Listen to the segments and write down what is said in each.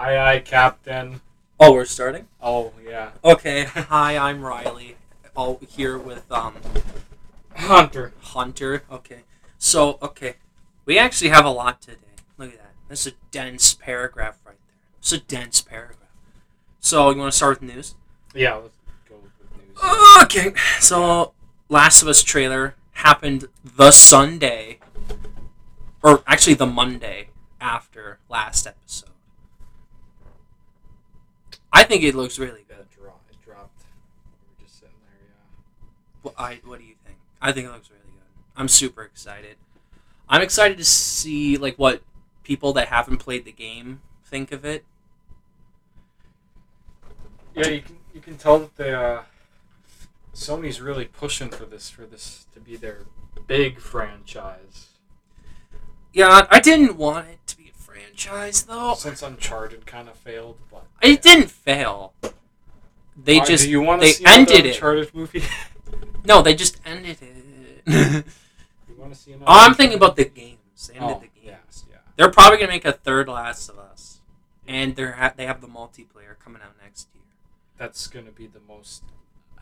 Aye, aye, Captain. Oh, we're starting. Oh yeah, Okay. Hi, I'm Riley. Oh, here with um Hunter. Hunter. Okay. So okay, we actually have a lot today. Look at that. That's a dense paragraph right there. It's a dense paragraph. So you want to start with news? Yeah, let's go with news. Okay. So Last of Us trailer happened the Sunday, or actually the Monday after last episode. I think it looks really good. It dropped. It dropped. We were just sitting there. Yeah. What, I, what do you think? I think it looks really good. I'm super excited. I'm excited to see like what people that haven't played the game think of it. Yeah, you can you can tell that they uh, Sony's really pushing for this for this to be their big franchise. Yeah, I didn't want it to be a franchise though. Since Uncharted kind of failed, but It didn't fail. They Uh, just you want to they see ended it. Uncharted movie? no, they just ended it. oh, you want to see another? I'm thinking about the games. They ended Oh, the games. yes, yeah. They're probably gonna make a third Last of Us, and they're ha- they have the multiplayer coming out next year. That's gonna be the most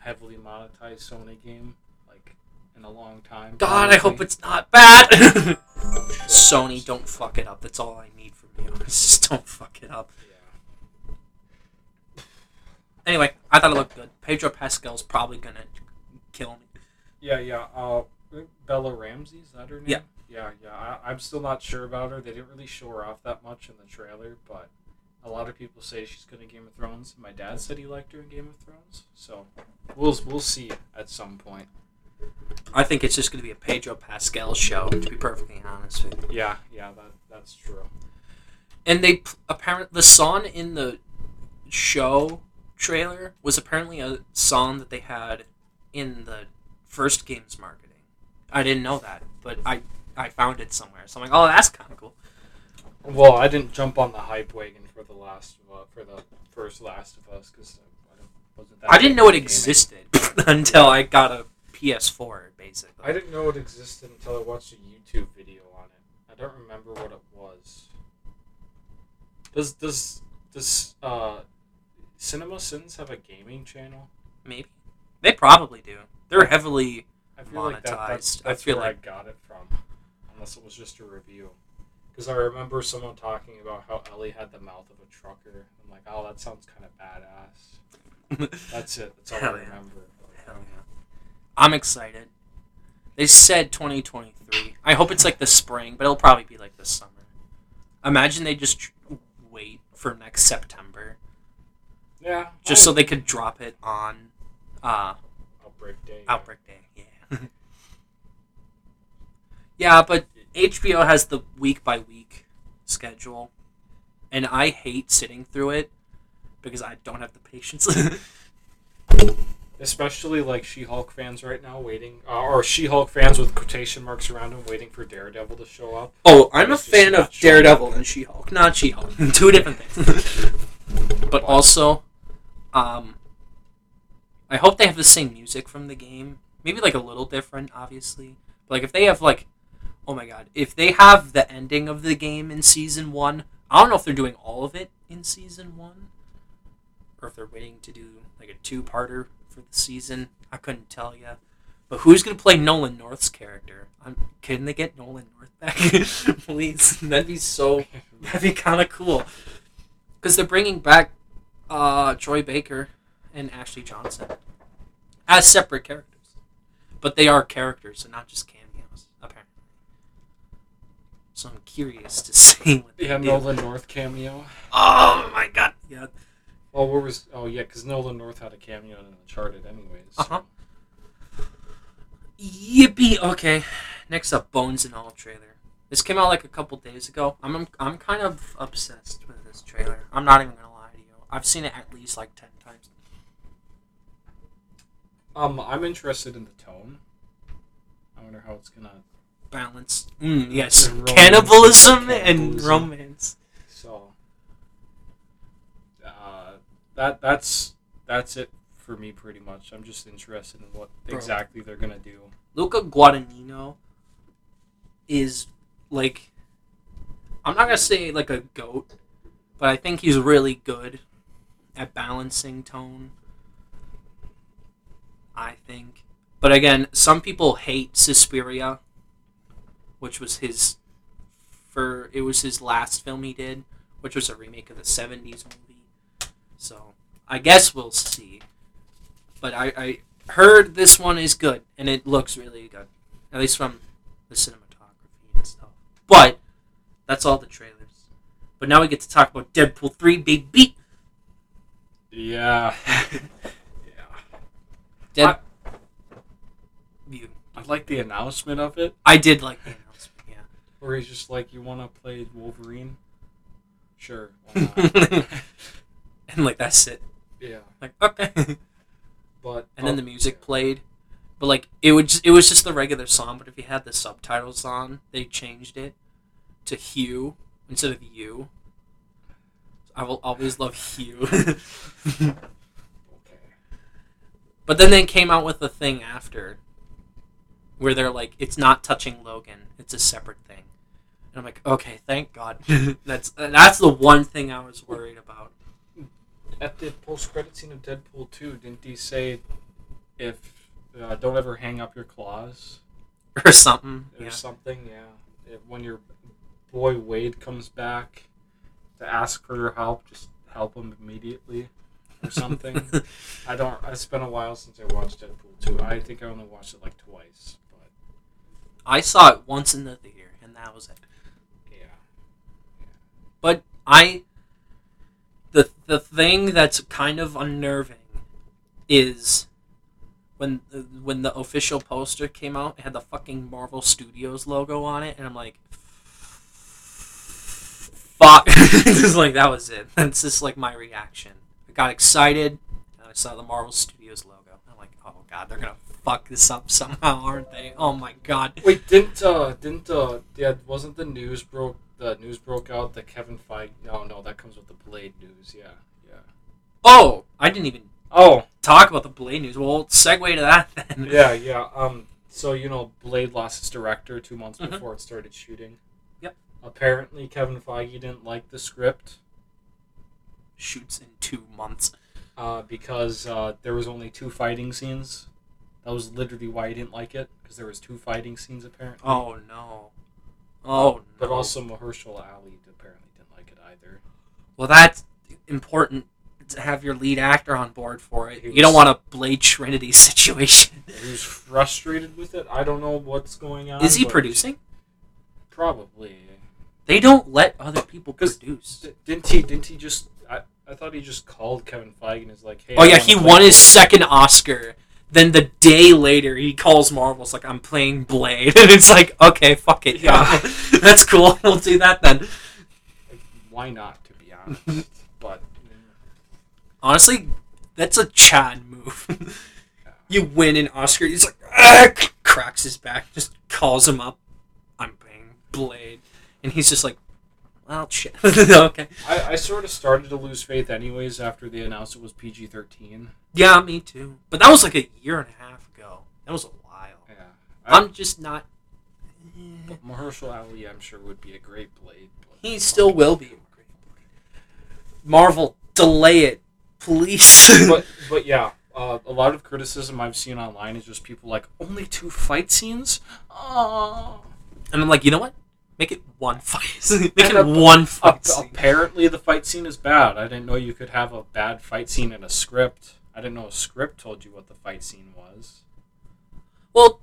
heavily monetized Sony game like in a long time. God, I hope it's not bad. Oh. Sony, don't fuck it up. That's all I need Just don't fuck it up. Yeah. Anyway, I thought it looked good. Pedro Pascal's probably gonna kill me. Yeah, yeah. Uh, Bella Ramsey is that her name? Yeah. yeah, yeah. I, I'm still not sure about her. They didn't really show her off that much in the trailer, but a lot of people say she's good in Game of Thrones. My dad said he liked her in Game of Thrones, so we'll we'll see at some point. I think it's just gonna be a Pedro Pascal show. To be perfectly honest with you. Yeah, yeah. That that's true. And they apparently the song in the show trailer was apparently a song that they had in the first game's marketing. I didn't know that, but I I found it somewhere. So I'm like, oh, that's kind of cool. Well, I didn't jump on the hype wagon for the last of uh, for the first Last of Us because I wasn't that. I didn't know it existed until I got a PS4, basically. I didn't know it existed until I watched a YouTube video on it. I don't remember what it was. Does does does uh, Cinema Sins have a gaming channel? Maybe they probably do. They're heavily I feel like that, that's, Monetized. I that's feel where I got it from, unless it was just a review. Because I remember someone talking about how Ellie had the mouth of a trucker. I'm like, oh, that sounds kind of badass. That's it. That's all Hell I yeah. remember. Hell yeah. I'm excited. They said 2023. I hope it's like the spring, but it'll probably be like the summer. Imagine they just wait for next September Yeah. just so they could drop it on uh, Outbreak Day. Outbreak Day. Yeah. yeah, but HBO has the week by week schedule, and I hate sitting through it because I don't have the patience. Especially like She-Hulk fans right now, waiting, uh, or She-Hulk fans with quotation marks around them, waiting for Daredevil to show up. Oh, I'm a fan of Daredevil and She-Hulk, not She-Hulk. Two different things. but also, um, I hope they have the same music from the game. Maybe like a little different, obviously. But like if they have like, oh my god, if they have the ending of the game in season one, I don't know if they're doing all of it in season one, or if they're waiting to do like a two-parter for the season. I couldn't tell you. But who's gonna play Nolan North's character? I'm, can they get Nolan North back, please? That'd be so. That'd be kind of cool. Because they're bringing back uh, Troy Baker and Ashley Johnson as separate characters, but they are characters and not just cameos, apparently. So I'm curious to see what they Yeah, do. Nolan North cameo. Oh my god! Yeah, Oh, where was? Oh, yeah, because Nolan North had a cameo in Uncharted, anyways. so- Uh-huh. Yippee! Okay, next up, Bones and All trailer. This came out like a couple days ago. I'm, I'm I'm kind of obsessed with this trailer. I'm not even gonna lie to you. I've seen it at least like ten times. Um, I'm interested in the tone. I wonder how it's gonna. Balance. Mm, yes, romance. cannibalism and romance. So. That that's that's it for me pretty much. I'm just interested in what Bro. exactly they're gonna do. Luca Guadagnino is like I'm not gonna say like a goat, but I think he's really good at balancing tone. I think. But again, some people hate Suspiria, which was his for it was his last film he did, which was a remake of the '70s movie. So I guess we'll see. But I, I heard this one is good, and it looks really good, at least from the cinematography and stuff. But that's all the trailers. But now we get to talk about Deadpool three, baby. Yeah. yeah. Dead. I- you. I like the announcement of it, I did like the announcement. Yeah. where he's just like, "You want to play Wolverine? Sure." And like that's it. yeah, Like okay. but and then the um, music played. But like it would just, it was just the regular song, but if you had the subtitles on, they changed it to Hugh instead of you. I will always love Hugh. Okay. but then they came out with a thing after where they're like it's not touching Logan, it's a separate thing. And I'm like, okay, thank God. that's that's the one thing I was worried about. At the post-credit scene of Deadpool 2, didn't he say, "If uh, don't ever hang up your claws Or something. or Yeah. something"? Yeah. If- when your boy Wade comes back to ask for your help, just help him immediately or something. I don't. It's been a while since I watched Deadpool 2. I think I only watched it like twice, but I saw it once in the theater and that was it. yeah. But I the the thing that's kind of unnerving is when when the official poster came out, it had the fucking Marvel Studios logo on it, and I'm like, fuck. just like that was it. That's just like my reaction. I got excited, and I saw the Marvel Studios logo. I'm like, oh god, they're gonna fuck this up somehow, aren't they? Oh my god. Wait, didn't uh didn't uh yeah wasn't the news broke the news broke out that Kevin Feige no no that comes with the Blade news yeah yeah Oh, I didn't even oh talk about the Blade news. Well, segue to that then. yeah yeah um so you know Blade lost its director two months Mhm. before it started shooting Yep. apparently Kevin Feige didn't like the script Shoots in two months. uh because uh there was only two fighting scenes that was literally why he didn't like it because there was two fighting scenes apparently Oh no. Oh, oh no. but also Mahershala Ali apparently didn't like it either well, that's important to have your lead actor on board for it. He You don't want a Blade Trinity situation. he was frustrated with it I don't know what's going on Is he producing? Probably. They don't let other people produce. Didn't he? Didn't he just? I, I thought he just called Kevin Feige and is like, "Hey." Oh I yeah, he won his Blade." second Oscar. Then the day later, he calls Marvel. It's like I'm playing Blade, and it's like, okay, fuck it, yeah, that's cool. We'll do that then. Why not? To be honest, but Honestly, that's a Chad move. you win an Oscar, he's like, "Ah," cracks his back, just calls him up. I'm playing Blade, and he's just like, well, shit. okay. I, I sort of started to lose faith anyways after they announced it was PG thirteen. Yeah, me too. But that was like a year and a half ago. That was a while. Yeah, I, I'm just not. but Mahershala Ali, I'm sure would be a great Blade. But He still will be. Marvel, delay it, please. but but yeah, uh, a lot of criticism I've seen online is just people like only two fight scenes. Oh. and I'm like, you know what? Make it one fight. Make And it a- one fight. scene. apparently, the fight scene is bad. I didn't know you could have a bad fight scene in a script. I didn't know a script told you what the fight scene was. Well,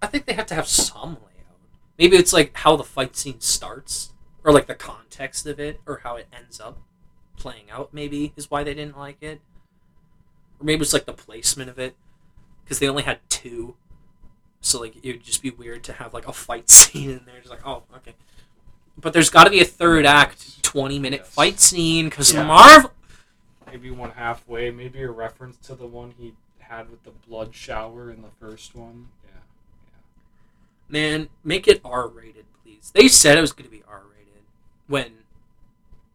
I think they have to have some layout. Maybe it's like how the fight scene starts, or like the context of it, or how it ends up playing out. Maybe is why they didn't like it, or maybe it's like the placement of it, because they only had two. So like it would just be weird to have like a fight scene in there. Just like oh okay, but there's got to be a third act, twenty minute Yes. fight scene because Yeah. Marvel. Maybe one halfway. Maybe a reference to the one he had with the blood shower in the first one. Yeah. Man, make it R rated, please. They said it was going to be R rated when,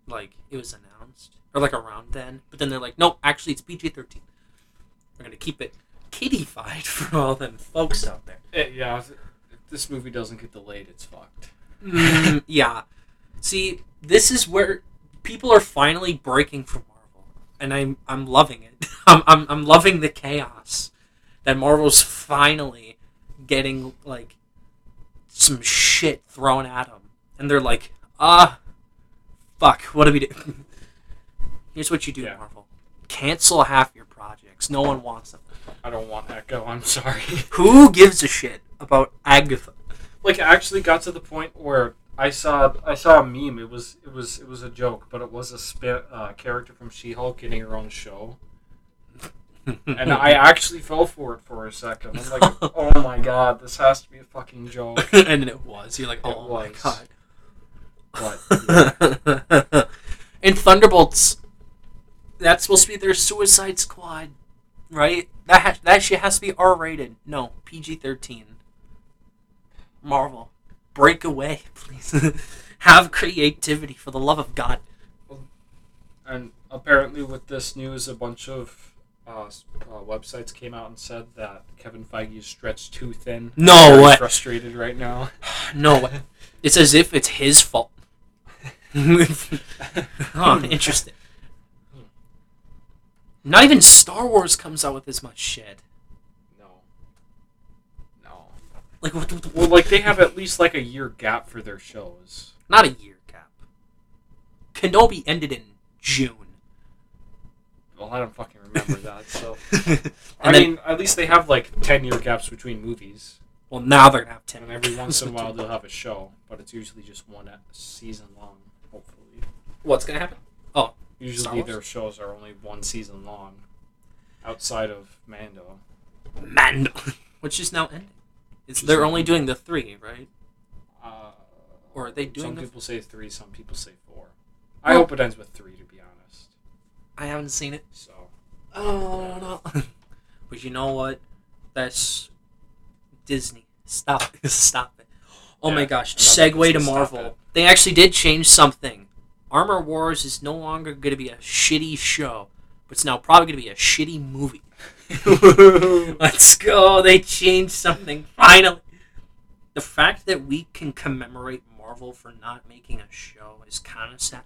like, it was announced or like around then. But then they're like, nope, actually, it's PG thirteen. We're going to keep it kiddified for all them folks out there. Eh, yeah. If, if this movie doesn't get delayed, it's fucked. Mm, yeah. See, this is where people are finally breaking from Marvel, and I'm I'm loving it. I'm I'm, I'm loving the chaos that Marvel's finally getting like some shit thrown at them, and they're like, ah, fuck, what do we do? Here's what you do, Yeah. Marvel: cancel half your projects. No one wants them. I don't want Echo. I'm sorry. Who gives a shit about Agatha? like, it actually got to the point where I saw I saw a meme. It was it was it was a joke, but it was a uh, character from She-Hulk getting her own show, and I actually fell for it for a second. I'm like, oh my god, this has to be a fucking joke. and then it was. You're like, oh my god. But yeah. In Thunderbolts, that's supposed to be their Suicide Squad, right? That ha- that shit has to be R rated. No, PG thirteen. Marvel, break away, please. Have creativity for the love of God. And apparently, with this news, a bunch of uh, uh, websites came out and said that Kevin Feige is stretched too thin. No way. Frustrated right now. No way. It's as if it's his fault. huh, interesting. Not even Star Wars comes out with as much shit. No. No. Like, what, what, Well, like they have at least like a year gap for their shows. not a year gap. Kenobi ended in June. Well, I don't fucking remember that. So I then, mean, at least they have like ten year gaps between movies, well, now they're gonna have ten. and every once in a while they'll have a show, but it's usually just one season long. Hopefully, What's gonna happen? Star usually their shows are only one season long, outside of Mando. Mando, which is now ending. It's they're only doing the three, right? Uh, Or are they doing some the- people say three, some people say four. I Well- hope it ends with three, to be honest. I haven't seen it. So Oh no! but you know what? That's Disney. Stop! it. Stop it! Oh my gosh! Segue to Marvel. They actually did change something. Armor Wars is no longer going to be a shitty show, but it's now probably going to be a shitty movie. Let's go! They changed something finally. The fact that we can commemorate Marvel for not making a show is kind of sad.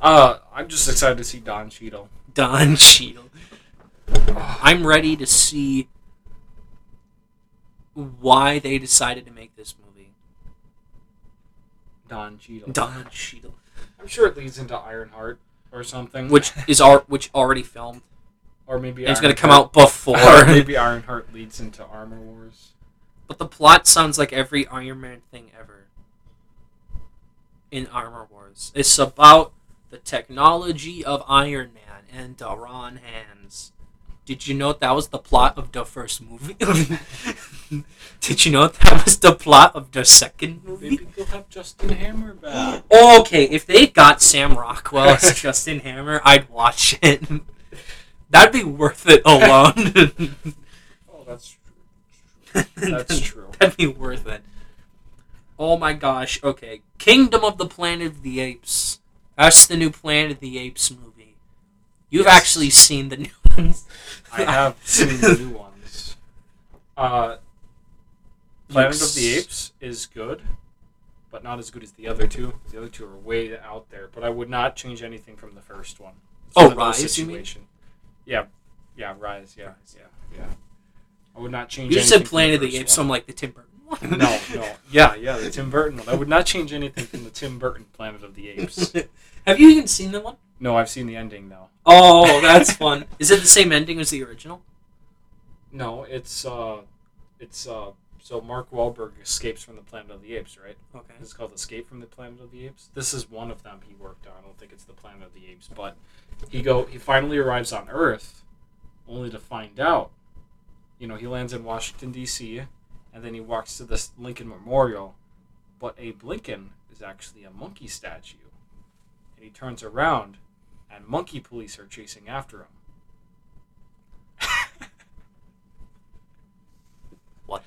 Uh, I'm just excited to see Don Cheadle. Don Cheadle. I'm ready to see why they decided to make this movie. Don Cheadle. Don Cheadle, I'm sure it leads into Ironheart or something. which is our which already filmed. or maybe And it's gonna come out before. or maybe Ironheart leads into Armor Wars. but the plot sounds like every Iron Man thing ever. In Armor Wars, it's about the technology of Iron Man and Daron Hands. Did you know that was the plot of the first movie? Did you know that was the plot of the second movie? Maybe they'll have Justin Hammer back. Okay, if they got Sam Rockwell as Justin Hammer, I'd watch it. That'd be worth it alone. Oh, that's true. That's true. That'd be worth it. Oh my gosh. Okay, Kingdom of the Planet of the Apes. That's the new Planet of the Apes movie. You've Yes. actually seen the new ones. I have seen the new ones. Uh, Planet of the Apes is good, but not as good as the other two. The other two are way out there, but I would not change anything from the first one. It's Oh, one of those Rise, you mean? Yeah, yeah, Rise. Yeah, yeah, yeah. I would not change. You anything said Planet of the Apes, so. I'm like the Tim Burton one. no, no, yeah, yeah, the Tim Burton one. I would not change anything from the Tim Burton Planet of the Apes. Have you even seen the one? No, I've seen the ending though. Oh, that's fun. Is it the same ending as the original? No, it's uh, it's uh, so Mark Wahlberg escapes from the Planet of the Apes, right? Okay. It's called Escape from the Planet of the Apes. This is one of them he worked on. I don't think it's the Planet of the Apes, but he go he finally arrives on Earth, only to find out, you know, he lands in Washington D.C. and then he walks to this Lincoln Memorial, but Abe Lincoln is actually a monkey statue, and he turns around, and monkey police are chasing after him. What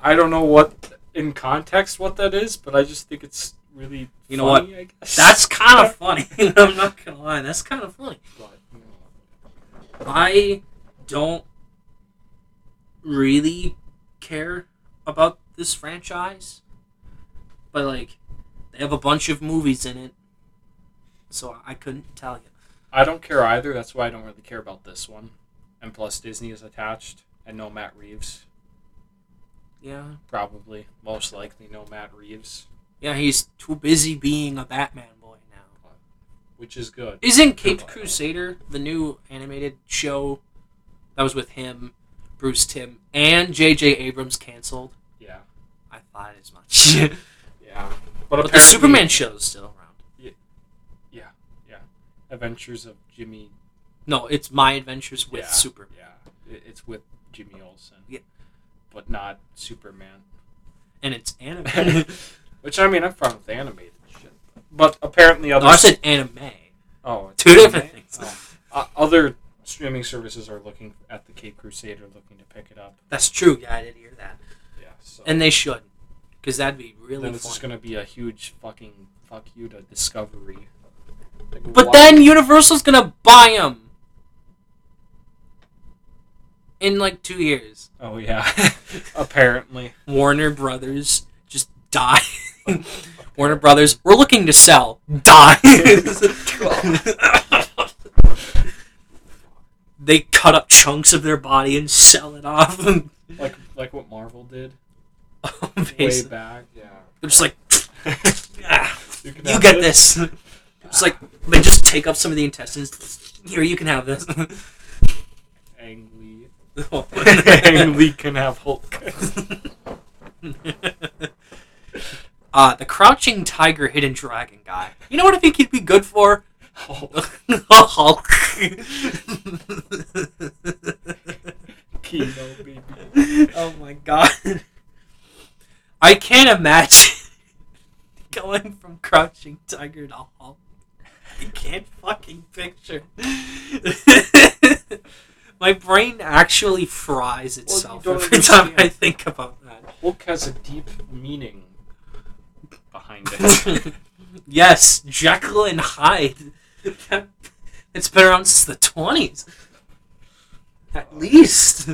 I don't know what in context what that is, but I just think it's really You know what? funny, I guess. That's kind of funny. I'm not gonna lie. That's kind of funny. But, you know. I don't really care about this franchise, but like They have a bunch of movies in it, so I couldn't tell you. I don't care either. That's why I don't really care about this one. And plus, Disney is attached, and no Matt Reeves. Yeah, Probably, most likely, no Matt Reeves, yeah, he's too busy being a Batman boy now. which is good. Isn't Caped Crusader the new animated show that was with him, Bruce Timm, and J.J. Abrams canceled? Yeah, I thought as much. yeah. but the Superman show is still around. Yeah. Yeah. Yeah. Adventures of Jimmy. No, it's My Adventures with yeah, Superman. Yeah, it's with Jimmy Olsen. Yeah. But not Superman. And it's animated. Which I mean, I'm fine with animated shit. But apparently, no, other I said anime. Oh, two Two different things. Oh. Uh, other streaming services are looking at the Cape Crusader, looking to pick it up. That's true. Yeah, I did hear that. Yeah, so And they should. Because that'd be really then it's just gonna be a huge fucking fuck you to Discovery. Like, But why- then Universal's gonna buy them in like two years. oh yeah, apparently. Warner Brothers just die. Warner Brothers, we're looking to sell. Die. they cut up chunks of their body and sell it off. like like what Marvel did way back. Yeah. They're just like, "Ah, you you get this. It's like they just take up some of the intestines. Here, you can have this. Lee can have Hulk. uh, the crouching tiger, hidden dragon guy. You know what I think he'd be good for? Hulk. Hulk. Kino, baby. oh my god. I can't imagine going from crouching tiger to Hulk. I can't fucking picture. My brain actually fries itself don't every time I think about that. Hulk has a deep meaning behind it. yes, Jekyll and Hyde. It's been around since the twenties, at least.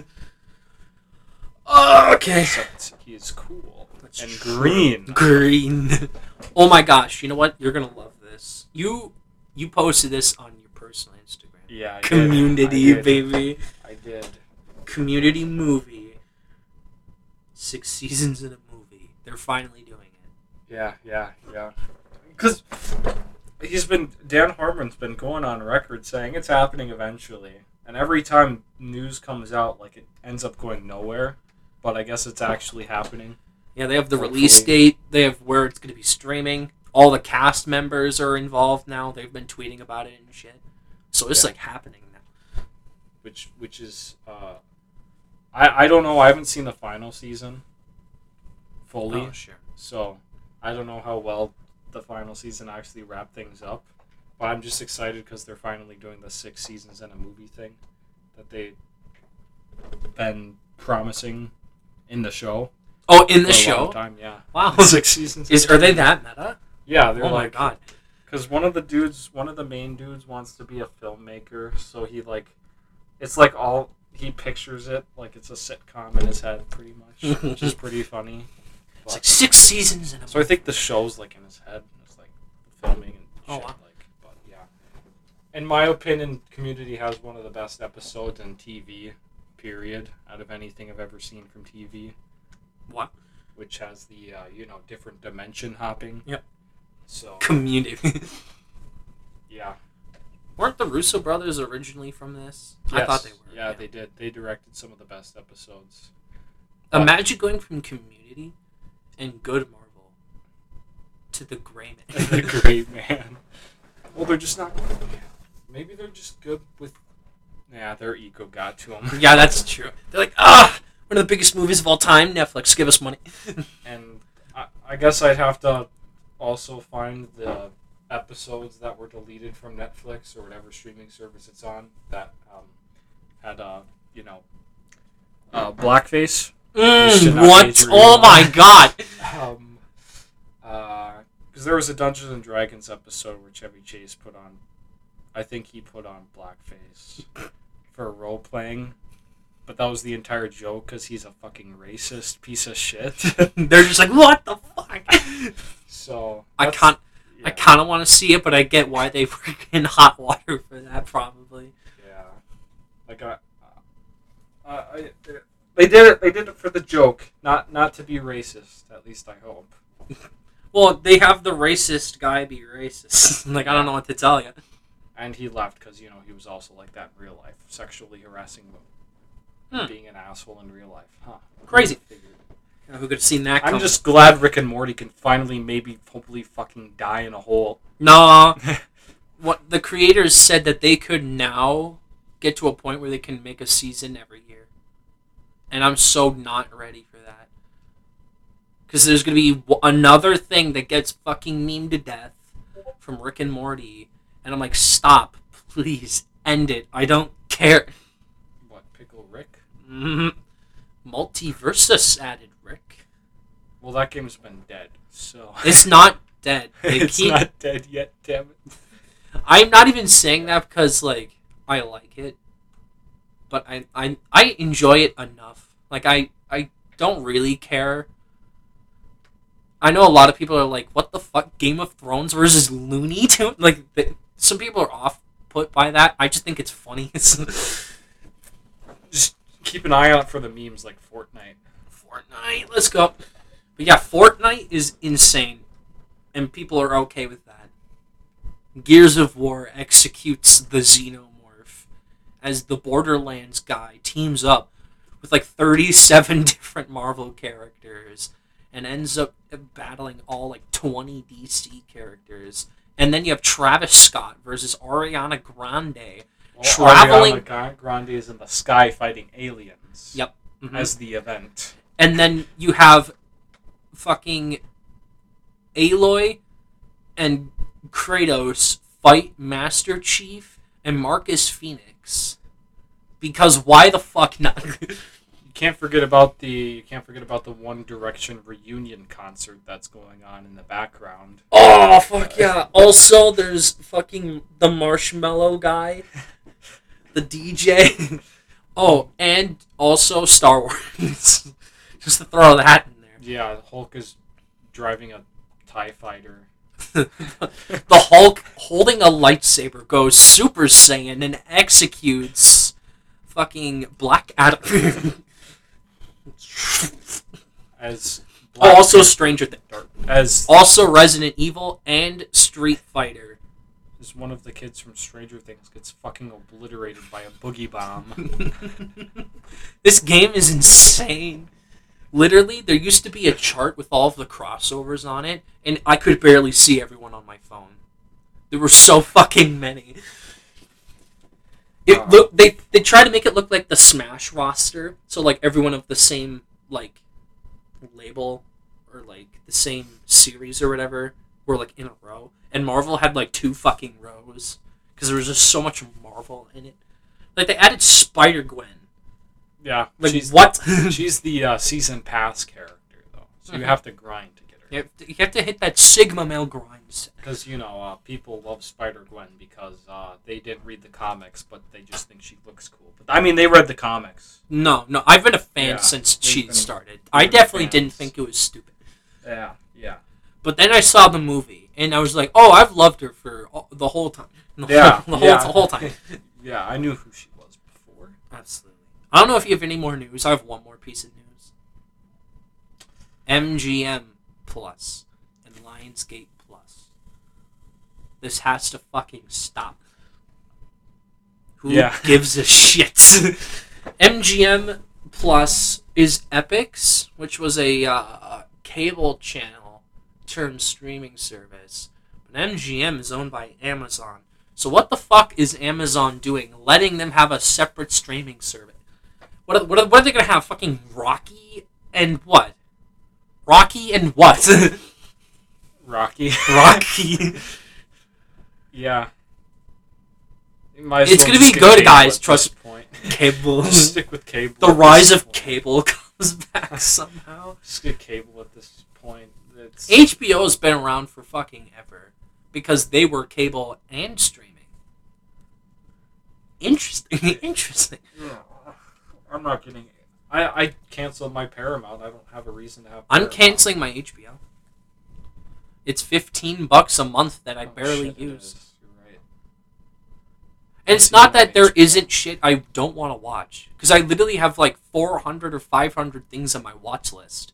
Oh, okay. Except he is cool That's and true. green. Green. Oh my gosh! You know what? You're gonna love this. You you posted this on your personal Instagram. Yeah, I did. Community, I did. baby. I did. Community movie. Six seasons in a movie. They're finally doing it. Yeah, yeah, yeah. Because he's been Dan Harmon's been going on record saying it's happening eventually, and every time news comes out, like it ends up going nowhere. But I guess it's actually happening. Yeah, they have the release date. They have where it's going to be streaming. All the cast members are involved now. They've been tweeting about it and shit. So it's Yeah. like happening now. which which is uh, I I don't know. I haven't seen the final season fully, Oh, sure. so I don't know how well the final season actually wrapped things up. But I'm just excited because they're finally doing the six seasons and a movie thing that they've been promising in the show. Oh, in the for a long show. time, yeah, Wow. six seasons. Is are they that meta? Yeah, they're oh my like god. Because one of the dudes, one of the main dudes, wants to be a filmmaker. So he like, it's like all he pictures it like it's a sitcom in his head, pretty much, which is pretty funny. It's like six seasons in a so I think the show's like in his head. and It's like filming and Oh, shit. wow. Like, but yeah. In my opinion, Community has one of the best episodes in TV. Period. Out of anything I've ever seen from TV, What? which has the uh, you know different dimension hopping. Yep. So Community. yeah. Weren't the Russo brothers originally from this? I thought they were. Yeah, they did. They directed some of the best episodes. Imagine going from Community and Good Marvel to the Gray Man. the Great Man. Well, they're just not. Maybe they're just good with. Yeah, their ego got to them. yeah, that's true. They're like, ah, one of the biggest movies of all time. Netflix, give us money. And I, I guess I'd have to also find the episodes that were deleted from Netflix or whatever streaming service it's on that um, had, uh, you know, uh, blackface. Mm, what? Oh my god. Um, because there was a Dungeons and Dragons episode where Chevy Chase put on, I think he put on blackface for role playing, but that was the entire joke because he's a fucking racist piece of shit. They're just like, what the fuck? So I can't. I kind of want to see it, but I get why they were in hot water for that. Probably. Yeah, like I, uh, I, they did it. They did it for the joke, not not to be racist. At least I hope. Well, they have the racist guy be racist. like I don't know what to tell you. And he left because you know he was also like that in real life, sexually harassing women, Hmm. being an asshole in real life. Huh? Crazy. Figured. Who could have seen that? I'm coming? just glad Rick and Morty can finally, maybe, hopefully, fucking die in a hole. no. What the creators said that they could now get to a point where they can make a season every year, and I'm so not ready for that. Because there's gonna be w- another thing that gets fucking meme to death from Rick and Morty, and I'm like, stop, please, end it. I don't care. What pickle Rick? Mhm. Multiversus added Rick. Well, that game's been dead, so It's not dead. It's keep not dead yet. Damn it. I'm not even saying that because like I like it, but I I I enjoy it enough. Like I I don't really care. I know a lot of people are like, "What the fuck, Game of Thrones versus Looney Tune?" Like, th- some people are off put by that. I just think it's funny. Keep an eye out for the memes like Fortnite. Fortnite, let's go. But yeah, Fortnite is insane, and people are okay with that. Gears of War executes the Xenomorph as the Borderlands guy teams up with like 37 different Marvel characters and ends up battling all like 20 DC characters. And then you have Travis Scott versus Ariana Grande. Well, Traveling- Ariana Gra- Grande is in the sky fighting aliens. Yep. Mhm. As the event. And then you have fucking Aloy and Kratos fight Master Chief and Marcus Fenix. Because why the fuck not? You can't forget about the you can't forget about the One Direction reunion concert that's going on in the background. oh fuck yeah. Also there's fucking the marshmallow guy. The DJ. Oh, and also Star Wars. Just to throw that in there. Yeah, Hulk is driving a Tie Fighter. the Hulk holding a lightsaber goes Super Saiyan and executes fucking Black Adam. As Black also Stranger Things. as Also Resident Evil and Street Fighter. As one of the kids from Stranger Things gets fucking obliterated by a boogie bomb. this game is insane. Literally, there used to be a chart with all of the crossovers on it, and I could barely see everyone on my phone. There were so fucking many. It Uh. look they they try to make it look like the Smash roster, so like everyone of the same like label or like the same series or whatever were like in a row, and Marvel had like two fucking rows because there was just so much Marvel in it. Like they added Spider Gwen. yeah, Like she's what? she's the uh, season pass character though, so you Mhm. have to grind to get her. you, have to, you have to hit that Sigma male grind. Because you know, uh, people love Spider Gwen because uh, they didn't read the comics, but they just think she looks cool. But I mean, they read the comics. No, no, I've been a fan Yeah, since she started. I definitely didn't think it was stupid. Yeah, yeah, But then I saw the movie, and I was like, "Oh, I've loved her for all, the whole time. The whole, yeah, the whole, yeah. the whole time." yeah, I knew who she was before. Absolutely. I don't know if you have any more news. I have one more piece of news. MGM Plus and Lionsgate Plus. This has to fucking stop. Who Yeah. gives a shit? MGM Plus is Epix, which was a uh, cable channel turned streaming service. But MGM is owned by Amazon. So what the fuck is Amazon doing, letting them have a separate streaming service? What are, what are, what are they gonna have? Fucking Rocky and what? Rocky and what? Rocky. Rocky. yeah. You might as It's well gonna be good, guys, trust- point. cable. Stick with cable. the rise of point. cable comes back somehow. Just get cable at this point. It's HBO has been around for fucking ever because they were cable and streaming. Interesting. Interesting. Uh, I'm not getting. I I canceled my Paramount. I don't have a reason to have. I'm canceling my HBO. It's fifteen bucks a month that I Oh, barely shit, use. Right. And it's not that there not shit I don't want to watch because I literally have like 400 or 500 things on my watch list.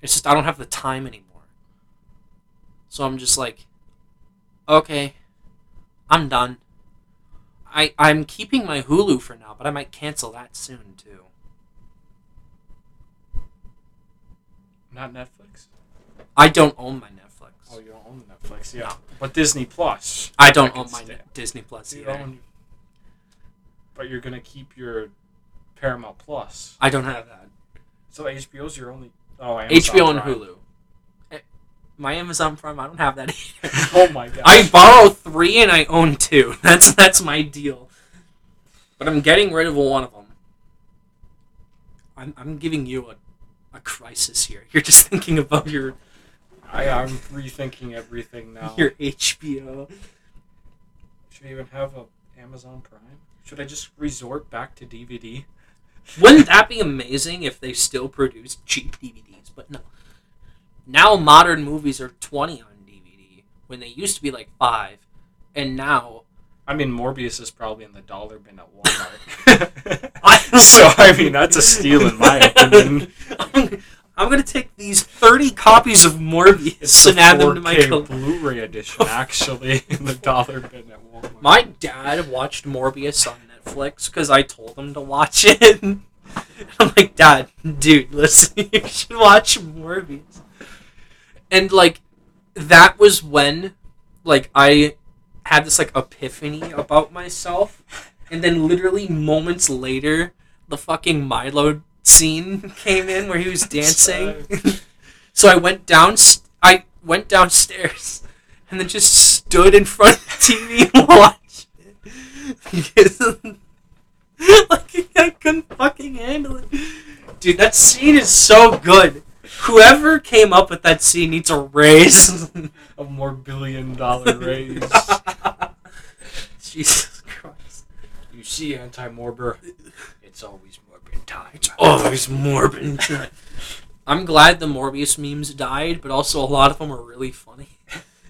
It's just I don't have the time anymore. So I'm just like, okay, I'm done. I I'm keeping my Hulu for now, but I might cancel that soon too. Not Netflix. I don't own my Netflix. Oh, you don't own Netflix, yeah. No. But Disney Plus. I don't I own my stand. Disney Plus You either. own. But you're gonna keep your Paramount Plus. I don't have that. So HBO's your only. Oh, Amazon HBO and Hulu. My Amazon Prime, I don't have that either. oh my god. I borrow three and I own two. That's that's my deal. But I'm getting rid of one of them. I'm, I'm giving you a, a crisis here. You're just thinking about your I, I'm rethinking everything now. your HBO. Should I even have a Amazon Prime? Should I just resort back to DVD? Wouldn't that be amazing if they still produced cheap DVDs? But no. Now modern movies are twenty on DVD when they used to be like five, and now I mean, Morbius is probably in the dollar bin at Walmart. I so I mean, that's a steal in my opinion. I'm, I'm gonna take these 30 copies of Morbius It's the and add them to my 4K Blu-ray edition, actually, in the dollar bin at Walmart. My dad watched Morbius on Netflix because I told him to watch it. I'm like, Dad, dude, listen, you should watch Morbius. And like, that was when, like, I had this like epiphany about myself, and then literally moments later, the fucking Milo scene came in where he was dancing. so I went down. I went downstairs, and then just stood in front of the TV and watched it. like I couldn't fucking handle it, dude. That scene is so good. Whoever came up with that scene needs a raise. a more billion dollar raise. Jesus Christ. you see, anti-Morbor, it's always Morbin time. Always Morbin. I'm glad the Morbius memes died, but also a lot of them are really funny.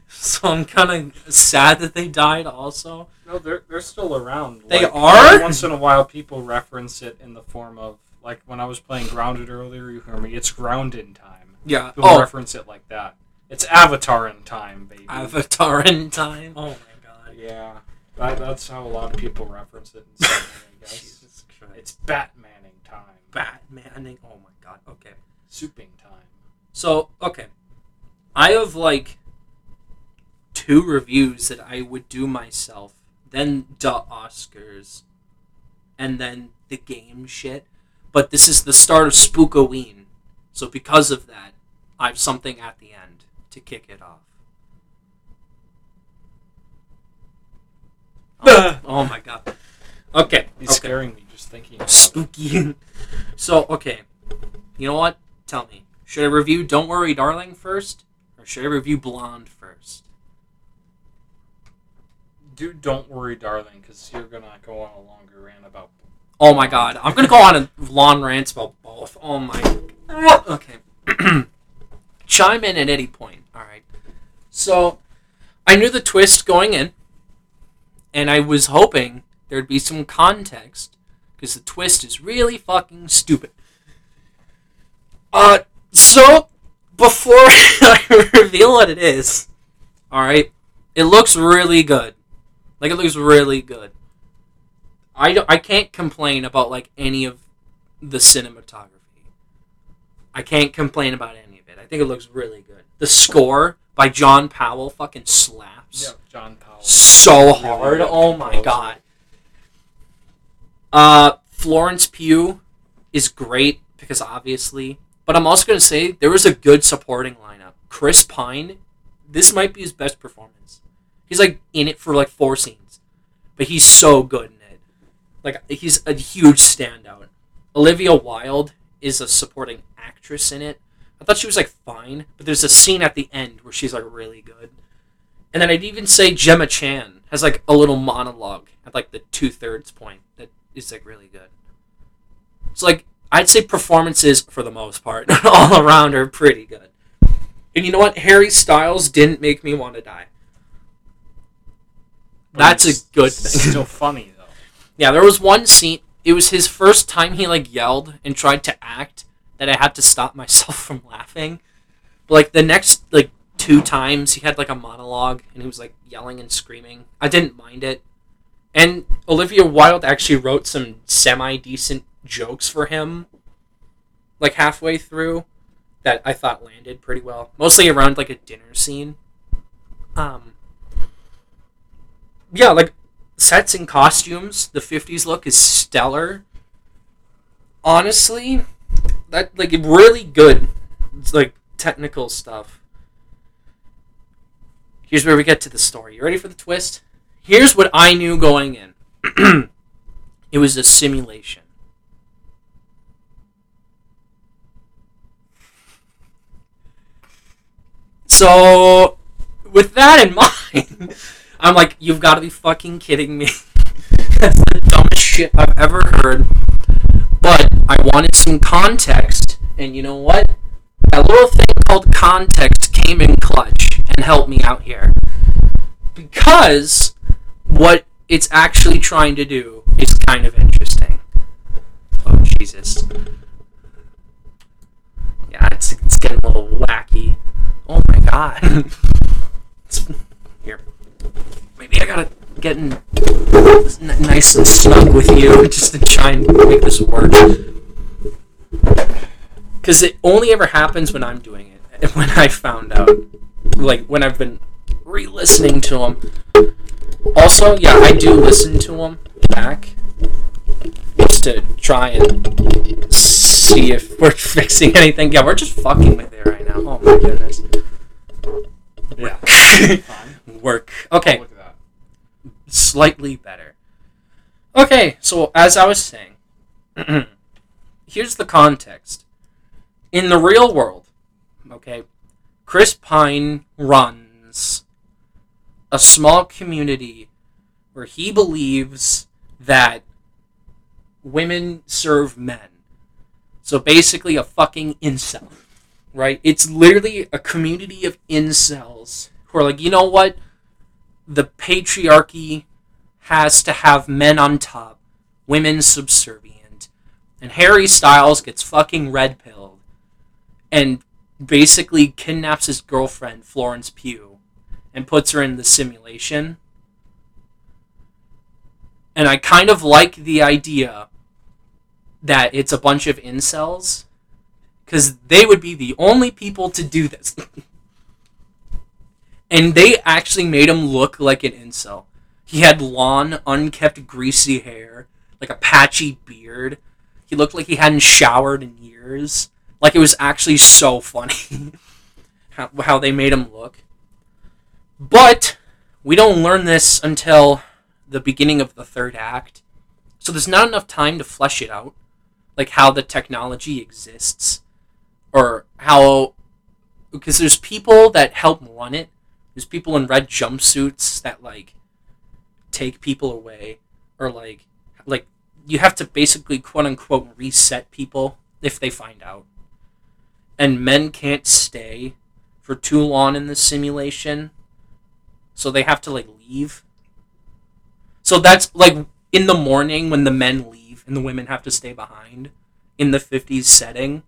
So I'm kind of sad that they died. Also, No, they're they're still around. They Like, are? every Once in a while, people reference it in the form of like when I was playing Grounded earlier. You heard me. It's Grounded time. yeah. People Oh, reference it like that. It's Avatar in time, baby. Avatar in time. Oh my god. yeah, that, that's how a lot of people reference it. In I guess. Jesus Christ. It's Batmaning time. Batmaning. Oh my god. Okay. Souping time. So, okay. I have like two reviews that I would do myself, then the Oscars, and then the game shit. But this is the start of Spookoween. So, because of that, I have something at the end to kick it off. Oh, oh my god. Okay. He's okay. scaring me just thinking. Spooky. so, okay. You know what? Tell me. Should I review Don't Worry Darling first? Or should I review Blonde first? Dude, don't worry, darling, because you're gonna go on a longer rant about. Oh my god. I'm gonna go on a long rant about both. Oh my. Okay. Chime in at any point. Alright. So, I knew the twist going in. And I was hoping there'd be some context. Because the twist is really fucking stupid. Uh, so, before I reveal what it is, alright, it looks really good. Like, it looks really good. I, don't, I can't complain about, like, any of the cinematography. I can't complain about any of it. I think it looks really good. The score by John Powell fucking slaps Yeah, John Powell. so hard. good Oh my composer. god. Uh, Florence Pugh is great because obviously, but I'm also gonna say there was a good supporting lineup. Chris Pine, this might be his best performance. He's like in it for like four scenes, but he's so good. Like he's a huge standout. Olivia Wilde is a supporting actress in it. I thought she was like fine, but there's a scene at the end where she's like really good. And then I'd even say Gemma Chan has like a little monologue at like the two thirds point that is like really good. So like I'd say performances for the most part all around are pretty good. And you know what? Harry Styles didn't make me want to die. But That's a good thing. Still funny. Yeah, there was one scene. It was his first time he like yelled and tried to act that I had to stop myself from laughing. But like the next like two times he had like a monologue and he was like yelling and screaming. I didn't mind it. And Olivia Wilde actually wrote some semi decent jokes for him like halfway through that I thought landed pretty well. Mostly around like a dinner scene. Um yeah, like sets and costumes, the 50s look is stellar. Honestly, that like really good like technical stuff. Here's where we get to the story. You ready for the twist? Here's what I knew going in. it was a simulation. So, with that in mind, I'm like, you've got to be fucking kidding me. That's the dumbest shit I've ever heard. But I wanted some context, and you know what? That little thing called context came in clutch and helped me out here. Because what it's actually trying to do is kind of interesting. Oh, Jesus. Yeah, it's, it's getting a little wacky. Oh my god. Maybe I gotta get in n- nice and snug with you just to try and make this work. Because it only ever happens when I'm doing it. And when I found out. Like, when I've been re listening to them. Also, yeah, I do listen to them back. Just to try and see if we're fixing anything. Yeah, we're just fucking with it right now. Oh my goodness. Yeah. Work. Okay. Look at that. slightly better. Okay, so as I was saying, here's the context. In the real world, okay, Chris Pine runs a small community where he believes that women serve men. So basically, a fucking incel, right? It's literally a community of incels who are like, you know what? the patriarchy has to have men on top, women subservient. And Harry Styles gets fucking red pilled and basically kidnaps his girlfriend, Florence Pugh, and puts her in the simulation. And I kind of like the idea that it's a bunch of incels because they would be the only people to do this. and they actually made him look like an incel. He had long, unkept, greasy hair, like a patchy beard. He looked like he hadn't showered in years. Like it was actually so funny how, how they made him look. But we don't learn this until the beginning of the third act. So there's not enough time to flesh it out. Like how the technology exists. Or how. Because there's people that help run it there's people in red jumpsuits that like take people away or like like you have to basically quote unquote reset people if they find out. And men can't stay for too long in the simulation. So they have to like leave. So that's like in the morning when the men leave and the women have to stay behind in the 50s setting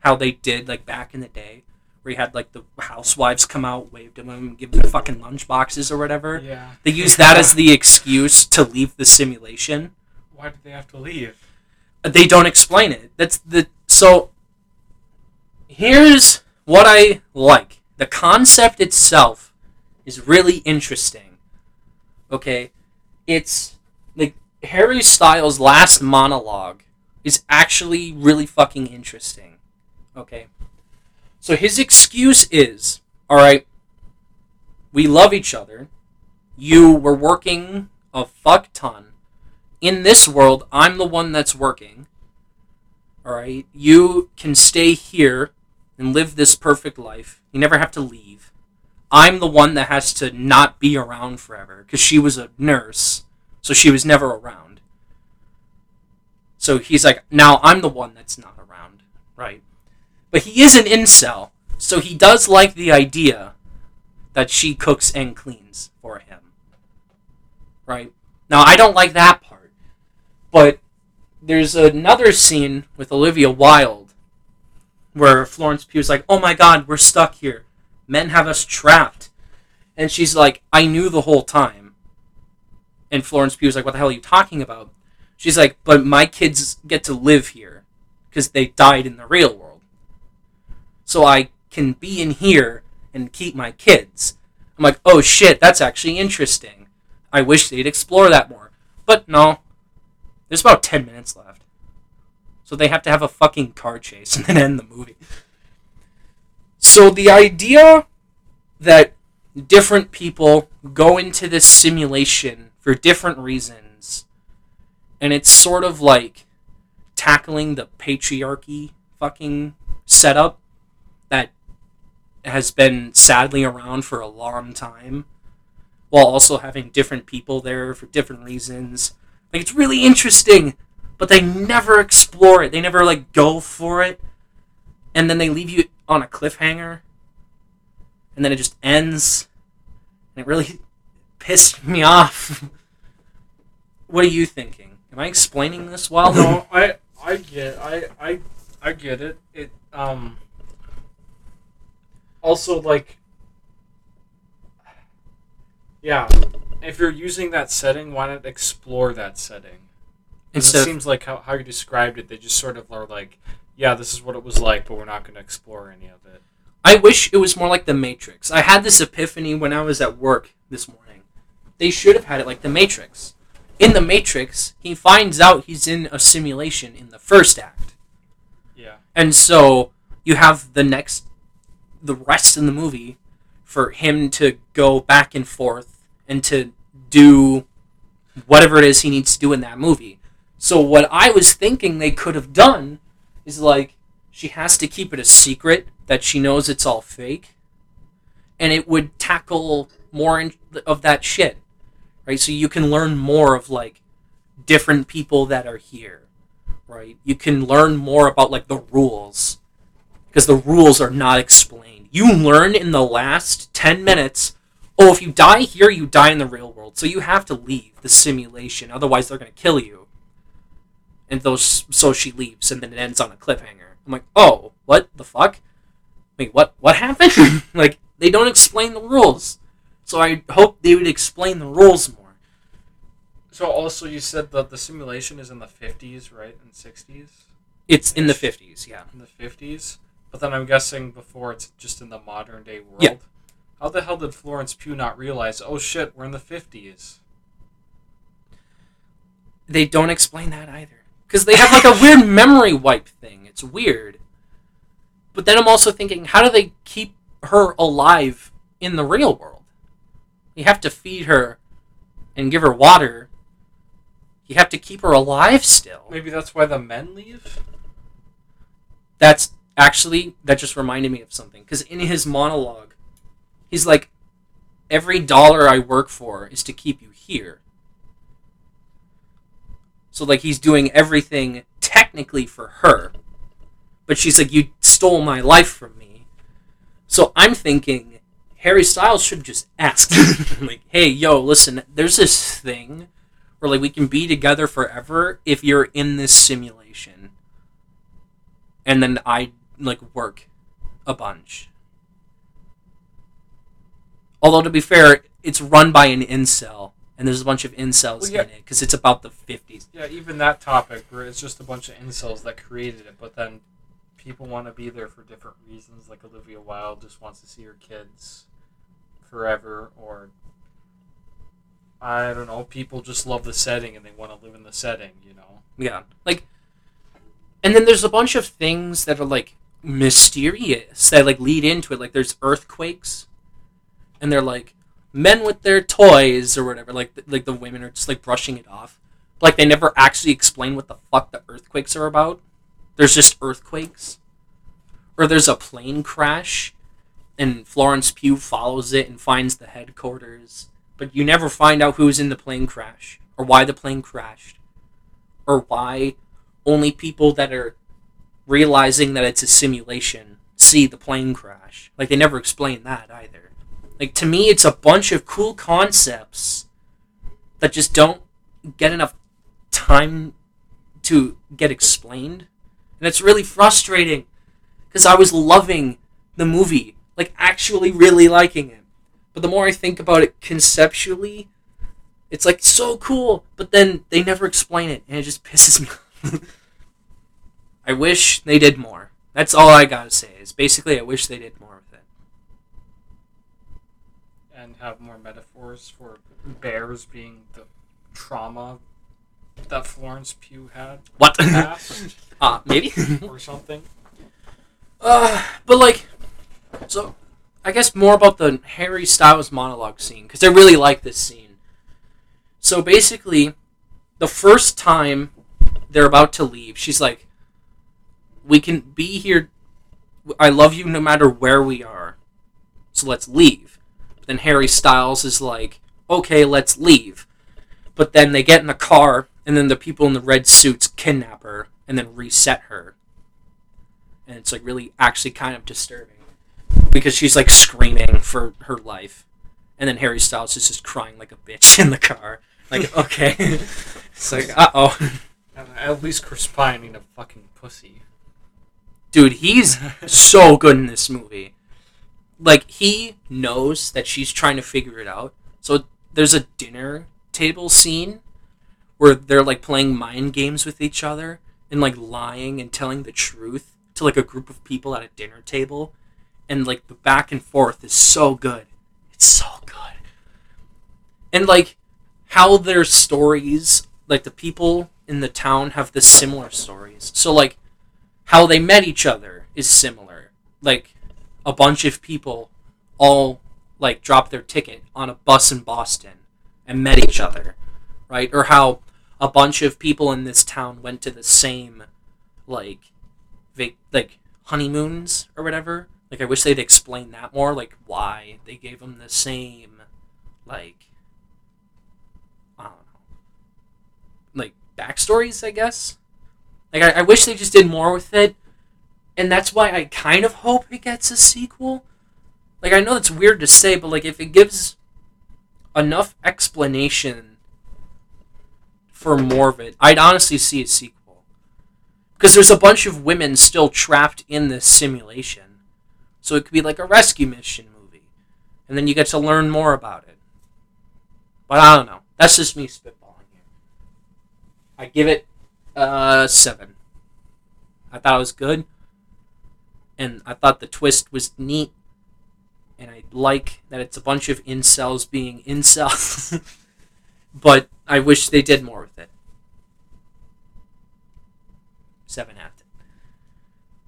how they did like back in the day where he had like the housewives come out, wave to them, give them fucking lunch boxes or whatever. Yeah. They use that as the excuse to leave the simulation. Why did they have to leave? They don't explain it. That's the so. Here's what I like. The concept itself is really interesting. Okay, it's like Harry Styles' last monologue is actually really fucking interesting. Okay. So his excuse is, all right, we love each other. You were working a fuck ton. In this world, I'm the one that's working. All right, you can stay here and live this perfect life. You never have to leave. I'm the one that has to not be around forever because she was a nurse, so she was never around. So he's like, now I'm the one that's not around, right? But he is an incel. So he does like the idea that she cooks and cleans for him. Right? Now, I don't like that part. But there's another scene with Olivia Wilde where Florence Pugh's like, oh my god, we're stuck here. Men have us trapped. And she's like, I knew the whole time. And Florence Pugh's like, what the hell are you talking about? She's like, but my kids get to live here because they died in the real world. So I can be in here and keep my kids. I'm like, oh shit, that's actually interesting. I wish they'd explore that more. But no. There's about 10 minutes left. So they have to have a fucking car chase and then end the movie. So the idea that different people go into this simulation for different reasons, and it's sort of like tackling the patriarchy fucking setup has been sadly around for a long time while also having different people there for different reasons. Like it's really interesting, but they never explore it. They never like go for it. And then they leave you on a cliffhanger. And then it just ends. And it really pissed me off. what are you thinking? Am I explaining this well? no, I I get I I I get it. It um also like yeah, if you're using that setting, why not explore that setting? 'Cause Instead it seems like how, how you described it, they just sort of are like, yeah, this is what it was like, but we're not going to explore any of it. I wish it was more like The Matrix. I had this epiphany when I was at work this morning. They should have had it like The Matrix. In The Matrix, he finds out he's in a simulation in the first act. Yeah. And so you have the next, the rest in the movie for him to go back and forth and to do whatever it is he needs to do in that movie. So what I was thinking they could have done is like she has to keep it a secret that she knows it's all fake, and it would tackle more in, of that shit, right? So you can learn more of like different people that are here, right? You can learn more about like the rules because the rules are not explained. You learn in the last 10 minutes oh, if you die here, you die in the real world. So you have to leave the simulation, otherwise, they're going to kill you. And those, so she leaves, and then it ends on a cliffhanger. I'm like, oh, what the fuck? Wait, what? What happened? like, they don't explain the rules. So I hope they would explain the rules more. So also, you said that the simulation is in the 50s, right? And 60s? It's in the 50s, yeah. In the 50s? But then I'm guessing before it's just in the modern day world. Yeah. How the hell did Florence Pugh not realize, oh shit, we're in the 50s? They don't explain that either. Because they have like a weird memory wipe thing. It's weird. But then I'm also thinking, how do they keep her alive in the real world? You have to feed her and give her water. You have to keep her alive still. Maybe that's why the men leave? That's actually, that just reminded me of something. Because in his monologue, he's like, every dollar I work for is to keep you here. So like he's doing everything technically for her. But she's like, You stole my life from me. So I'm thinking Harry Styles should just ask like, hey, yo, listen, there's this thing where like we can be together forever if you're in this simulation. And then I like work a bunch. Although to be fair, it's run by an incel, and there's a bunch of incels Well, yeah. in it because it's about the '50s. Yeah, even that topic where it's just a bunch of incels that created it, but then people want to be there for different reasons. Like Olivia Wilde just wants to see her kids forever, or I don't know, people just love the setting and they want to live in the setting, you know? Yeah, like, and then there's a bunch of things that are like mysterious that like lead into it. Like there's earthquakes, and they're like men with their toys or whatever. Like th- like the women are just like brushing it off. Like they never actually explain what the fuck the earthquakes are about. There's just earthquakes, or there's a plane crash, and Florence Pugh follows it and finds the headquarters. But you never find out who's in the plane crash or why the plane crashed or why only people that are realizing that it's a simulation see the plane crash. Like they never explain that either. Like to me, it's a bunch of cool concepts that just don't get enough time to get explained, and it's really frustrating because I was loving the movie, like actually really liking it. But the more I think about it conceptually, it's like so cool, but then they never explain it, and it just pisses me off. I wish they did more. That's all I gotta say. Is basically I wish they did more with it. and have more metaphors for bears being the trauma that Florence Pugh had What? uh, maybe. or something. uh, but like, so I guess more about the Harry Styles monologue scene because I really like this scene. So basically, the first time they're about to leave, she's like, "We can be here. I love you no matter where we are. So let's leave." But then Harry Styles is like, "Okay, let's leave." But then they get in the car, and then the people in the red suits kidnap her and then reset her. And it's like really actually kind of disturbing because she's like screaming for her life. And then Harry Styles is just crying like a bitch in the car. Like, okay. it's like, uh oh. At least Chris Pine ain't a fucking pussy. Dude, he's so good in this movie. Like, he knows that she's trying to figure it out. So there's a dinner table scene where they're like playing mind games with each other and like lying and telling the truth to like a group of people at a dinner table. And like the back and forth is so good. It's so good. And like how their stories, like the people in the town have the similar stories. So like how they met each other is similar. Like a bunch of people all like dropped their ticket on a bus in Boston and met each other, right? Or how a bunch of people in this town went to the same like vac- like honeymoons or whatever. Like I wish they'd explain that more, like why they gave them the same like I don't know, like backstories, I guess. Like I, I wish they just did more with it, and that's why I kind of hope it gets a sequel. Like I know it's weird to say, but like if it gives enough explanation for more of it, I'd honestly see a sequel. Because there's a bunch of women still trapped in this simulation. So it could be like a rescue mission movie. And then you get to learn more about it. But I don't know. That's just me spitballing here. I give it uh seven. I thought it was good. And I thought the twist was neat. And I like that it's a bunch of incels being incels. but I wish they did more with it. Seven out of ten.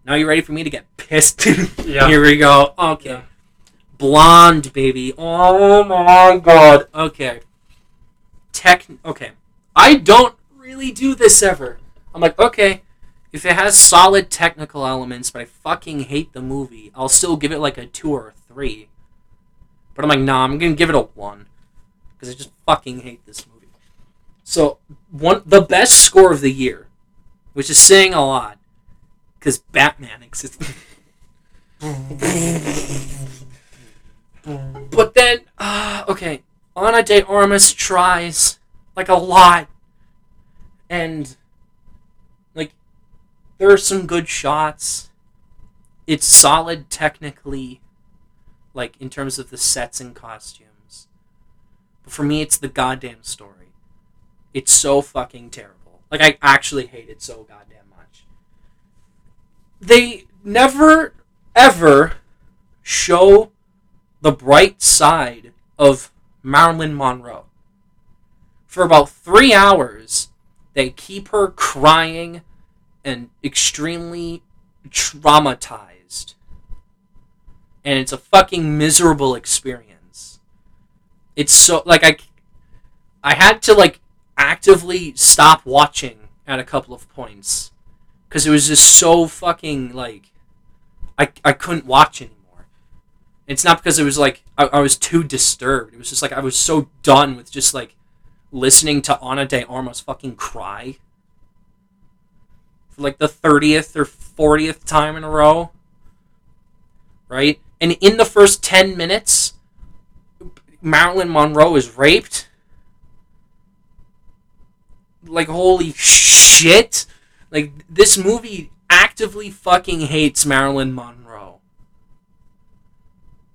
Now you ready for me to get pissed? Yeah. Here we go. Okay. Yeah. Blonde, baby. Oh my god. Okay. Tech. Okay. I don't really do this ever. I'm like, okay, if it has solid technical elements, but I fucking hate the movie, I'll still give it like a two or a three. But I'm like, nah, I'm gonna give it a one because I just fucking hate this movie. So one, the best score of the year, which is saying a lot, because Batman exists. but then, uh, okay, Ana de Armas tries like a lot, and like there are some good shots. It's solid technically, like in terms of the sets and costumes. But for me, it's the goddamn story. It's so fucking terrible. Like I actually hate it so goddamn much. They never ever show the bright side of Marilyn Monroe. For about three hours, they keep her crying and extremely traumatized. And it's a fucking miserable experience. It's so like I I had to like actively stop watching at a couple of points cuz it was just so fucking like I I couldn't watch anymore. It's not because it was like I, I was too disturbed. It was just like I was so done with just like listening to Ana de Armas fucking cry for like the 30th or 40th time in a row. right? And in the first 10 minutes, Marilyn Monroe is raped. Like, holy shit. Like, this movie actively fucking hates Marilyn Monroe.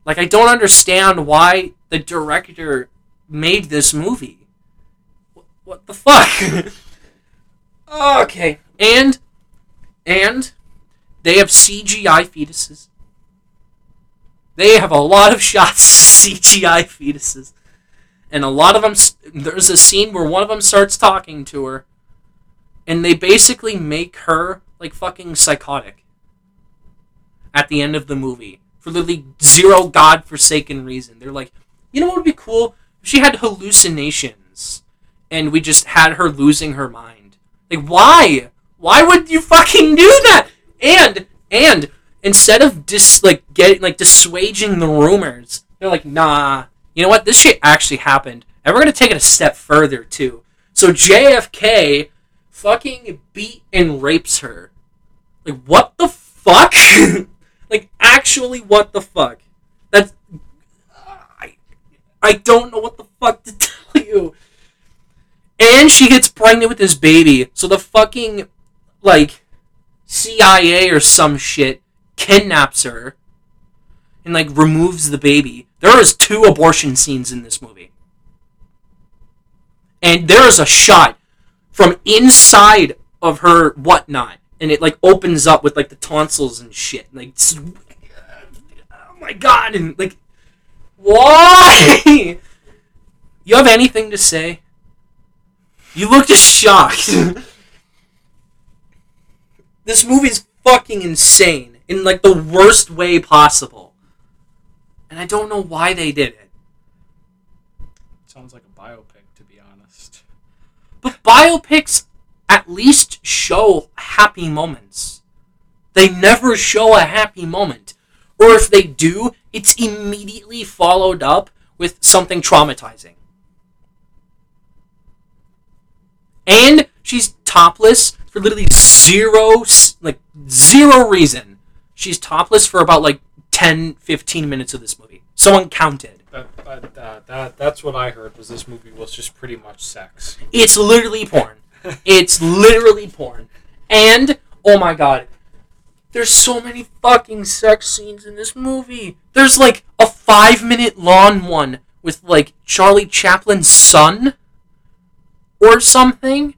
Like, I don't understand why the director made this movie. What, the fuck? okay. And, and, they have CGI fetuses. They have a lot of shots CGI fetuses. And a lot of them, there's a scene where one of them starts talking to her. And they basically make her like fucking psychotic at the end of the movie for literally zero godforsaken reason. They're like, you know what would be cool? If she had hallucinations and we just had her losing her mind. Like, why? Why would you fucking do that? And and instead of dis like getting like dissuading the rumors, they're like, nah. You know what? This shit actually happened, and we're gonna take it a step further too. So JFK fucking beat and rapes her. Like what the fuck? like actually, what the fuck? That's I I don't know what the fuck to tell you. And she gets pregnant with this baby. So the fucking like CIA or some shit kidnaps her and like removes the baby. There is two abortion scenes in this movie. And there is a shot from inside of her whatnot and it like opens up with like the tonsils and shit. Like oh my god and like why? you have anything to say? You look just shocked. this movie's fucking insane in like the worst way possible. And I don't know why they did it. Sounds like a biopic, to be honest. But biopics at least show happy moments. They never show a happy moment. Or if they do, it's immediately followed up with something traumatizing. And she's topless for literally zero, like, zero reason. She's topless for about, like, 10, 15 minutes of this movie. Someone counted. That, that, that, that, that's what I heard, was this movie was just pretty much sex. It's literally porn. it's literally porn. And, oh my god, there's so many fucking sex scenes in this movie. There's like a five minute long one with like Charlie Chaplin's son or something.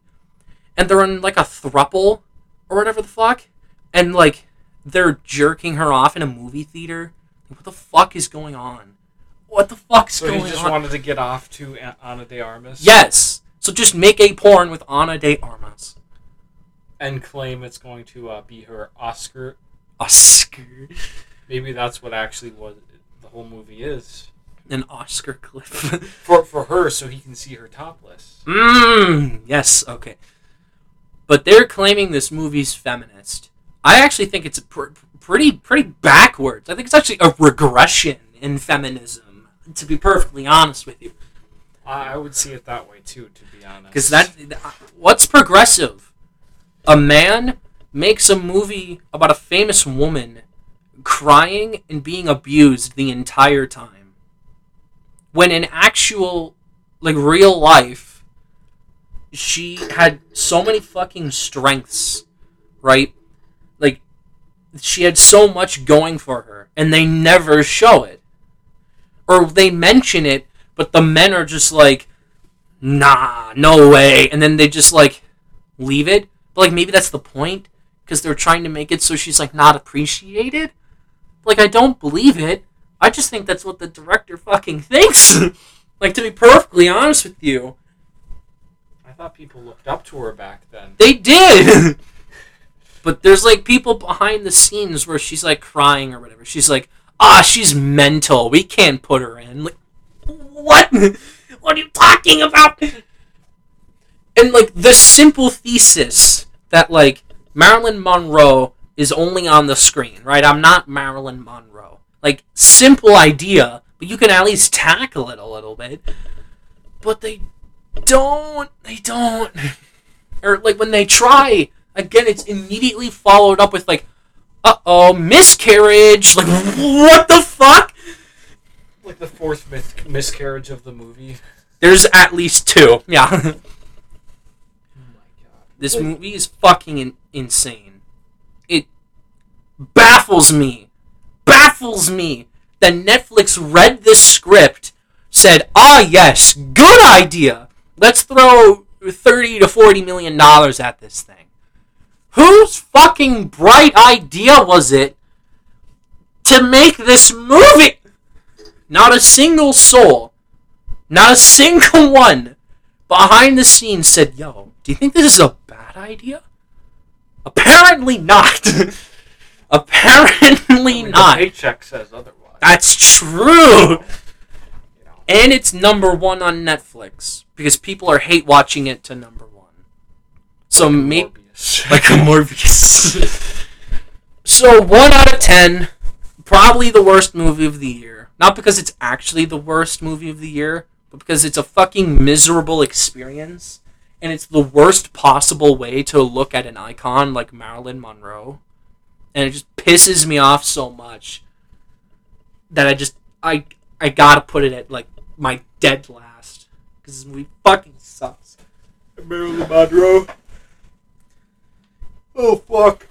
And they're in like a thruple or whatever the fuck. And like they're jerking her off in a movie theater. What the fuck is going on? What the fuck's So going on? he just wanted to get off to Ana de Armas? Yes. So just make a porn with Ana de Armas. And claim it's going to uh, be her Oscar. Oscar. Maybe that's what actually was the whole movie is. An Oscar clip. For, for her, so he can see her topless. Mmm. Yes. Okay. But they're claiming this movie's feminist. I actually think it's pr- pretty pretty backwards. I think it's actually a regression in feminism. To be perfectly honest with you, I, I would see it that way too, to be honest. because that what's progressive? A man makes a movie about a famous woman crying and being abused the entire time. When in actual, like real life, she had so many fucking strengths, right? Like, she had so much going for her, and they never show it. Or they mention it, but the men are just like, nah, no way. And then they just like leave it. But like maybe that's the point because they're trying to make it so she's like not appreciated. Like I don't believe it. I just think that's what the director fucking thinks. like to be perfectly honest with you, I thought people looked up to her back then. they did. but there's like people behind the scenes where she's like crying or whatever. She's like, "Ah, she's mental. We can't put her in." Like, what? What are you talking about? And like the simple thesis that like Marilyn Monroe is only on the screen, right? I'm not Marilyn Monroe. Like simple idea, but you can at least tackle it a little bit. But they don't. They don't. Or like when they try, again, it's immediately followed up with like, uh oh, miscarriage. Like, what the fuck? Like the fourth myth- miscarriage of the movie. There's at least two. Yeah. Oh my god. this movie is fucking in- insane. It baffles me. Baffles me that Netflix read this script, said, ah, yes, good idea. Let's throw 30 to 40 million dollars at this thing. Whose fucking bright idea was it to make this movie? Not a single soul, not a single one behind the scenes said, Yo, do you think this is a bad idea? Apparently not. Apparently I mean, not. Paycheck says otherwise. That's true. You know. And it's number one on Netflix because people are hate watching it to number one. So make Morbius. like a Morbius. so one out of ten, probably the worst movie of the year. Not because it's actually the worst movie of the year, but because it's a fucking miserable experience, and it's the worst possible way to look at an icon like Marilyn Monroe, and it just pisses me off so much that I just I I gotta put it at like my dead last because this movie fucking sucks. Marilyn Monroe. Oh fuck.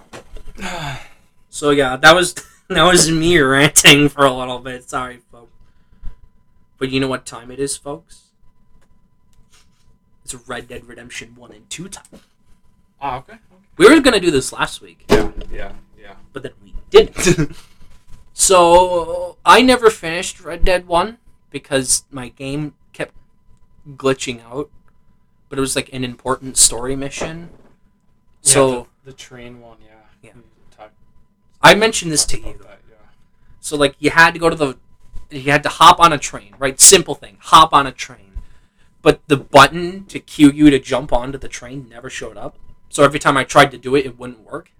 So yeah, that was that was me ranting for a little bit. Sorry, folks. But you know what time it is, folks? It's Red Dead Redemption One and Two time. Ah, okay. okay. We were gonna do this last week, Yeah, yeah, yeah. But then we didn't. so I never finished Red Dead One because my game kept glitching out. But it was like an important story mission. So Yeah, the, the train one, yeah. Yeah. We talked- I mentioned this to you. that, yeah. So like you had to go to the you had to hop on a train, right? Simple thing. Hop on a train. But the button to cue you to jump onto the train never showed up. So every time I tried to do it, it wouldn't work.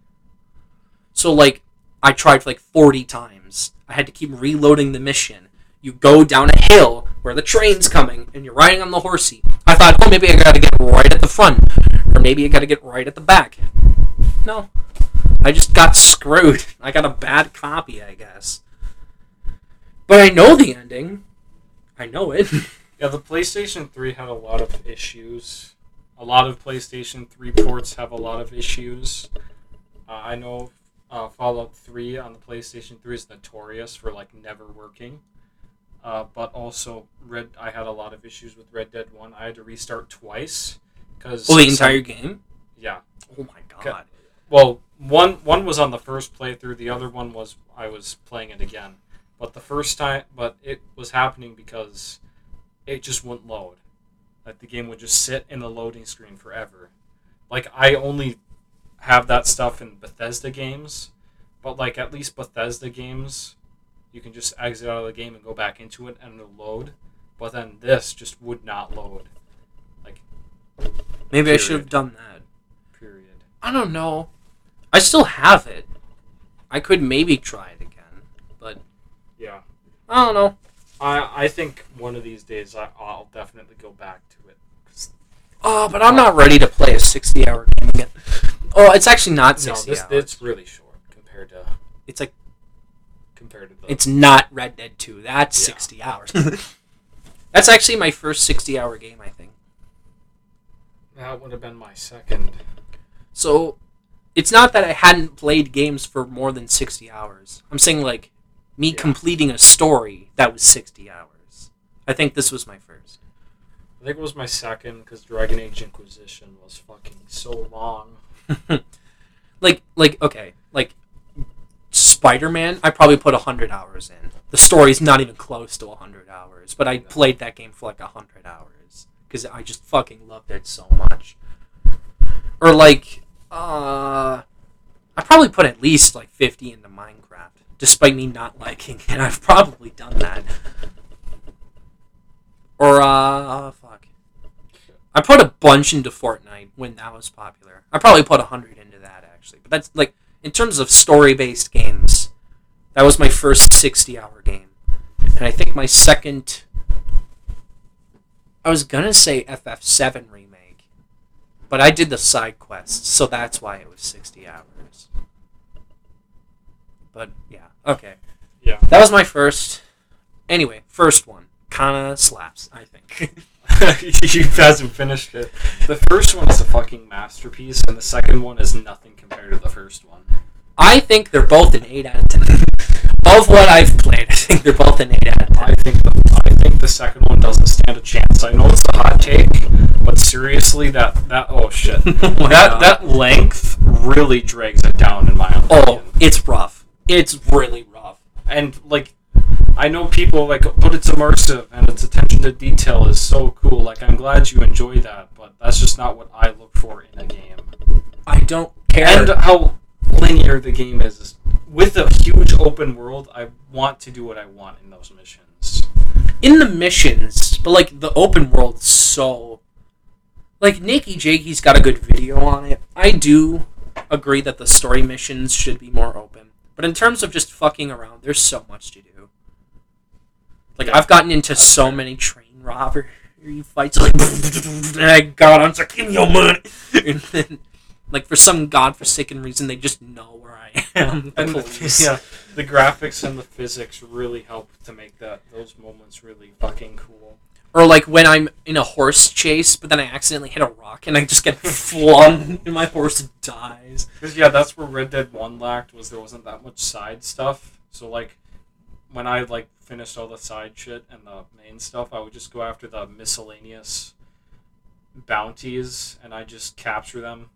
So like I tried like 40 times. I had to keep reloading the mission. You go down a hill where the train's coming and you're riding on the horsey. I thought, oh, maybe I gotta get right at the front. Or maybe I gotta get right at the back. No. I just got screwed. I got a bad copy, I guess. But I know the ending. I know it. Yeah, the PlayStation 3 had a lot of issues. A lot of PlayStation 3 ports have a lot of issues. Uh, I know uh, Fallout 3 on the PlayStation 3 is notorious for like never working. Uh, but also, Red, I had a lot of issues with Red Dead 1. I had to restart twice because oh, the entire game? yeah. Oh my god. Well, one one was on the first playthrough. The other one was I was playing it again. But the first time, but it was happening because it just wouldn't load. Like the game would just sit in the loading screen forever. Like I only have that stuff in Bethesda games, but like at least Bethesda games, you can just exit out of the game and go back into it and it'll load. But then this just would not load. Like maybe I should have done that. Period. I don't know. I still have it. I could maybe try it again. But Yeah. I don't know. I I think one of these days I, I'll definitely go back to it. Oh, but I'm not ready to play a 60 hour game again. Oh, it's actually not No, 60 this hours. it's really short compared to It's like compared to the. it's not Red Dead 2. That's Yeah. 60 hours. That's actually my first 60 hour game, I think. that would have been my second. So it's not that I hadn't played games for more than 60 hours. I'm saying like me Yeah. completing a story that was 60 hours. I think this was my first. I think it was my second because Dragon Age Inquisition was fucking so long. like like okay, like Spider-Man, I probably put 100 hours in. The story's not even close to 100 hours, but I played that game for like 100 hours cuz I just fucking loved it so much. Or like uh I probably put at least like 50 into Minecraft despite me not liking it. I've probably done that. Or uh. I put a bunch into Fortnite when that was popular. I probably put 100 into that actually. But that's like in terms of story-based games, that was my first 60-hour game. And I think my second I was going to say FF7 remake, but I did the side quests, so that's why it was 60 hours. But yeah, okay. Yeah. That was my first. Anyway, first one kind of slaps. I think. you hasn't finished it. The first one is a fucking masterpiece, and the second one is nothing compared to the first one. I think they're both an eight out of ten. of what I've played, I think they're both an eight out of ten. I think the I think the second one doesn't stand a chance. I know it's a hot take, but seriously, that that oh shit, Oh that that length really drags it down in my oh, opinion. Oh, it's rough. It's really rough. and like I know people like, but it's immersive and its attention to detail is so cool. Like I'm glad you enjoy that, but that's just not what I look for in a game. I don't care. And how linear the game is. With a huge open world, I want to do what I want in those missions. in the missions, but like the open world's so like Nikki Jakey's got a good video on it. I do agree that the story missions should be more open. But in terms of just fucking around, there's so much to do. Like. I've gotten into so many train robbery fights like and I got on like give me your money and then like for some godforsaken reason they just know where I am. The And the, police. yeah, the graphics and the physics really help to make that those moments really fucking cool. Or like when I'm in a horse chase, but then I accidentally hit a rock and I just get flung and my horse dies. Because yeah, that's where Red Dead One lacked was there wasn't that much side stuff. So like, when I like finished all the side shit and the main stuff, I would just go after the miscellaneous bounties and I just capture them.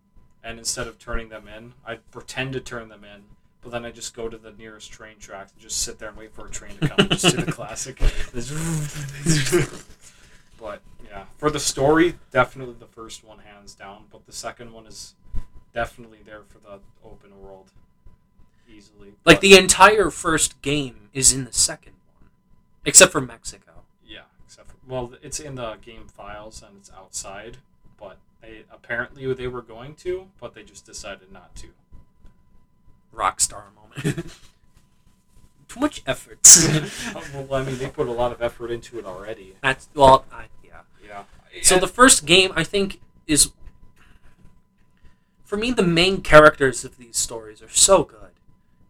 And instead of turning them in, I pretend to turn them in. But then I just go to the nearest train tracks and just sit there and wait for a train to come. just do the classic. but yeah, for the story, definitely the first one hands down. But the second one is definitely there for the open world easily. Like the entire first game is in the second except for Mexico. yeah, except for well, it's in the game files and it's outside, but they apparently they were going to, but they just decided not to. Rockstar moment. Too much effort. Uh, well, I mean, they put a lot of effort into it already. That's well, I, yeah. Yeah. So the first game I think is for me the main characters of these stories are so good.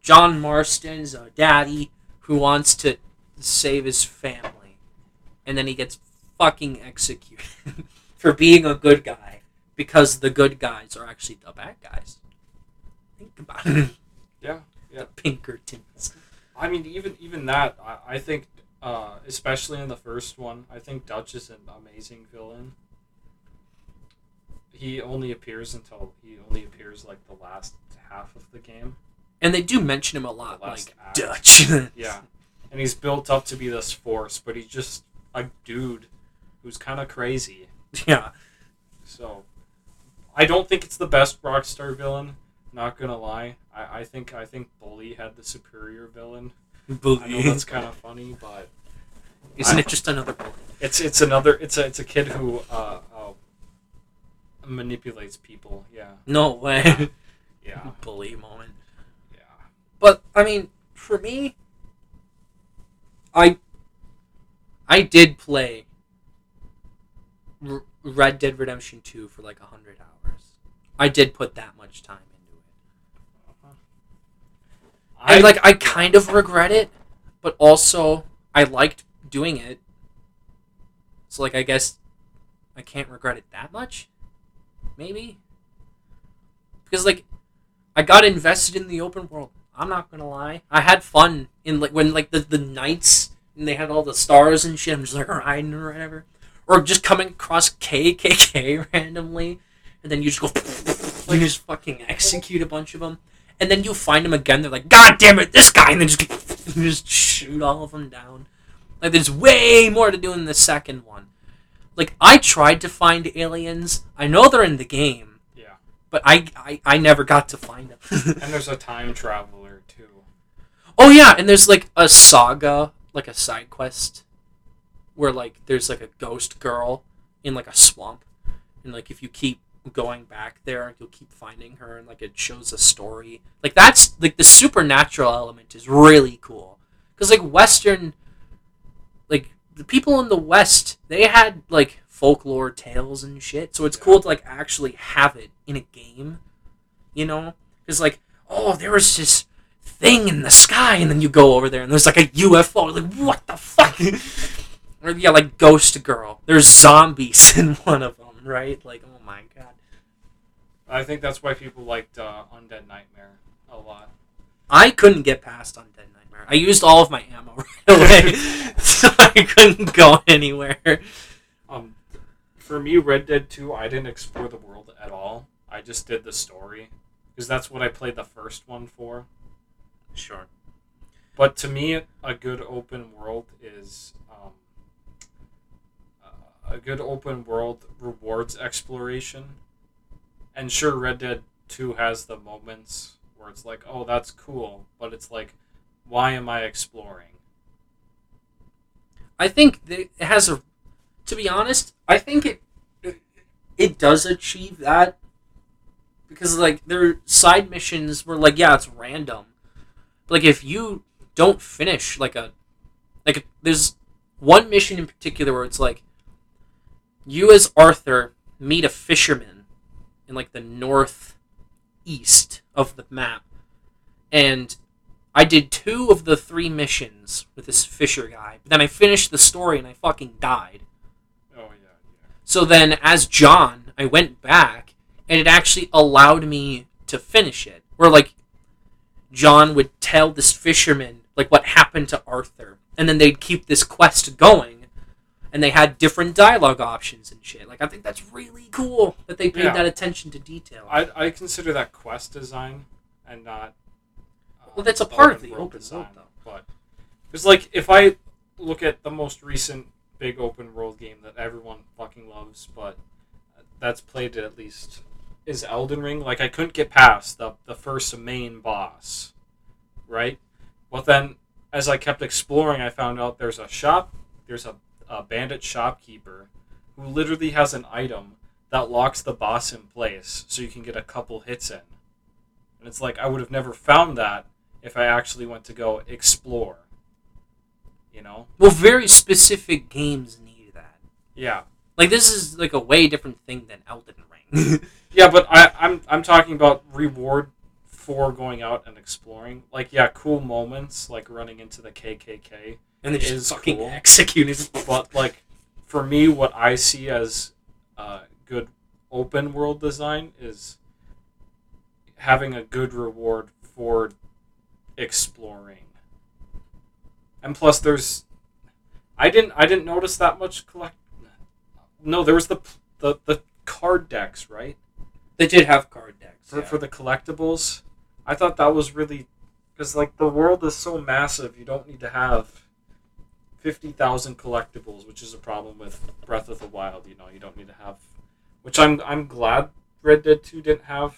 John Marston's a daddy who wants to save his family, and then he gets fucking executed for being a good guy because the good guys are actually the bad guys. Think about it. yeah, yeah. The Pinkertons. I mean, even even that, I, I think, uh, especially in the first one, I think Dutch is an amazing villain. He only appears until he only appears like the last half of the game. And they do mention him a lot, like act. Dutch. Yeah, and he's built up to be this force, but he's just a dude who's kind of crazy. yeah. So, I don't think it's the best Rockstar villain. Not gonna lie, I, I think I think Bully had the superior villain. Bully. I know that's kind of funny, but Isn't I- it just another bully? It's it's another it's a it's a kid who uh, uh manipulates people. Yeah, No way. yeah, bully moment. yeah. But I mean, for me, I I did play R- Red Dead Redemption Two for like a hundred hours. I did put that much time into it, and like I kind of regret it, but also I liked doing it. So like I guess I can't regret it that much. Maybe because like I got invested in the open world. I'm not gonna lie. I had fun in like when like the the nights and they had all the stars and shit. I'm just like riding or whatever, or just coming across KKK randomly, and then you just go like just fucking execute a bunch of them, and then you find them again. They're like, God damn it, this guy, and then just just shoot all of them down. Like there's way more to do in the second one. Like I tried to find aliens. I know they're in the game but I, I I never got to find them. and there's a time traveler too. oh yeah, and there's like a saga, like a side quest, where like there's like a ghost girl in like a swamp, and like if you keep going back there, you'll keep finding her, and like it shows a story. Like that's like the supernatural element is really cool, because like Western, like the people in the West, they had like folklore tales and shit. So it's Yeah. cool to like actually have it in a game, you know? Because like, oh, there was this thing in the sky, and then you go over there and there's like a UFO. Like what the fuck? or yeah, like Ghost Girl. There's zombies in one of them, right? Like oh my god. I think that's why people liked uh, Undead Nightmare a lot. I couldn't get past Undead Nightmare. I used all of my ammo right away, so I couldn't go anywhere. For me, Red Dead Two, I didn't explore the world at all. I just did the story because that's what I played the first one for. Sure. But to me, a good open world is um, a good open world rewards exploration. And sure, Red Dead Two has the moments where it's like, oh, that's cool, but it's like, why am I exploring? I think it has a. To be honest, I think it it does achieve that because like there are side missions were like yeah it's random, like if you don't finish like a like there's one mission in particular where it's like you as Arthur meet a fisherman in like the northeast of the map, and I did two of the three missions with this fisher guy, but then I finished the story and I fucking died. So then, as John, I went back, and it actually allowed me to finish it. Where like John would tell this fisherman like what happened to Arthur, and then they'd keep this quest going, and they had different dialogue options and shit. Like I think that's really cool that they paid Yeah. that attention to detail. I I consider that quest design and not. uh, Well, that's a part of the world open world, though. But it's like if I look at the most recent big open world game that everyone fucking loves, but that's played at least is Elden Ring. Like I couldn't get past the the first main boss, right? But then as I kept exploring, I found out there's a shop. There's a, a bandit shopkeeper who literally has an item that locks the boss in place so you can get a couple hits in. And it's like I would have never found that if I actually went to go explore. You know? well, very specific games need that. Yeah. Like this is like a way different thing than Elden Ring. Yeah, but I, I'm I'm talking about reward for going out and exploring. Like yeah, cool moments like running into the KKK. and they just fucking cool. execute. But like for me, what I see as uh, good open world design is having a good reward for exploring. And plus, there's I didn't I didn't notice that much collect. No, there was the the the card decks right They did have card decks. for, yeah. for the collectibles. I thought that was really because like the world is so massive, you don't need to have fifty thousand collectibles, which is a problem with Breath of the Wild. You know, you don't need to have, which I'm I'm glad Red Dead Two didn't have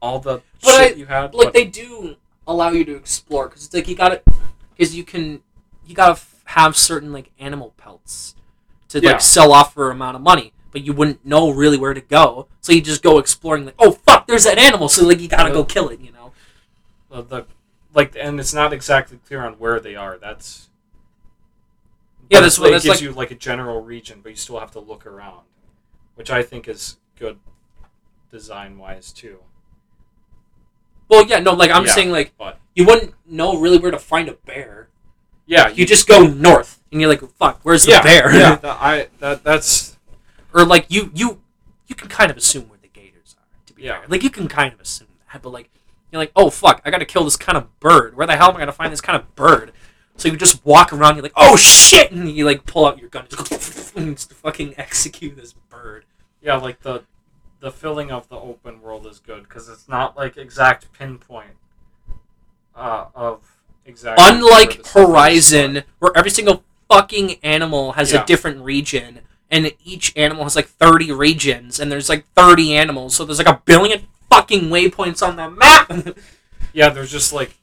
all the But shit I- you had. like but- they do allow you to explore because it's like you gotta because you can you gotta f- have certain like animal pelts to Yeah. like sell off for an amount of money but you wouldn't know really where to go so you just go exploring like oh fuck there's that animal so like you gotta go kill it you know the, the like, and it's not exactly clear on where they are. That's Yeah, that's it's what- that's gives like- you like a general region, but you still have to look around, which I think is good design wise too. Well yeah no like i'm Yeah, saying like but you wouldn't know really where to find a bear. Yeah, you just go north and you're like fuck where's the yeah, bear? Yeah, that, I that that's or like you you you can kind of assume where the gators are to be Yeah. fair. like you can kind of assume that but like you're like oh fuck i gotta kill this kind of bird. Where the hell am i gonna find this kind of bird? So you just walk around you're like oh shit and you like pull out your gun and just fucking execute this bird. Yeah, like the the filling of the open world is good because it's not like exact pinpoint uh, of exactly. unlike horizon where every single fucking animal has Yeah. a different region and each animal has like 30 regions and there's like 30 animals so there's like a billion fucking waypoints on the map Yeah, there's just like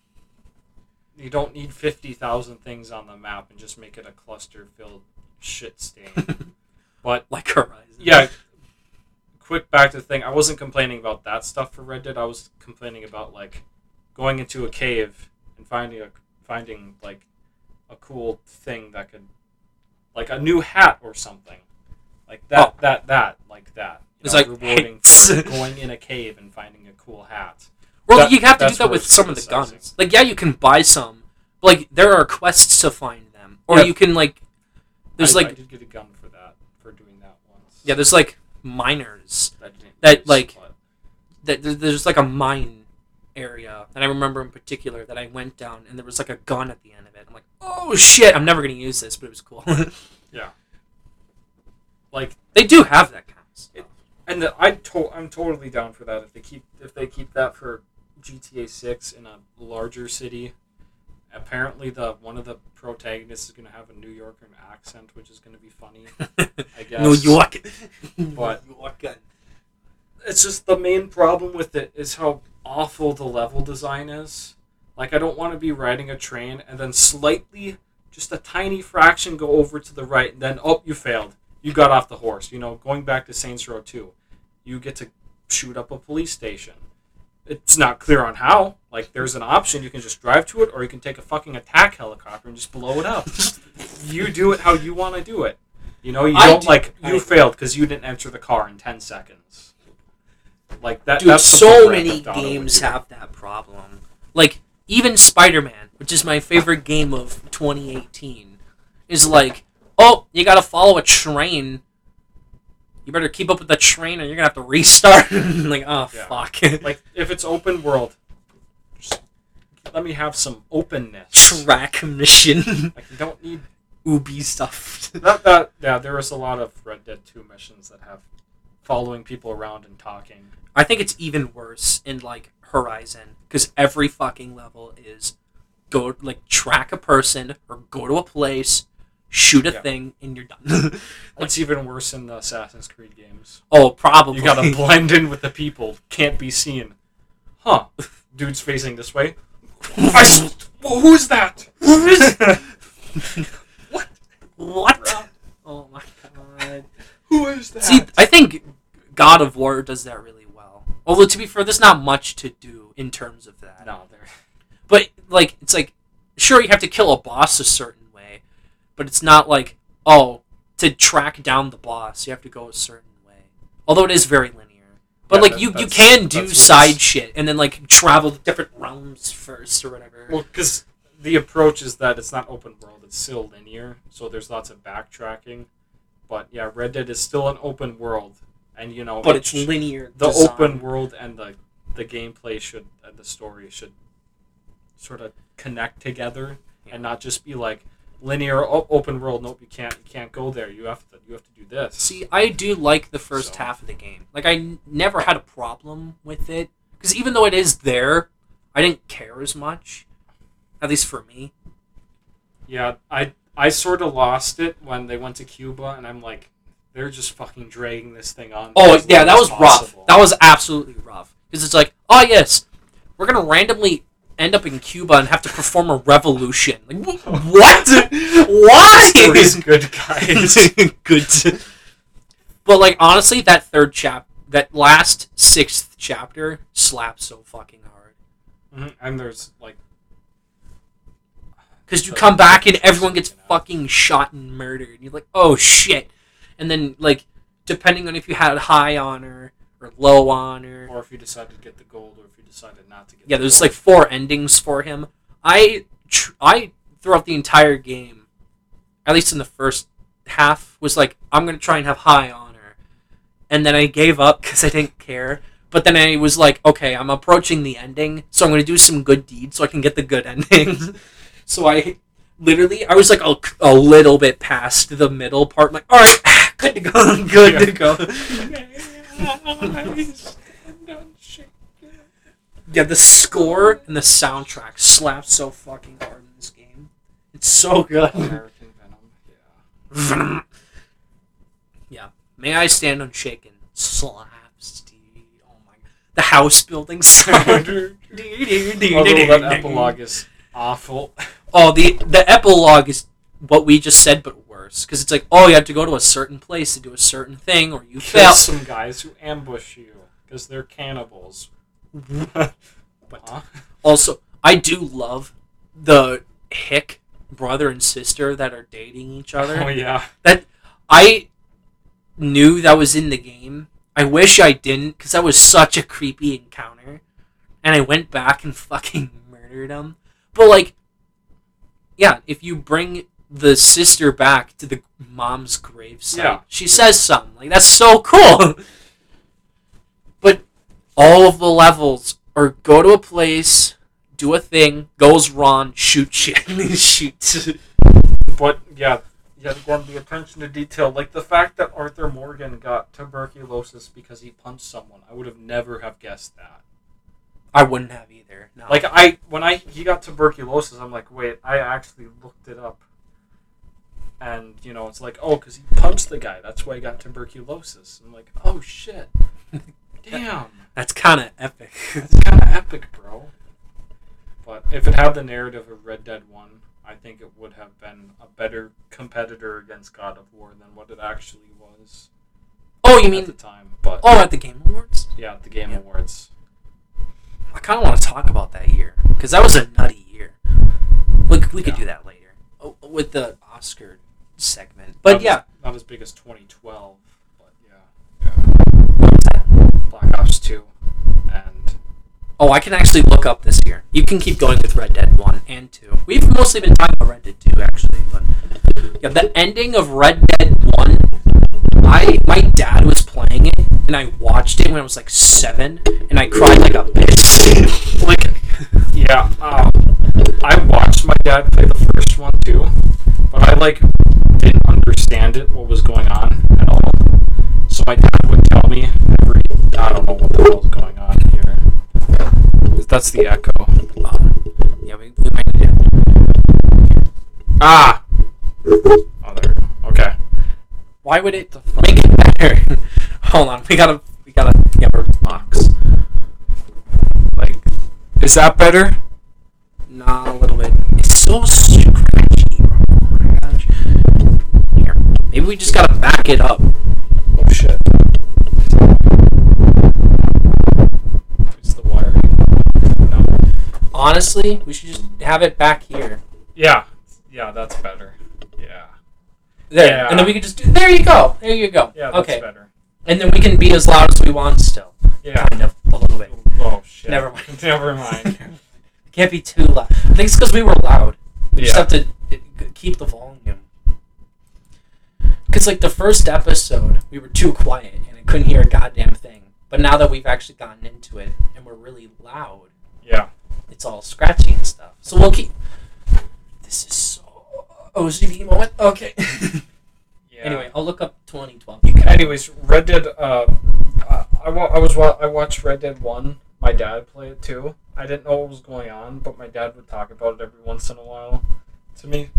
you don't need fifty thousand things on the map and just make it a cluster filled shit stain. but like horizon yeah, quick back to the thing. I wasn't complaining about that stuff for Red Dead. I was complaining about like going into a cave and finding a finding like a cool thing that could like a new hat or something like that oh. that that like that. You It's know, like, rewarding hey, going in a cave and finding a cool hat, Well, That- you have to do that with some of the guns. Like, yeah, you can buy some. But, like, there are quests to find them, or Yeah. you can like. There's I, like I did get a gun for that for doing that once. yeah, there's like miners that, that, like- but- that there- there's like a mine area that I remember in particular that I went down and there was like a gun at the end of it. I'm like, oh shit, I'm never gonna use this, but it was cool. Yeah. Like they do have that kind of stuff. and the, I to, I'm totally down for that if they keep if they keep that for GTA 6 in a larger city. Apparently, the one of the protagonists is going to have a New Yorker accent, which is going to be funny. I guess. New York, But- New York it's just the main problem with it is how awful the level design is. Like I don't want to be riding a train and then slightly, just a tiny fraction go over to the right, and then oh, you failed. You got off the horse. You know, going back to Saints Row Two, you get to shoot up a police station. It's not clear on how. Like, there's an option you can just drive to it, or you can take a fucking attack helicopter and just blow it up. you do it how you want to do it. You know, you I don't do- like you I- failed because you didn't enter the car in ten seconds. Like that. Dude, that's so many Theft Auto would games have that problem. Like even Spider-Man, which is my favorite game of 2018, is like, oh, you gotta follow a train. You better keep up with the train, or you're gonna have to restart. like, oh Yeah. fuck. Like if it's open world, just let me have some openness. Track mission, Like you don't need Ubi stuff. that. That yeah, there is a lot of Red Dead Two missions that have following people around and talking. I think it's even worse in like Horizon because every fucking level is go like track a person or go to a place, shoot a Yeah. thing, and you're done. It's even worse in the Assassin's Creed games. oh, probably. You gotta blend in with the people. Can't be seen. Huh? Dude's facing this way. I s- well, who's that? what? What? Oh my god. Who is that? See, I think God of War does that really well. Although to be fair, there's not much to do in terms of that. no, there. But like, it's like, sure, you have to kill a boss a certain way, but it's not like, oh, to track down the boss, you have to go a certain way. Although it is very linear. But Yeah, like, that- you you can do side it's- shit and then like travel to different realms first or whatever. Well, because the approach is that it's not open world; it's still linear. So there's lots of backtracking. But yeah, Red Dead is still an open world, and you know, but it it's linear. the design. open world and the the gameplay should and the story should sort of connect together and not just be like linear open world. Nope, you can't you can't go there. You have to you have to do this. See, I do like the first So- half of the game. Like, I n- never had a problem with it because even though it is there, I didn't care as much. At least for me. Yeah, I I sort of lost it when they went to Cuba, and I'm like, they're just fucking dragging this thing on. Oh yeah, that was possible. rough. That was absolutely rough because it's like, oh yes, we're gonna randomly end up in Cuba and have to perform a revolution. Like wh- what? Why? Story's good, guys. Good. But like honestly, that third chap, that last sixth chapter, slaps so fucking hard. Mhm, And there's like Because you come back and everyone gets fucking shot and murdered. And you're like, oh shit. And then, like, depending on if you had high honor or low honor. or if you decide to get the gold, or if you decided not to get. Yeah, the there's gold. like four endings for him. I, tr- I, throughout the entire game, at least in the first half, was like, I'm going to try and have high honor. And then I gave up because I didn't care. But then I was like, okay, I'm approaching the ending, so I'm going to do some good deeds so I can get the good ending. so I literally, I was like a, a little bit past the middle part. I'm like, all right, good to go, good Yeah. to go. Yeah, the score and the soundtrack slap so fucking hard in this game. It's so good. American Venom. Yeah. Yeah. May I stand unshaken? Slaps, dude. Oh my god. The house building sound. Although that epilogue is awful. Oh, the the epilogue is what we just said, but worse. Because it's like, oh, you have to go to a certain place to do a certain thing, or you Kill fail. some guys who ambush you because they're cannibals. But Huh? also, I do love the hick brother and sister that are dating each other. Oh yeah. That I knew that was in the game. I wish I didn't because that was such a creepy encounter. and I went back and fucking murdered him. But like, yeah, if you bring the sister back to the mom's gravesite, Yeah. she says something like that's so cool. but all of the levels are go to a place, do a thing, goes wrong, shoot shit, shoot. But yeah, yeah, again, the attention to detail, like the fact that Arthur Morgan got tuberculosis because he punched someone, I would have never have guessed that. I wouldn't have either. No. Like I, when I he got tuberculosis, I'm like, wait, I actually looked it up, and you know, it's like, oh, because he punched the guy, that's why he got tuberculosis. I'm like, oh shit, damn, that's kind of epic. that's kind of epic, bro. But if it had the narrative of Red Dead One, I think it would have been a better competitor against God of War than what it actually was oh, you mean at mean the time. But oh at the Game Awards? yeah, at the Game Yeah. Awards. I kind of want to talk about that year because that was a nutty year. We, we could do that later oh, with the Oscar segment. But Not yeah, as, not as big as 2012, but yeah, yeah. Black Ops 2, and oh, I can actually look up this year. You can keep going with Red Dead One and Two. We've mostly been talking about Red Dead Two actually, but yeah, the ending of Red Dead One. I my dad was playing it and I watched it when I was like seven and I cried like a bitch. like, yeah, um, I watched my dad play the first one too, but I like didn't understand it what was going on at all. So my dad would tell me every I don't know what the hell's going on here. That's the echo. Um, yeah, we, we might need to Ah. Oh, there. Okay. Why would it make it better? Hold on, we gotta, we gotta, get we're box. Like, is that better? Nah, a little bit. It's so scratchy, bro. Oh my gosh. Here, maybe we just gotta back it up. Oh shit. It's the wire. No. Honestly, we should just have it back here. Yeah. Yeah, that's better. Yeah. There, Yeah. and then we can just do. There you go. There you go. Yeah, that's okay, better. and then we can be as loud as we want still. Yeah. Kind of, a little bit. Oh shit. Never mind. Never mind. Can't be too loud. I think it's because we were loud. We just have to uh, keep the volume. Because, like, the first episode, we were too quiet and I couldn't hear a goddamn thing. But now that we've actually gotten into it and we're really loud, Yeah. it's all scratchy and stuff. So we'll keep. This is so. OCD moment. Okay. Yeah. anyway, I'll look up 2012. You can. Anyways, Red Dead. Uh, I, I, wa- I was wa- I watched Red Dead One. My dad played it too. I didn't know what was going on, but my dad would talk about it every once in a while to me,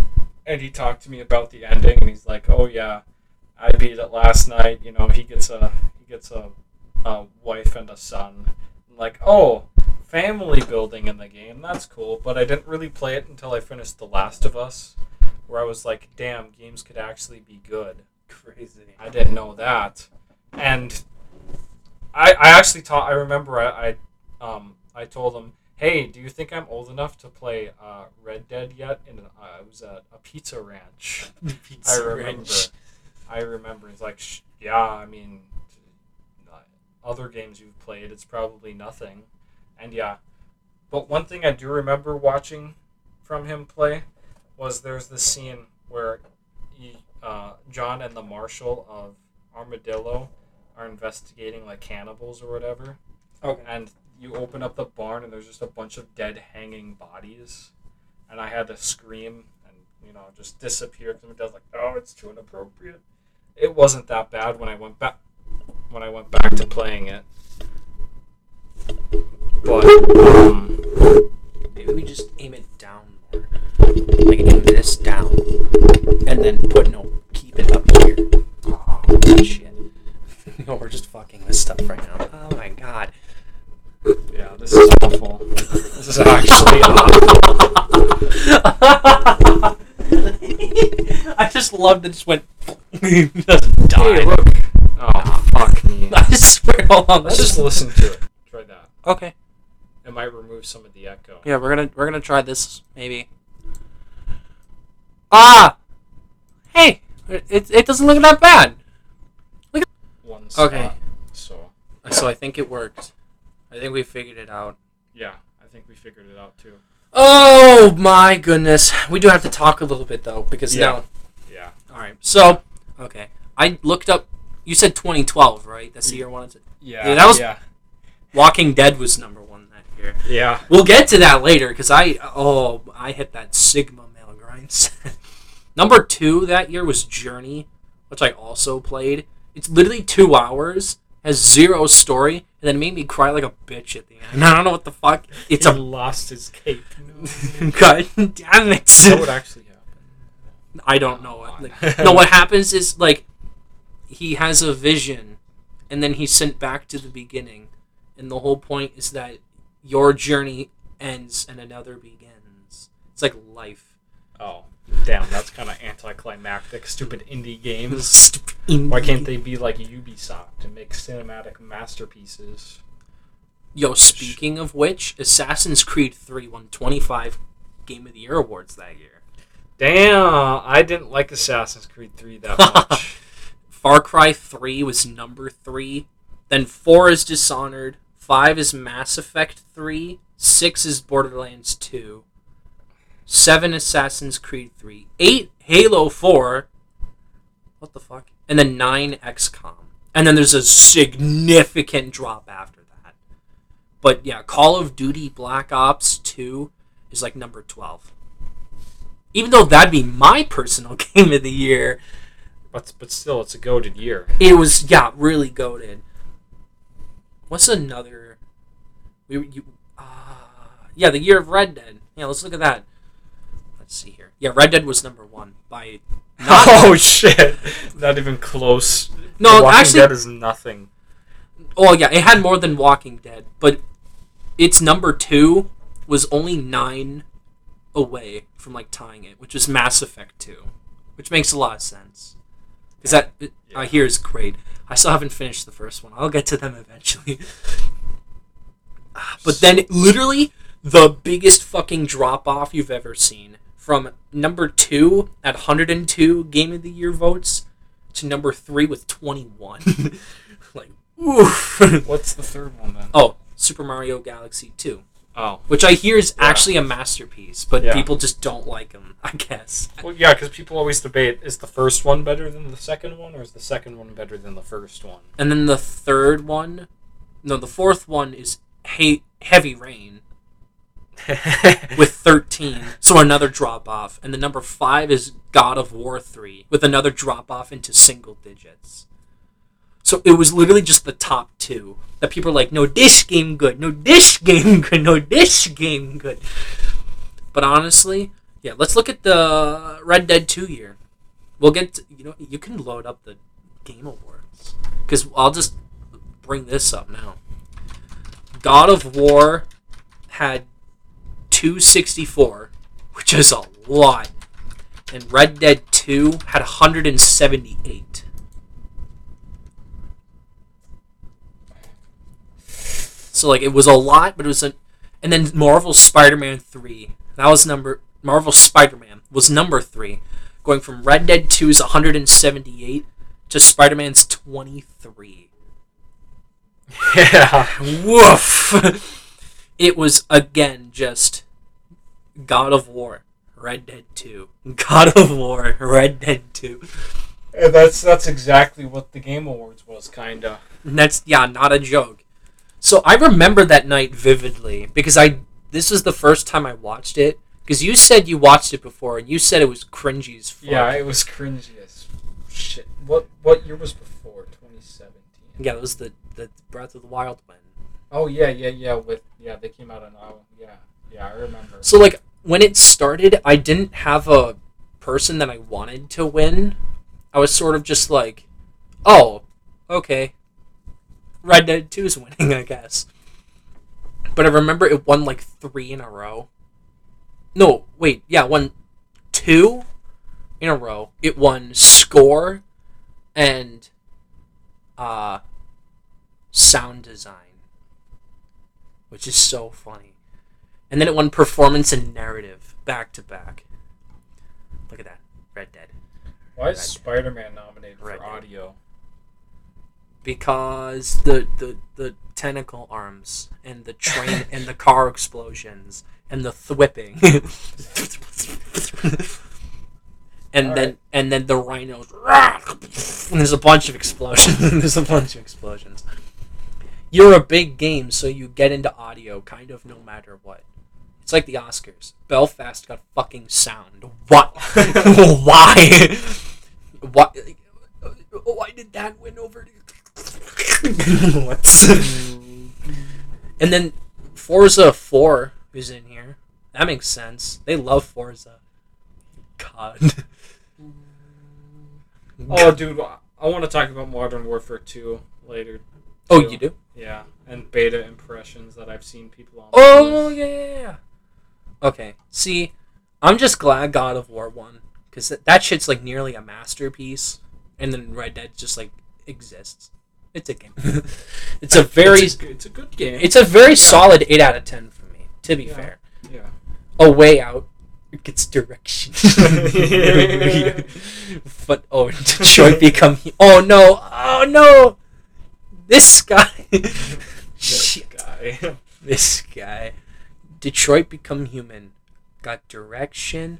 and he talked to me about the ending, and he's like, "Oh yeah, I beat it last night. You know, he gets a he gets a, a wife and a son. I'm like, oh, family building in the game. That's cool. But I didn't really play it until I finished The Last of Us, where I was like, damn, games could actually be good. Crazy. I didn't know that, and I I actually taught. I remember I, I um I told him, hey, do you think I'm old enough to play uh, Red Dead yet? And uh, it was at a pizza ranch. I remember. I remember. He's like, Sh- yeah, I mean, uh, other games you've played, it's probably nothing. And yeah, but one thing I do remember watching from him play was there's this scene where he, uh, John and the marshal of Armadillo are investigating like cannibals or whatever, Okay. and you open up the barn and there's just a bunch of dead hanging bodies, and I had to scream and you know just disappear because my dad's like, oh, it's too inappropriate. It wasn't that bad when I went back when I went back to playing it, but um, Maybe we just aim it down more. Like aim this down. And then put no keep it up here. Oh shit. no, we're just fucking this stuff right now. Oh my god. Yeah, this is awful. This is actually awful. I just love that it just went doesn't die. Hey, look. Oh, fuck me. I swear hold on. Let's just listen to it. Try that. Okay. It might remove some of the echo. Yeah, we're gonna we're gonna try this maybe. Ah, hey, it it doesn't look that bad. Look. At- One spot. Okay. So So I think it worked. I think we figured it out. Yeah, I think we figured it out too. Oh my goodness. We do have to talk a little bit though because Yeah. now. Yeah. All right. So, okay. I looked up you said 2012, right? That's the year one. Yeah. Yeah, that was- Yeah. Walking Dead was number 1 that year. Yeah. We'll get to that later because I oh I hit that Sigma male grind. Number two that year was Journey, which I also played. It's literally two hours, has zero story, and then it made me cry like a bitch at the end. I don't know what the fuck. It's he a lost his cape. No. god damn it. what would actually happen? I don't know. Come like, no, what happens is like he has a vision, and then he's sent back to the beginning, and the whole point is that your journey ends and another begins. It's like life. Oh, damn! That's kind of anticlimactic. Stupid indie games. Stupid Why can't they be like Ubisoft and make cinematic masterpieces? Yo, speaking of which, Assassin's Creed 3 won 25 Game of the Year awards that year. Damn, I didn't like Assassin's Creed 3 that much. Far Cry 3 was number 3. Then 4 is Dishonored. 5 is Mass Effect 3. 6 is Borderlands 2. 7 Assassin's Creed 3. 8 Halo 4. What the fuck? And then 9 XCOM. And then there's a significant drop after that. But yeah, Call of Duty Black Ops 2 is like number 12. Even though that'd be my personal game of the year, but but still, it's a goaded year. it was yeah, really goaded. What's another? We you uh, yeah, the year of Red Dead. Yeah, let's look at that. Let's see here. Yeah, Red Dead was number one by. Oh shit! Not even close. No, Walking actually- Dead is nothing. oh yeah, it had more than Walking Dead, but its number two was only nine away from like tying it, which is Mass Effect Two, which makes a lot of sense. Because that uh, I Yeah. hear is great. I still haven't finished the first one. I'll get to them eventually. but then, literally, the biggest fucking drop off you've ever seen from number two at 102 Game of the Year votes to number three with 21. like, oof. What's the third one then? oh, Super Mario Galaxy 2, Oh, which I hear is Yeah. actually a masterpiece, but Yeah. people just don't like them, I guess. well, yeah, because people always debate: is the first one better than the second one, or is the second one better than the first one? And then the third one, no, the fourth one is he- Heavy Rain with 13, so another drop off. And the number five is God of War 3 with another drop off into single digits. So it was literally just the top two that people are like, no, this game good, no, this game good, no, this game good. But honestly, yeah, let's look at the Red Dead 2 year. We'll get, to, you know, you can load up the Game Awards because I'll just bring this up now. God of War had 264, which is a lot. And Red Dead 2 had 178. So like it was a lot, but it was a and then Marvel Spider-Man 3. That was number Marvel Spider-Man was number 3, going from Red Dead 2's 178 to Spider-Man's 23. yeah. Woof! It was again just God of War, Red Dead 2. God of War, Red Dead 2. And that's that's exactly what the Game Awards was, kinda. And that's yeah, not a joke. So I remember that night vividly because I this was the first time I watched it because you said you watched it before and you said it was cringy as fuck. Yeah, it was cringy as shit. What what year was before? 2017. yeah, it was the the Breath of the Wild one. Oh yeah, yeah, yeah. With yeah, they came out on oh yeah, yeah. I remember. So like when it started, I didn't have a person that I wanted to win. I was sort of just like, oh, okay. Red Dead 2 is winning, I guess. But I remember it won like three in a row. No, wait, yeah, won two in a row. It won score and uh sound design. Which is so funny. And then it won performance and narrative back to back. Look at that. Red Dead. Why is Spider-Man nominated Red for Dead. audio? because the the the tentacle arms and the train and the car explosions and the thwipping and All then right. and then the rhinos and there's a bunch of explosions there's a bunch of explosions you're a big game so you get into audio kind of no matter what. It's like the oscars. Belfast got fucking sound. What why? Why? Why did that win over what? And then forza 4 is in here. That makes sense. They love forza. God. Oh, dude, I want to talk about Modern Warfare 2 later. Oh you do Yeah, and beta impressions that I've seen people on. Oh yeah, yeah, yeah. Okay. See, I'm just glad God of War won because that, that shit's like nearly a masterpiece, and then Red Dead just like exists. It's a game. it's a very, It's a, good- it's a good game. it's a very solid eight out of ten for me. To be Yeah. fair, yeah. a way out it gets direction. but oh, Detroit become. Oh no! Oh no! This guy. That guy. this guy. Detroit Become Human got direction,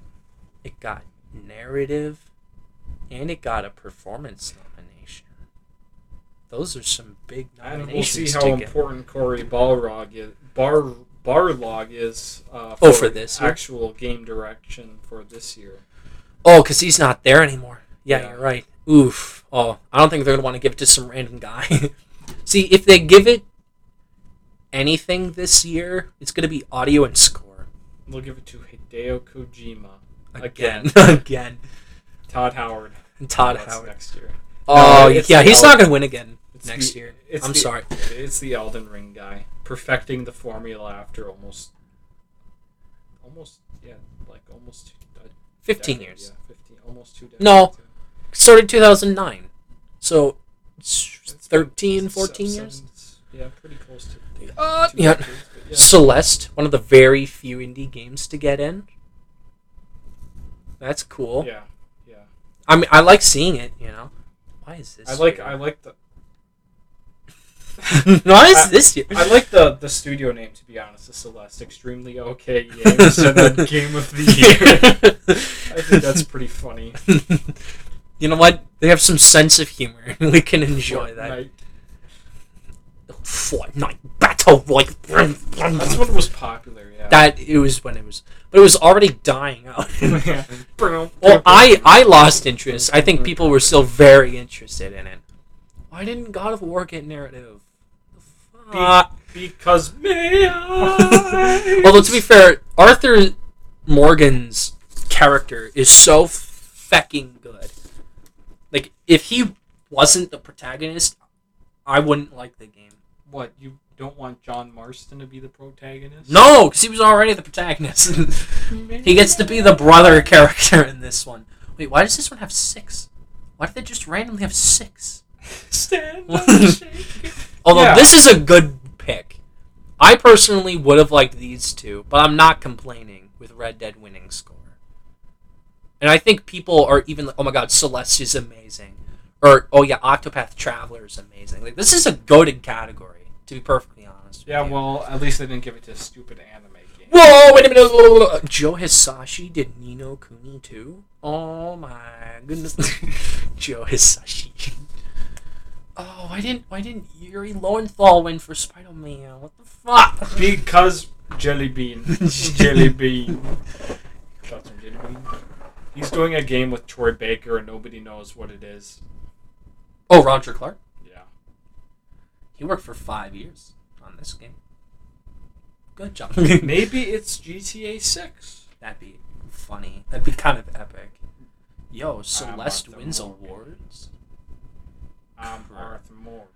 it got narrative, and it got a performance nomination. Those are some big And we'll nominations see how get. important Cory Balrog is. Bar Barlog is. Uh, Oh, for this year? actual game direction for this year. Oh, because he's not there anymore. Yeah, Yeah. you're right. Oof. Oh, I don't think they're gonna want to give it to some random guy. see, if they give it anything this year, it's gonna be audio and score We'll give it to Hideo Kojima. again. Again. again. Todd Howard. And Todd That's Howard. next year. Oh, No, yeah, he's El- not gonna win again It's next the- year. I'm the- sorry. It's the Elden Ring guy perfecting the formula after almost, almost yeah, like almost two, 15 decade, years. Yeah, fifteen, almost two decades. No. Started 2009. So it's It's 13, 14 se- years. Yeah, pretty close to. Uh, yeah. decades, yeah. Celeste, one of the very few indie games to get in. That's cool. Yeah, yeah. I mean, I like seeing it. You know, why is this? I like here? I like the why is I- this here? I like the the studio name to be honest. The Celeste, extremely okay games, and then Game of the Year. I think that's pretty funny. You know what? They have some sense of humor. we can enjoy that. Fortnite. Fortnite battle royale. That's when it was popular. Yeah. that it was when it was, but it was already dying out. Yeah. Well, I I lost interest. I think people were still very interested in it. Why didn't God of War get narrative? The fuck? because I? Although to be fair, Arthur Morgan's character is so. Like if he wasn't the protagonist, I wouldn't like the game. what you don't want John Marston to be the protagonist? No, because he was already the protagonist. he gets to be the brother character in this one. Wait, why does this one have six? Why did they just randomly have six? stand shake. Although Yeah. this is a good pick. I personally would have liked these two, but I'm not complaining with Red Dead winning score. And I think people are even like, oh my god, Celeste is amazing. Or, oh yeah, Octopath Traveler is amazing. Like, this is a goaded category, to be perfectly honest. Yeah, you. well, at least they didn't give it to a stupid anime game. Whoa, wait a minute. Joe Hisaishi did Ni no Kuni too? Oh my goodness. Joe Hisaishi. Oh, why didn't why didn't Yuri Lowenthal win for Spider Man? What the fuck? Because Jelly Bean. Jelly Bean. Jelly Bean. He's doing a game with Troy Baker and nobody knows what it is. Oh, Roger Clark. Yeah. He worked for five years on this game. Good job. Maybe it's GTA 6. That'd be funny. That'd be kind of epic. Yo, Celeste Arthur wins Morgan. awards. I'm Arthur Morgan.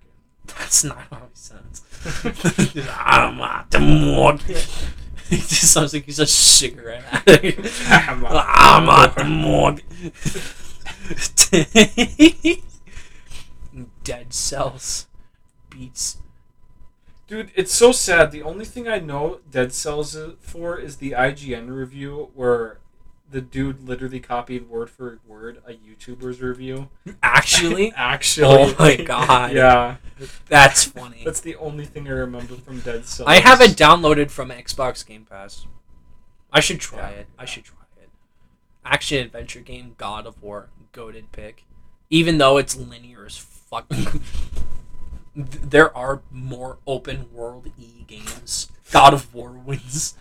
That's not how he sounds. I'm at the morgue. He just sounds like he's a cigarette addict. I'm at I'm at the morgue. Dead cells beats. Dude, it's so sad. The only thing I know Dead Cells for is the IGN review where the dude literally copied word for word a YouTuber's review. Actually, Actually. Oh my God. yeah. that's funny. That's the only thing I remember from Dead Cells. I have it downloaded from Xbox Game Pass. I should try Yeah. it. I should try it. Action adventure game, God of War, goaded pick. Even though it's linear as fuck. there are more open world E games. God of War wins.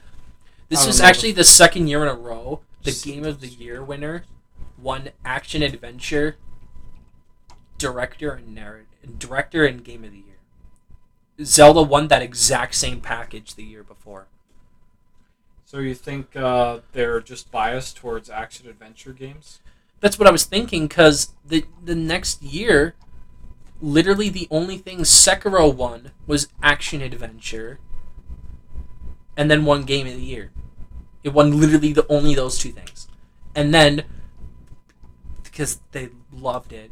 This was know. actually the second year in a row the game of the year winner won action adventure director and narrative director and game of the year. Zelda won that exact same package the year before. So you think uh, they're just biased towards action adventure games? That's what I was thinking because the the next year, literally the only thing Sekiro won was action adventure, and then one game of the year. It won literally the only those two things, and then because they loved it,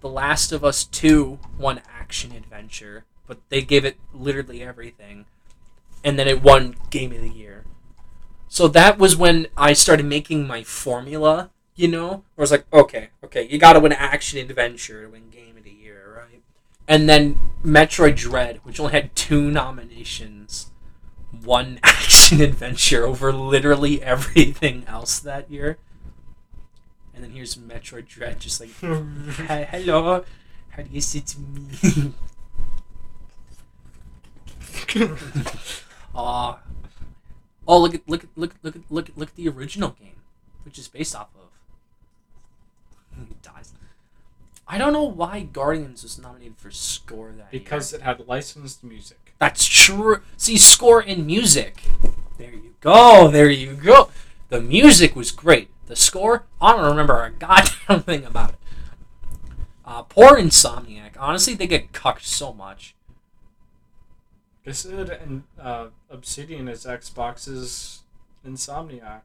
The Last of Us Two won action adventure, but they gave it literally everything, and then it won game of the year. So that was when I started making my formula you know, where was like, okay, okay, you gotta win action adventure to win game of the? And then Metroid Dread, which only had two nominations, one action adventure over literally everything else that year. And then here's Metroid Dread, just like, "Hi- hello, how do you say to me? Aw. oh, look at look at look look at look look at the original game, which is based off of. Dies. I don't know why Guardians was nominated for score that year. because it had licensed music. That's true. See, score and music. There you go. There you go. The music was great. The score, I don't remember a goddamn thing about it. Uh, poor Insomniac. Honestly, they get cucked so much. This is and uh, Obsidian is Xbox's Insomniac.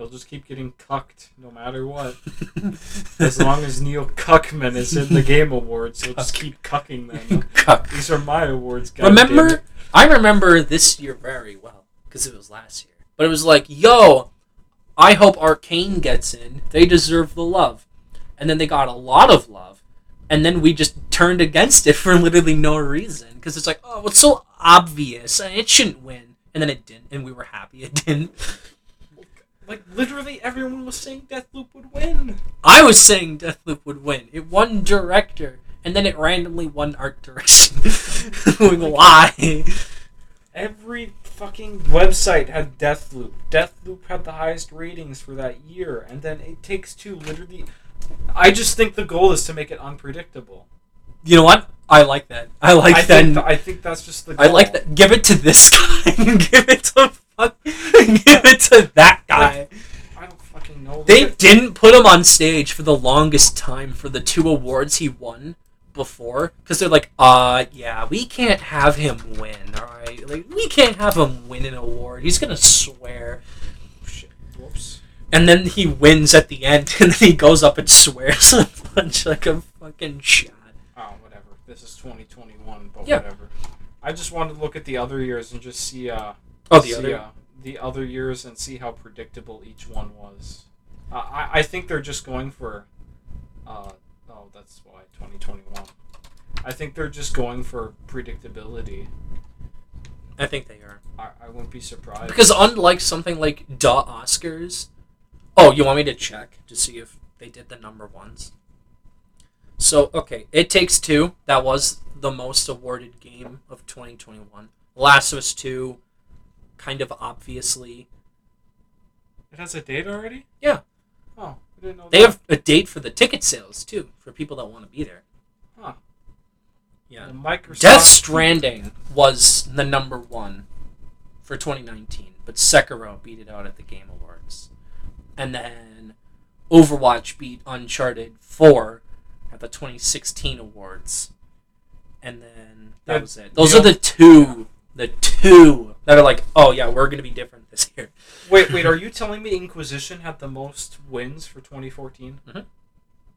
They'll just keep getting cucked no matter what. As long as Neil Cuckman is in the Game Awards, they'll just keep cucking them. Cuck. These are my awards, damn Remember. I remember this year very well because it was last year. But it was like, yo, I hope Arcane gets in. They deserve the love. And then they got a lot of love. And then we just turned against it for literally no reason because it's like, oh, it's so obvious. It shouldn't win. And then it didn't, and we were happy it didn't. Like literally everyone was saying Deathloop would win. I was saying Deathloop would win. It won director, and then it randomly won art direction. Like, Why? Every fucking website had Deathloop. Deathloop had the highest ratings for that year, and then it takes two literally. I just think the goal is to make it unpredictable. You know what? I like that. I like I that. think, th- I think that's just the. Goal. I like that. Give it to this guy. Give it to fuck. Give it to that guy. I don't fucking know. They didn't put him on stage for the longest time for the two awards he won before because they're like, uh, yeah, we can't have him win. All right, like we can't have him win an award. He's gonna swear. Shit. Whoops. And then he wins at the end, and then he goes up and swears a bunch like a fucking. Whatever. This is 2021, but Yeah. whatever. I just wanted to look at the other years and just see. Uh, Oh, the see, other. uh, the other years and see how predictable each one was. Uh, I I think they're just going for. Uh, oh, that's why 2021. I think they're just going for predictability. I think they are. I, I wouldn't be surprised. Because unlike something like Duh Oscars, oh, you want me to check to see if they did the number ones? So okay, It Takes Two. That was the most awarded game of 2021. Last of Us Two, kind of obviously. it has a date already. Yeah. Oh, I didn't know. They that. have a date for the ticket sales too for people that want to be there. Huh. Yeah. Well, Microsoft. Death Stranding was the number one for 2019, but Sekiro beat it out at the Game Awards. And then Overwatch beat Uncharted 4 at the 2016 awards. And then that Yeah, was it. Those yeah. are the two, the two that are like, oh yeah, we're going to be different this year. Wait, wait. Are you telling me Inquisition had the most wins for 2014? Mhm.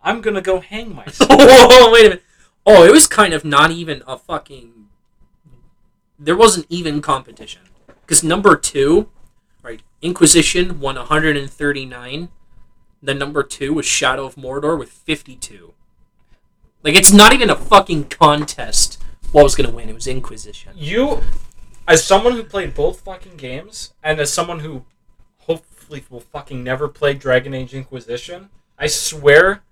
I'm gonna go hang myself. Whoa, wait a minute. Oh, it was kind of not even a fucking. There wasn't even competition because number two, right? Inquisition won 139. The number two was Shadow of Mordor with 52. Like it's not even a fucking contest. What was gonna win? It was Inquisition. You, as someone who played both fucking games, and as someone who hopefully will fucking never play Dragon Age Inquisition, I swear,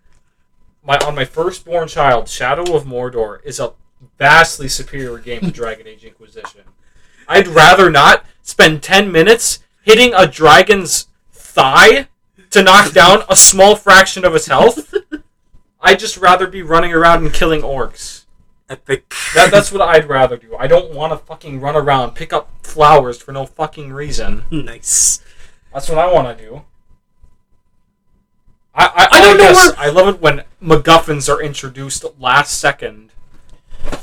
my on my firstborn child, Shadow of Mordor is a vastly superior game to Dragon Age Inquisition. I'd rather not spend ten minutes hitting a dragon's thigh to knock down a small fraction of its health. I'd just rather be running around and killing orcs. Epic. That, that's what I'd rather do. I don't want to fucking run around, pick up flowers for no fucking reason. nice. That's what I want to do. I, I, I don't know guess where- I love it when MacGuffins are introduced last second.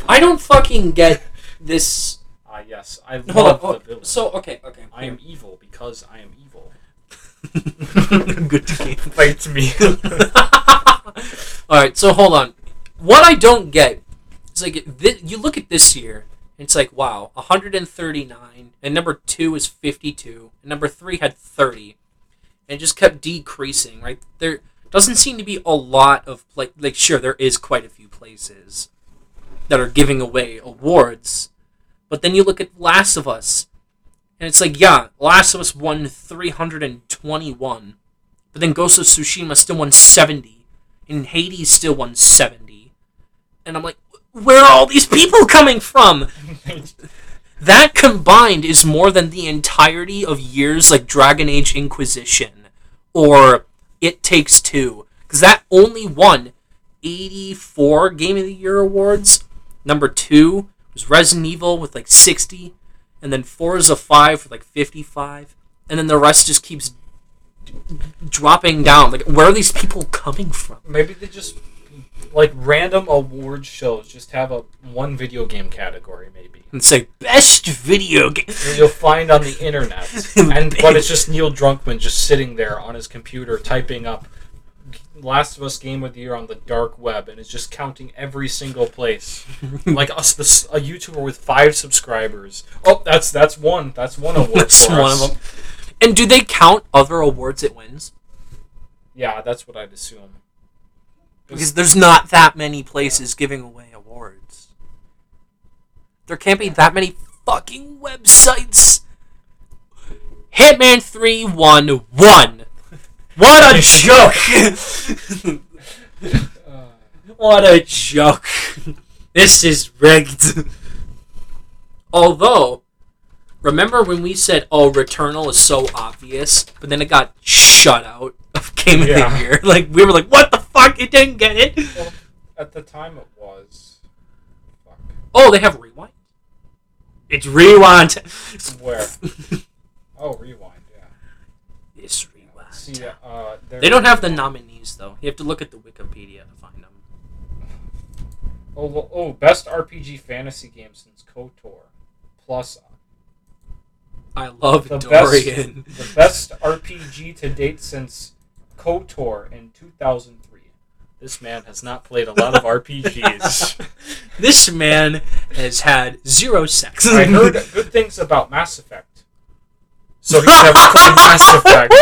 I don't fucking get this. Ah, yes, I Hold on. love the villain. So okay, okay. I am evil because I am evil. good game. Fight me. All right, so hold on. What I don't get is like thi- you look at this year, and it's like wow, 139, and number two is 52, and number three had 30, and it just kept decreasing. Right there doesn't seem to be a lot of like like sure there is quite a few places that are giving away awards, but then you look at Last of Us, and it's like yeah, Last of Us won 321, but then Ghost of Tsushima still won 70 and Hades still won 70. And I'm like, where are all these people coming from? That combined is more than the entirety of years like Dragon Age Inquisition or It Takes Two. Because that only won 84 Game of the Year awards. Number two was Resident Evil with like 60. And then Forza 5 with like 55. And then the rest just keeps dropping down. Like, where are these people coming from? Maybe they just like random award shows just have a one video game category maybe. And say, best video game. You'll find on the internet, and but it's just Neil Druckmann just sitting there on his computer typing up Last of Us Game of the Year on the dark web, and it's just counting every single place. like us, this a YouTuber with five subscribers. Oh, that's that's one. That's one award. That's for one us. of them. And do they count other awards it wins? Yeah, that's what I'd assume. Because there's not that many places giving away awards. There can't be that many fucking websites. Hitman 3 won 1. What a joke! What a joke. This is rigged. Although, remember when we said, oh, Returnal is so obvious, but then it got shut out of Game of Yeah. the Year? Like, we were like, what the fuck? It didn't get it? well, at the time, it was. Fuck. Oh, they have rewind. It's rewind. Where? Oh, rewind. Yeah. It's rewind. See, uh, They don't have the nominees though. You have to look at the Wikipedia to find them. Oh, well, oh, best RPG fantasy game since KOTOR. Plus, I love The best- the best RPG to date since KOTOR in 2003. This man has not played a lot of RPGs. this man has had zero sex. I heard good things about Mass Effect. So he's never played Mass Effect.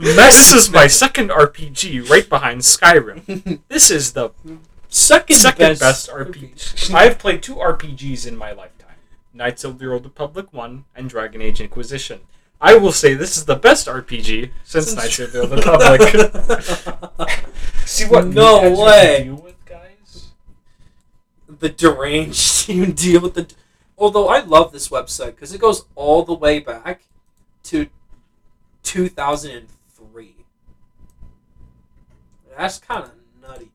this is my second RPG right behind Skyrim. This is the second, second best, best, RPG. I've played two RPGs in my lifetime Knights of the Old Republic 1 and Dragon Age Inquisition. I will say this is the best RPG since Knights of the Old Republic. See what No meatheads you way. deal with, guys? the deranged you deal with the. Although I love this website because it goes all the way back to 2003. That's kind of nutty.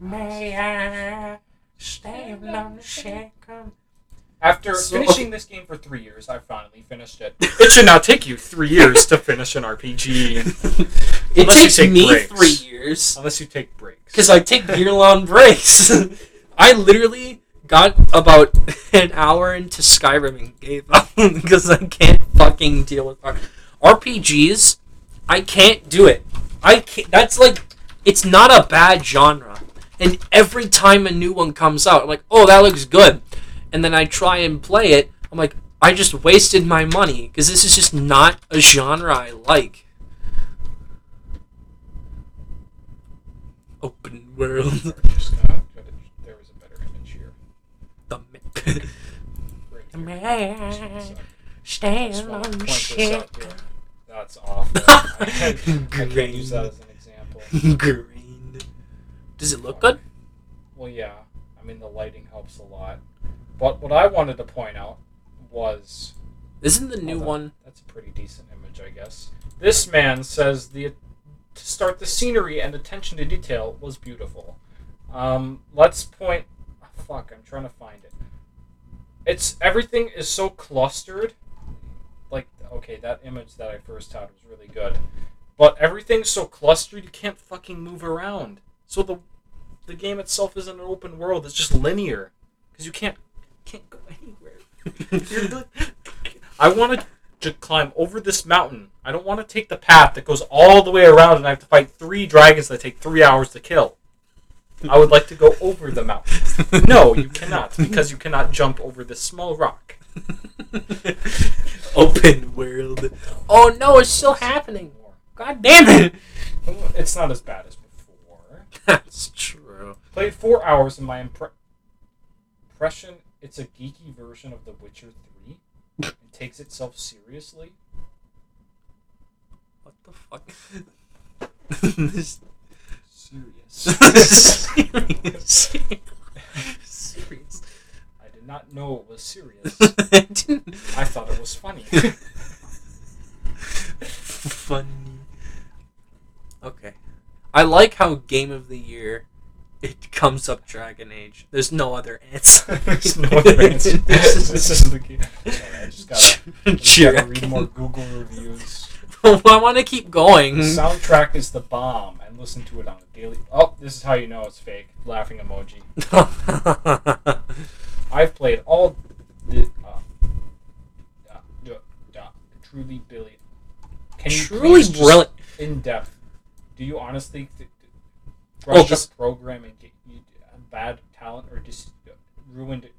May I stay alone, shaken? After So- finishing this game for three years, I finally finished it. It should not take you three years to finish an RPG, It Unless you takes take me breaks. three years. unless you take breaks. because I take year long breaks. I literally got about an hour into Skyrim and gave up because I can't fucking deal with R- RPGs. I can't do it. I can't. That's like it's not a bad genre, and every time a new one comes out, I'm like, oh, that looks good, and then I try and play it. I'm like, I just wasted my money because this is just not a genre I like. Open world. There was a better image here. The Right man Just one sec. stand on shit. That's awful. I can't use that as an example. Does it look good? Well, yeah. I mean, the lighting helps a lot. But what I wanted to point out was Isn't the new on. one? that's a pretty decent image, I guess. This man says the to start the scenery and attention to detail was beautiful. Um, let's point. oh, fuck, I'm trying to find it. It's everything is so clustered. Like, okay, that image that I first had was really good, but everything's so clustered you can't fucking move around. So the the game itself isn't an open world; it's just linear because you can't can't go anywhere. I want to climb over this mountain. I don't want to take the path that goes all the way around and I have to fight three dragons that take three hours to kill. I would like to go over the mountain. No, you cannot, because you cannot jump over this small rock. Open world. Oh no, it's still happening. God damn it! It's not as bad as before. That's true. Played four hours, and my impre- impression it's a geeky version of The Witcher 3. It takes itself seriously. What the fuck? this Serious. serious. serious. I did not know it was serious. I didn't. I thought it was funny. Funny. Okay. I like how game of the year it comes up Dragon Age. There's no other answer. There's no other answer. this is the key. Sorry, I just gotta, I just gotta read more Google reviews. I want to keep going. The soundtrack is the bomb, and listen to it on a daily. Oh, this is how you know it's fake. Laughing emoji. I've played all the uh, uh, uh, uh, truly brilliant. Can you Truly brilliant. in depth? Do you honestly th- Oh, brush program and get you bad talent or just ruined it?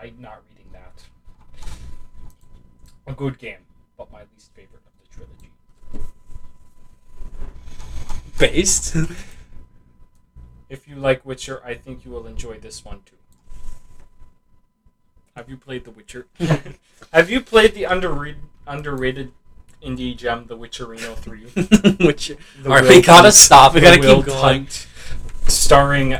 I'm not reading that. A good game, but my least favorite of the trilogy. Based. If you like Witcher, I think you will enjoy this one too. Have you played The Witcher? Have you played the underrated underrated indie gem, The Witcherino 3? Which. The Alright, we gotta Hunt- stop. We gotta Will keep going. Hunt, starring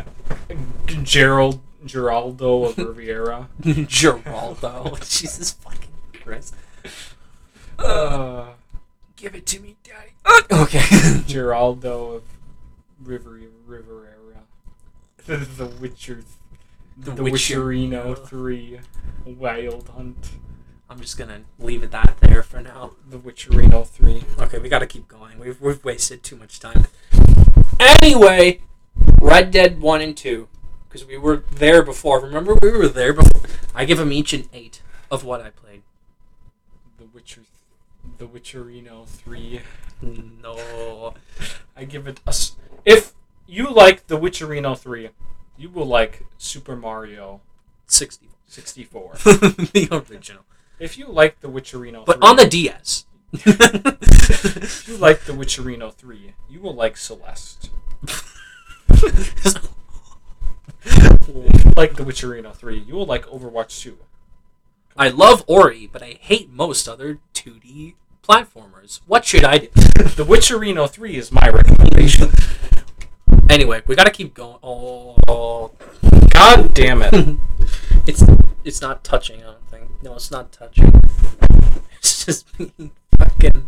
Gerald Geraldo of Riviera. Geraldo. Jesus fucking Christ. Uh, Give it to me, daddy. okay. Geraldo of River Riviera. The, the Witcher. The The, Witcher- Witcherino 3. Wild Hunt. I'm just gonna leave it that there for now. The Witcherino 3. Okay, we gotta keep going. We've, we've wasted too much time. Anyway, Red Dead 1 and 2. Because we were there before. Remember, we were there before. I give them each an 8 of what I played. The Witcher. The Witcherino 3. No. I give it a. If you like The Witcherino 3, you will like Super Mario 60. 64. the original. If you like The Witcherino But 3, on the DS. if you like The Witcherino 3, you will like Celeste. Like The Witcherino 3, you will like Overwatch 2. I love Ori, but I hate most other 2D platformers. What should I do? The Witcherino 3 is my recommendation. Anyway, we gotta keep going. Oh. God damn it. it's it's not touching. Think. No, it's not touching. It's just being fucking.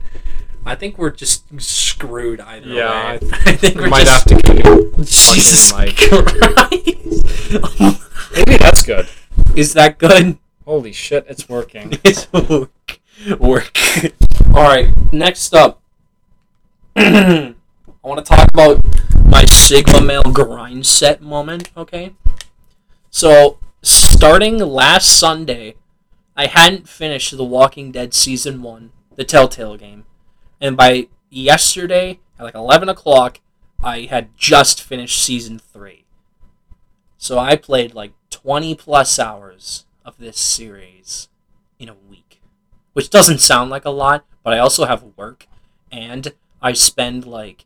I think we're just screwed either Yeah, way. I- I think We might just. have to keep Jesus mic. Christ! Maybe that's good. Is that good? Holy shit, it's working. It's work. Work. All right. Next up, I want to talk about my Sigma Male grind set moment. Okay. So starting last Sunday, I hadn't finished The Walking Dead season one, the Telltale game, and by yesterday at like eleven o'clock, I had just finished season three. So I played like twenty plus hours of this series in a week, which doesn't sound like a lot, but I also have work and I spend like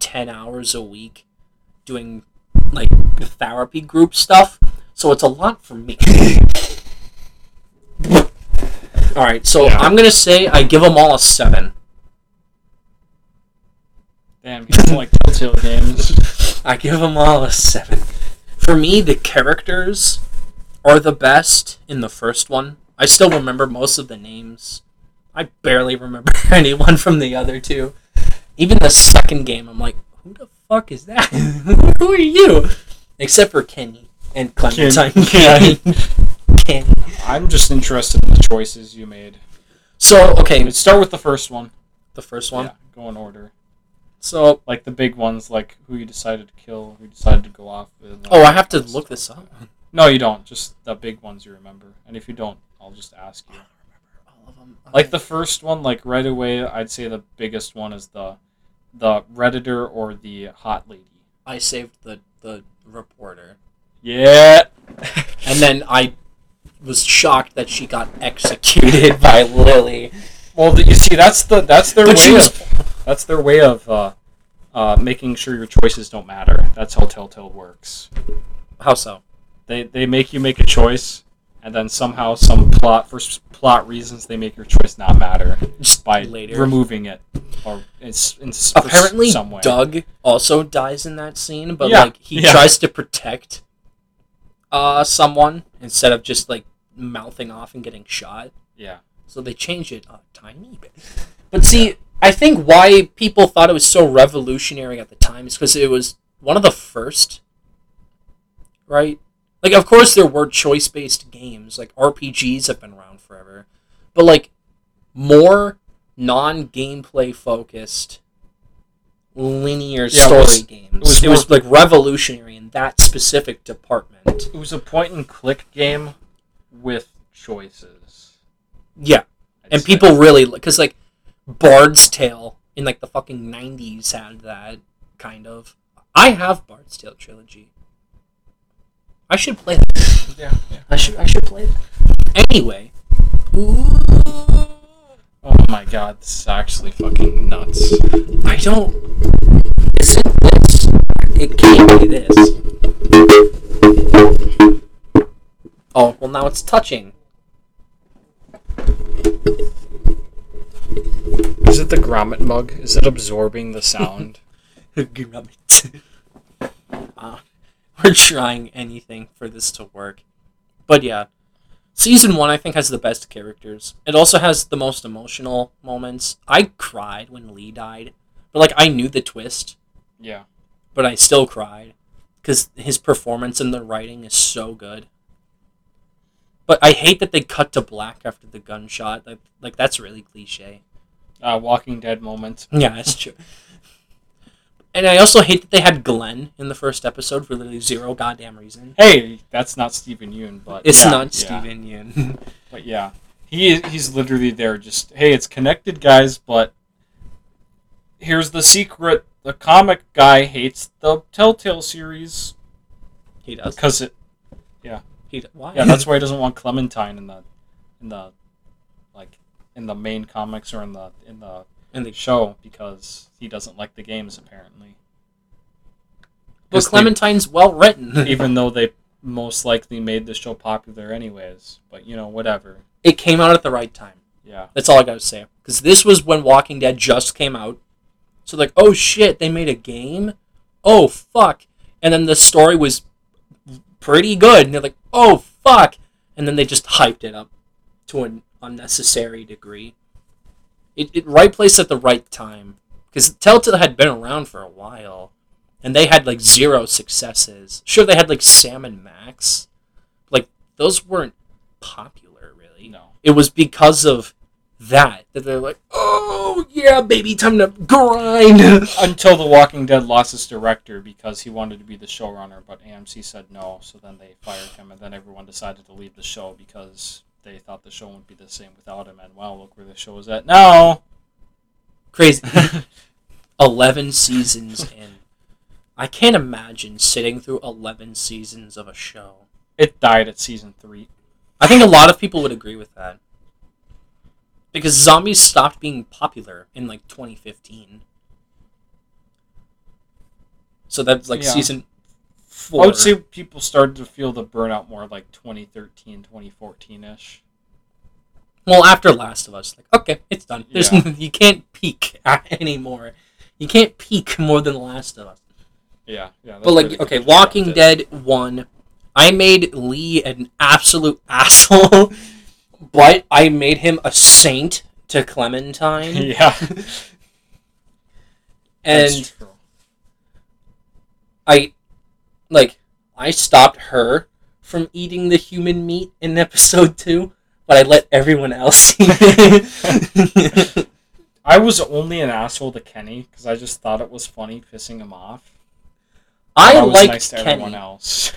10 hours a week doing like therapy group stuff, so it's a lot for me. all right, so Yeah. I'm going to say I give them all a 7. Damn, you like Telltale games. I give them all a seven. For me, the characters are the best in the first one. I still remember most of the names. I barely remember anyone from the other two. Even the second game, I'm like, who the fuck is that? who are you? Except for Kenny and Clementine. Ken- I'm just interested in the choices you made. So, okay, Let's start with the first one. the first one. Yeah, go in order. So, Like the big ones, like who you decided to kill, who you decided to go off with. oh, I have to look this up. No, you don't. Just the big ones you remember. And if you don't, I'll just ask you. All of them. Like the first one, like right away, I'd say the biggest one is the the redditor or the hot lady. I saved the the reporter. Yeah. And then I was shocked that she got executed by Lily. Well, you see, that's the that's their But way was- of that's their way of uh, uh, making sure your choices don't matter. That's how Telltale works. How so? They they make you make a choice, and then somehow some plot for plot reasons they make your choice not matter Just by later. removing it or it's in, s- for s- Apparently. Doug also dies in that scene, but Yeah, like he yeah. tries to protect uh someone instead of just like mouthing off and getting shot. Yeah. So they changed it a tiny bit. But see, I think why people thought it was so revolutionary at the time is because it was one of the first, right? Like, of course, there were choice based games. Like, RPGs have been around forever. But, like, more non gameplay focused linear Yeah, it story was- games. It was was, more- like revolutionary in that specific department. It was a point and click game with choices. Yeah. I'd and say. people really because like Bard's Tale in like the fucking nineties had that kind of. I have Bard's Tale trilogy. I should play that. Yeah, yeah. I should. I should play that. Anyway. Ooh, Oh my god, this is actually fucking nuts. I don't. Isn't this? It can't be this. Oh well, now it's touching. Is it the grommet mug? Is it absorbing the sound? Grommet. uh, we're trying anything for this to work. But yeah, season one I think has the best characters. It also has the most emotional moments. I cried when Lee died, but like I knew the twist, yeah. but I still cried because his performance and the writing is so good. But I hate that they cut to black after the gunshot. Like, like that's really cliche. Uh, Walking Dead moment. Yeah, that's true. And I also hate that they had Glenn in the first episode for literally zero goddamn reason. Hey, that's not Stephen Yoon, but It's yeah, not yeah. Steven Yeun. But yeah, he he's literally there. Just hey, it's connected, guys. But here's the secret: the comic guy hates the Telltale series he does. because it. He why? Yeah, that's why he doesn't want Clementine in the, in the, like, in the main comics or in the in the and the, show because he doesn't like the games apparently. but 'Cause they- Clementine's well written. even though they most likely made the show popular anyways. But you know, whatever. it came out at the right time. Yeah. That's all I gotta say. Because this was when Walking Dead just came out. So like, oh shit, they made a game. Oh fuck, and then the story was pretty good, and they're like, oh fuck, and then they just hyped it up to an unnecessary degree. It, it right place at the right time because Telltale had been around for a while, and they had like zero successes. Sure, they had like Sam and Max, like those weren't popular really No. it was because of that that they're like, oh yeah, baby, time to grind. Until The Walking Dead lost its director because he wanted to be the showrunner, but AMC said no, so then they fired him, and then everyone decided to leave the show because they thought the show wouldn't be the same without him. And well, look where the show is at now. Crazy. Eleven seasons in. I can't imagine sitting through eleven seasons of a show. It died at season three. I think a lot of people would agree with that. Because zombies stopped being popular in like 2015. So that's like Yeah. season four. I would say people started to feel the burnout more like 2013, 2014 ish. Well, after Last of Us, like okay, it's done. There's Yeah. you can't peak anymore. You can't peak more than Last of Us. Yeah, yeah. But like, okay, Walking. Dead one, I made Lee an absolute asshole, but I made him a saint to Clementine, yeah, and. I, like, I stopped her from eating the human meat in episode two, but I let everyone else eat it. I was only an asshole to Kenny because I just thought it was funny pissing him off. I was liked nice to everyone else.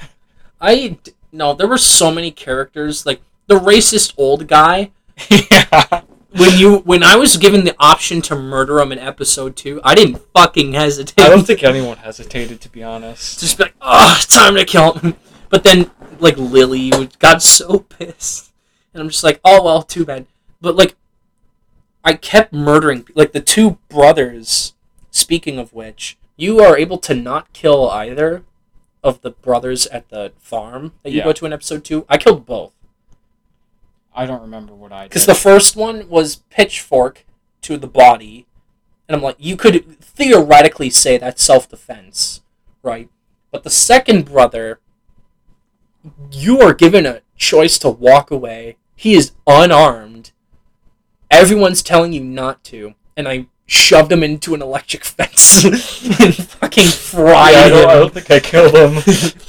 I d- no, there were so many characters like the racist old guy. yeah, When you when I was given the option to murder him in episode two, I didn't fucking hesitate. I don't think anyone hesitated to be honest. just be like, oh, time to kill him. But then like Lily would- got so pissed, and I'm just like, oh well, too bad. But like, I kept murdering like the two brothers. Speaking of which, you are able to not kill either of the brothers at the farm that you Yeah. go to in episode two. I killed both. I don't remember what I did. Because the first one was pitchfork to the body, and I'm like, you could theoretically say that's self defense, right? But the second brother, you are given a choice to walk away. He is unarmed. Everyone's telling you not to, and I shoved him into an electric fence and fucking fried Yeah, I, don't, I don't think I killed him.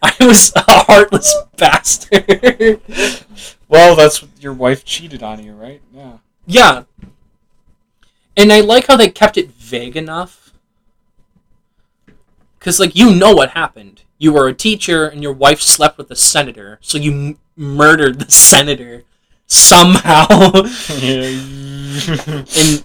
I was a heartless bastard. well, that's your wife cheated on you, right? Yeah. Yeah. And I like how they kept it vague enough. Because, like, you know what happened. You were a teacher and your wife slept with a senator, so you m- murdered the senator somehow. and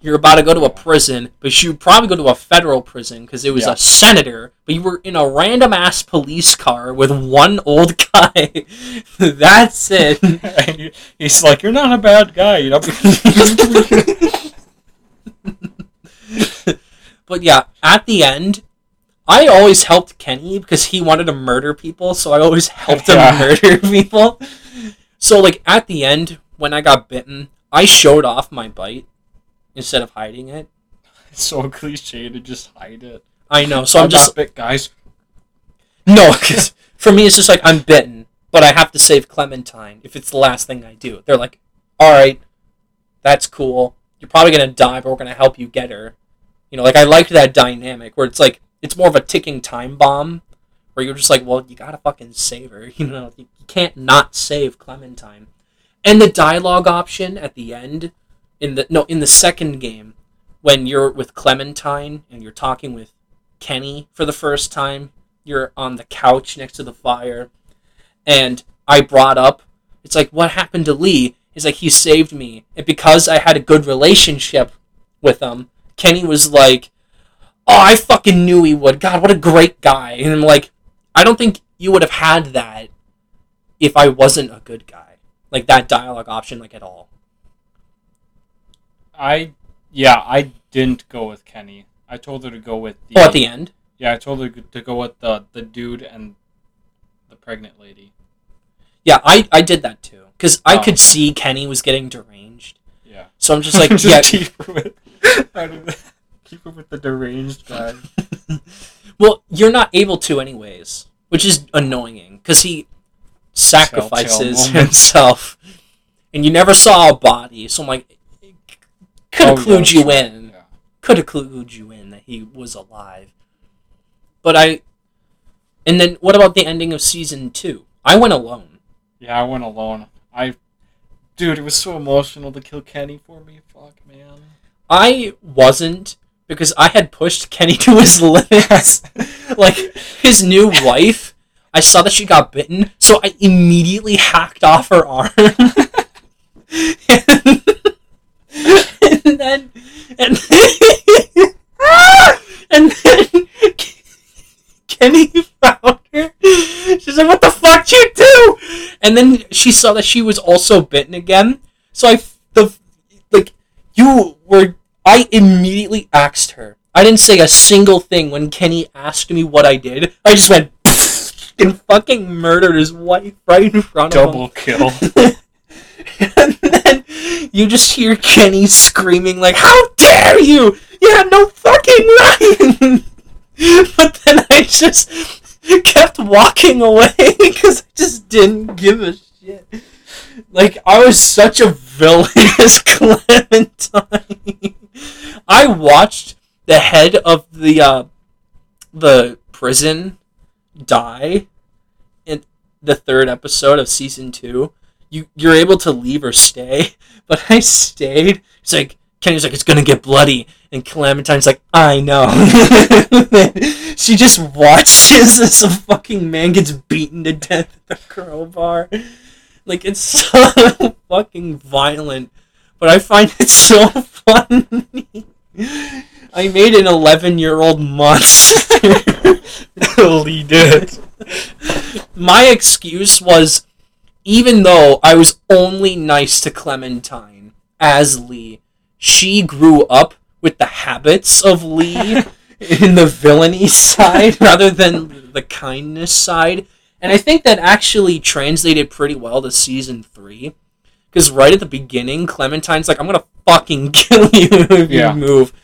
you're about to go to a prison, but you probably go to a federal prison because it was Yeah. a senator, but you were in a random ass police car with one old guy. That's it. And he- He's like, you're not a bad guy, you know. but yeah, at the end, I always helped Kenny because he wanted to murder people, so I always helped him murder people. So like at the end, when I got bitten, I showed off my bite instead of hiding it. it's so cliche to just hide it. I know, so I I'm just bit, guys. no, because for me it's just like I'm bitten, but I have to save Clementine if it's the last thing I do. They're like, all right, that's cool. You're probably gonna die, but we're gonna help you get her. You know, like I liked that dynamic where it's like it's more of a ticking time bomb, where you're just like, well, you gotta fucking save her. You know, you can't not save Clementine. And the dialogue option at the end, in the no, in the second game, when you're with Clementine and you're talking with Kenny for the first time, you're on the couch next to the fire, and I brought up, it's like, what happened to Lee? He's like he saved me, and because I had a good relationship with him, Kenny was like, "Oh, I fucking knew he would. God, what a great guy." And I'm like, I don't think you would have had that if I wasn't a good guy. Like that dialogue option, like at all. I, yeah, I didn't go with Kenny. I told her to go with the. Oh, at the end. Yeah, I told her to go with the the dude and the pregnant lady. Yeah, I, I did that too because I Oh. could see Kenny was getting deranged. Yeah. So I'm just like, Just yeah. keep her with, the- keep her with the deranged guy. Well, you're not able to anyways, which is annoying because he sacrifices himself, and you never saw a body. So I'm like, could Oh, have yeah, clued you in. Yeah. Could have clued you in that he was alive. But I, and then what about the ending of season two? I went alone. Yeah, I went alone. I, dude, it was so emotional to kill Kenny for me. Fuck, man. I wasn't because I had pushed Kenny to his limits. like his new wife, I saw that she got bitten, so I immediately hacked off her arm. and and then, and then Kenny found her. She's like, "What the fuck you do?" and then she saw that she was also bitten again. So I the like you were I immediately asked her. I didn't say a single thing when Kenny asked me what I did. I just went and fucking murdered his wife right in front of him. Double kill. and then you just hear Kenny screaming like, "How dare you! You had no fucking right!" but then I just kept walking away because I just didn't give a shit. Like I was such a villainous Clementine. I watched the head of the uh, the prison die in the third episode of season two you you're able to leave or stay. But I stayed. It's like Kenny's like it's gonna get bloody, and Clementine's like I know. she just watches as a fucking man gets beaten to death with a crowbar. Like it's so fucking violent, but I find it so funny. I made an 11 year old monster lead it. My excuse was even though I was only nice to Clementine as Lee, she grew up with the habits of Lee in the villainy side rather than the kindness side. And I think that actually translated pretty well to season three. Because right at the beginning, Clementine's like, I'm going to fucking kill you if Yeah. you move.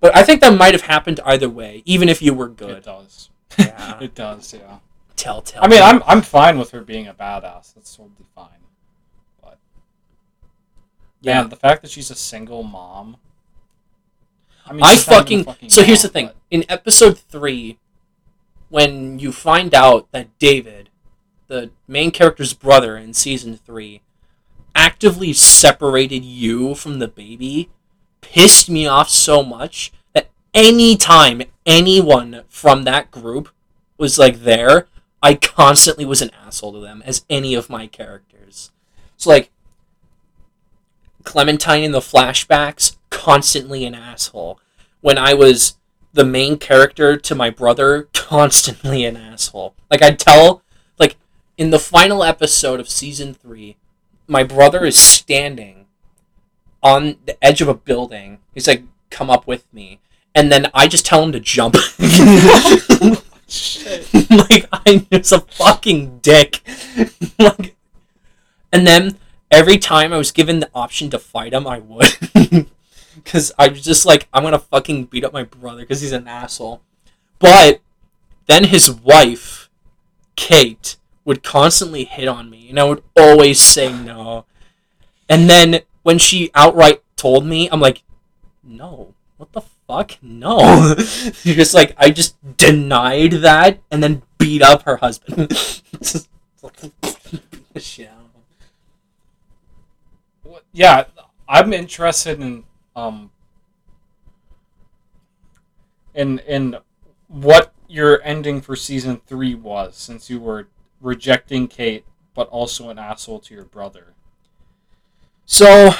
But I think that might have happened either way, even if you were good. It does. Yeah. It does, yeah. Telltale. I mean, I'm I'm fine with her being a badass. That's totally fine. But yeah. man, the fact that she's a single mom. I mean, I she's not even fucking, a so here's the thing. but- In episode three, when you find out that David, the main character's brother in season three, actively separated you from the baby, pissed me off so much that any time anyone from that group was like there, I constantly was an asshole to them as any of my characters. So like Clementine in the flashbacks, constantly an asshole. When I was the main character to my brother, constantly an asshole. Like I'd tell like in the final episode of season three, my brother is standing on the edge of a building. He's like, come up with me. And then I just tell him to jump. like I'm just a fucking dick. like, and then every time I was given the option to fight him, I would. Because I was just like, I'm gonna fucking beat up my brother because he's an asshole. But then his wife, Kate, would constantly hit on me, and I would always say no. And then when she outright told me, I'm like, no. What the fuck? No. You're just like, I just denied that and then beat up her husband. Just fucking beat the shit out of him. What- yeah, I'm interested in um in in what your ending for season three was, since you were rejecting Kate, but also an asshole to your brother. So,